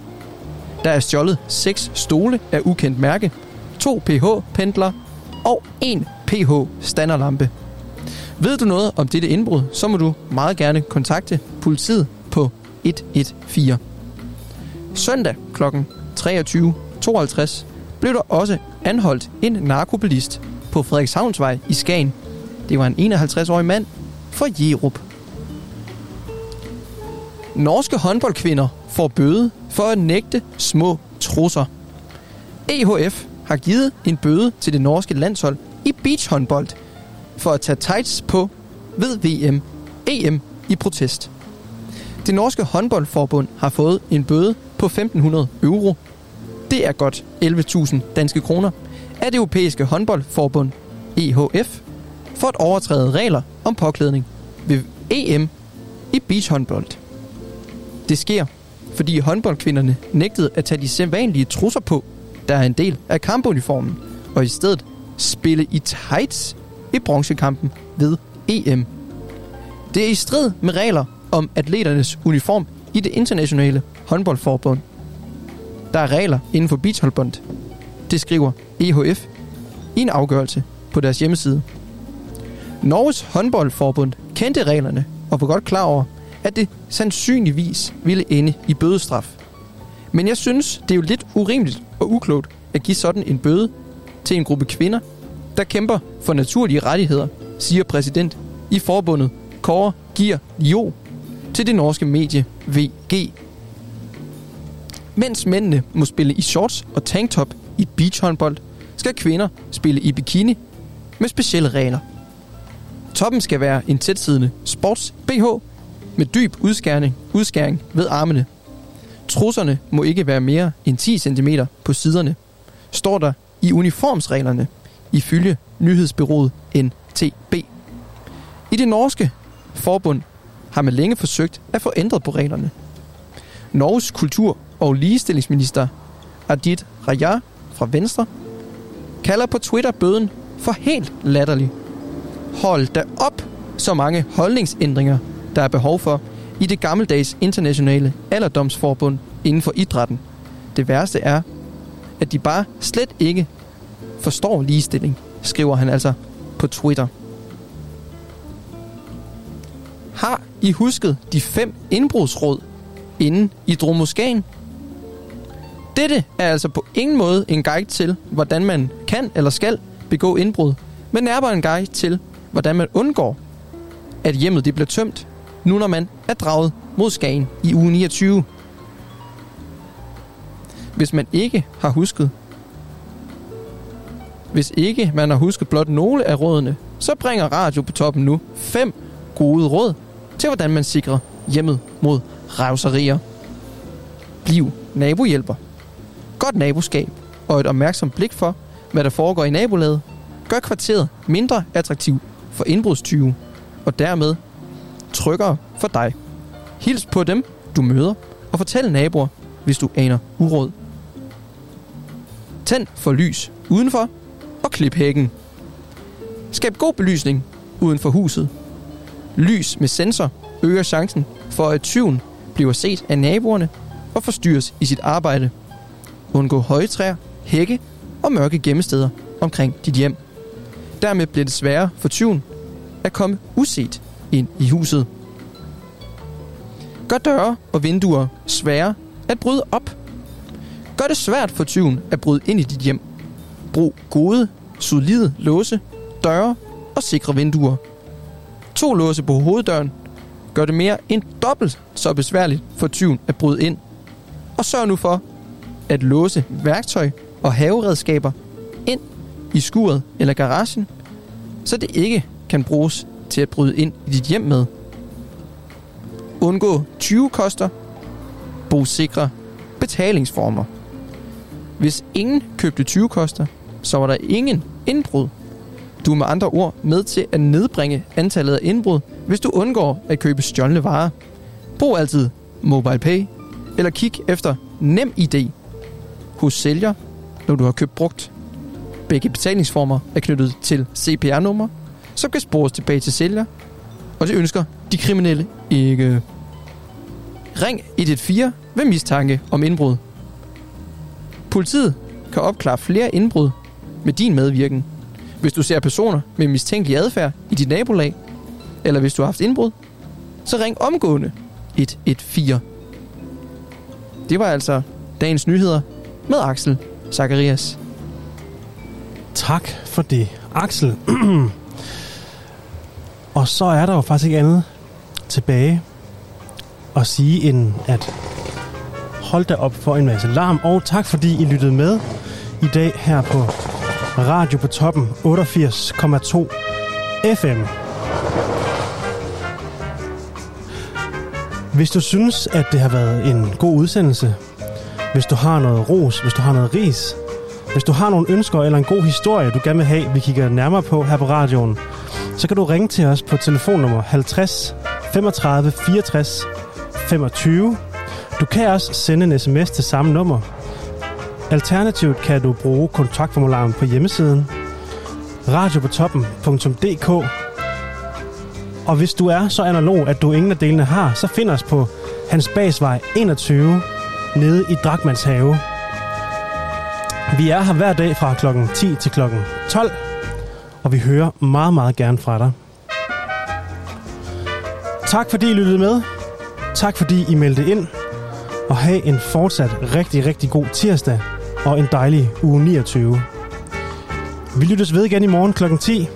Der er stjålet seks stole af ukendt mærke, to PH-pendler og en PH-standerlampe. Ved du noget om dette indbrud, så må du meget gerne kontakte politiet på 114. Søndag kl. 23.52 blev der også anholdt en narkobilist på Frederikshavnsvej i Skagen. Det var en 51-årig mand fra Jerup. Norske håndboldkvinder får bøde for at nægte små trusser. EHF har givet en bøde til det norske landshold i beachhåndbold for at tage tights på ved VM, EM i protest. Det norske håndboldforbund har fået en bøde på 1500 euro. Det er godt 11.000 danske kroner af det europæiske håndboldforbund EHF for at overtræde regler om påklædning ved EM i beachhåndbold. Det sker, fordi håndboldkvinderne nægtede at tage de sædvanlige trusser på, der er en del af kampuniformen, og i stedet spille i tights i bronzekampen ved EM. Det er i strid med regler om atleternes uniform i det internationale håndboldforbund. Der er regler inden for beachhåndbold. Det skriver EHF i en afgørelse på deres hjemmeside. Norges håndboldforbund kendte reglerne og var godt klar over, at det sandsynligvis ville ende i bødestraf. Men jeg synes, det er jo lidt urimeligt og uklogt at give sådan en bøde til en gruppe kvinder, der kæmper for naturlige rettigheder, siger præsident i forbundet Kåre Gier Jo til det norske medie VG. Mens mændene må spille i shorts og tanktop i beachhåndbold, skal kvinder spille i bikini med specielle regler. Toppen skal være en tætsiddende sports BH med dyb udskæring, udskæring ved armene. Trusserne må ikke være mere end 10 cm på siderne, står der i uniformsreglerne ifølge nyhedsbyrået NTB. I det norske forbund har man længe forsøgt at få ændret på reglerne. Norges kultur- og ligestillingsminister Adit Rajar fra Venstre kalder på Twitter bøden for helt latterlig. Hold da op, så mange holdningsændringer, der er behov for i det gammeldags internationale alderdomsforbund inden for idrætten. Det værste er, at de bare slet ikke forstår ligestilling, skriver han altså på Twitter. Har I husket de fem indbrudsråd inden i Dromoskan? Dette er altså på ingen måde en guide til, hvordan man kan eller skal begå indbrud, men nærmere en guide til, hvordan man undgår, at hjemmet det bliver tømt, nu når man er draget mod Skagen i uge 29. Hvis man ikke har husket, hvis ikke man har husket blot nogle af rådene, så bringer Radio på toppen nu fem gode råd til, hvordan man sikrer hjemmet mod revserier. Bliv nabohjælper. Godt naboskab og et opmærksomt blik for, hvad der foregår i nabolaget, gør kvarteret mindre attraktivt for indbrudstyve, og dermed tryggere for dig. Hils på dem, du møder, og fortæl naboer, hvis du aner uråd. Tænd for lys udenfor, og klip hækken. Skab god belysning uden for huset. Lys med sensor øger chancen for, at tyven bliver set af naboerne og forstyrres i sit arbejde. Undgå høje træer, hække og mørke gemmesteder omkring dit hjem. Dermed bliver det sværere for tyven at komme uset ind i huset. Gør døre og vinduer svære at bryde op. Gør det svært for tyven at bryde ind i dit hjem. Brug gode, solide låse, døre og sikre vinduer. To låse på hoveddøren gør det mere end dobbelt så besværligt for tyven at bryde ind. Og sørg nu for at låse værktøj og haveredskaber i skuret eller garagen, så det ikke kan bruges til at bryde ind i dit hjem med. Undgå 20 koster. Brug sikre betalingsformer. Hvis ingen købte 20 koster, så var der ingen indbrud. Du er med andre ord med til at nedbringe antallet af indbrud, hvis du undgår at købe stjålne varer. Brug altid MobilePay, eller kig efter Nem ID hos sælger, når du har købt brugt. Begge betalingsformer er knyttet til CPR-nummer, som kan spores tilbage til sælger, og det ønsker de kriminelle ikke. Ring 114 ved mistanke om indbrud. Politiet kan opklare flere indbrud med din medvirken. Hvis du ser personer med mistænkelig adfærd i dit nabolag, eller hvis du har haft indbrud, så ring omgående 114. Det var altså dagens nyheder med Axel Zacharias. Tak for det, Axel. og så er der jo faktisk ikke andet tilbage at sige end at hold da op for en masse larm. Og tak fordi I lyttede med i dag her på Radio på Toppen 88,2 FM. Hvis du synes, at det har været en god udsendelse, hvis du har noget ros, hvis du har noget ris, hvis du har nogle ønsker eller en god historie, du gerne vil have, vi kigger nærmere på her på radioen, så kan du ringe til os på telefonnummer 50 35 64 25. Du kan også sende en sms til samme nummer. Alternativt kan du bruge kontaktformularen på hjemmesiden radiopotoppen.dk Og hvis du er så analog, at du ingen af delene har, så find os på Hans Basvej 21 nede i Drakmans have. Vi er her hver dag fra klokken 10 til klokken 12, og vi hører meget, meget gerne fra dig. Tak fordi I lyttede med. Tak fordi I meldte ind. Og have en fortsat rigtig, rigtig god tirsdag og en dejlig uge 29. Vi lyttes ved igen i morgen klokken 10.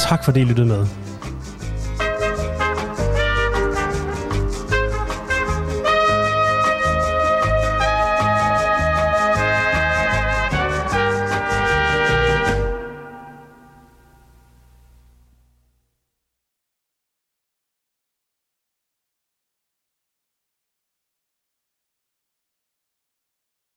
Tak fordi I lyttede med.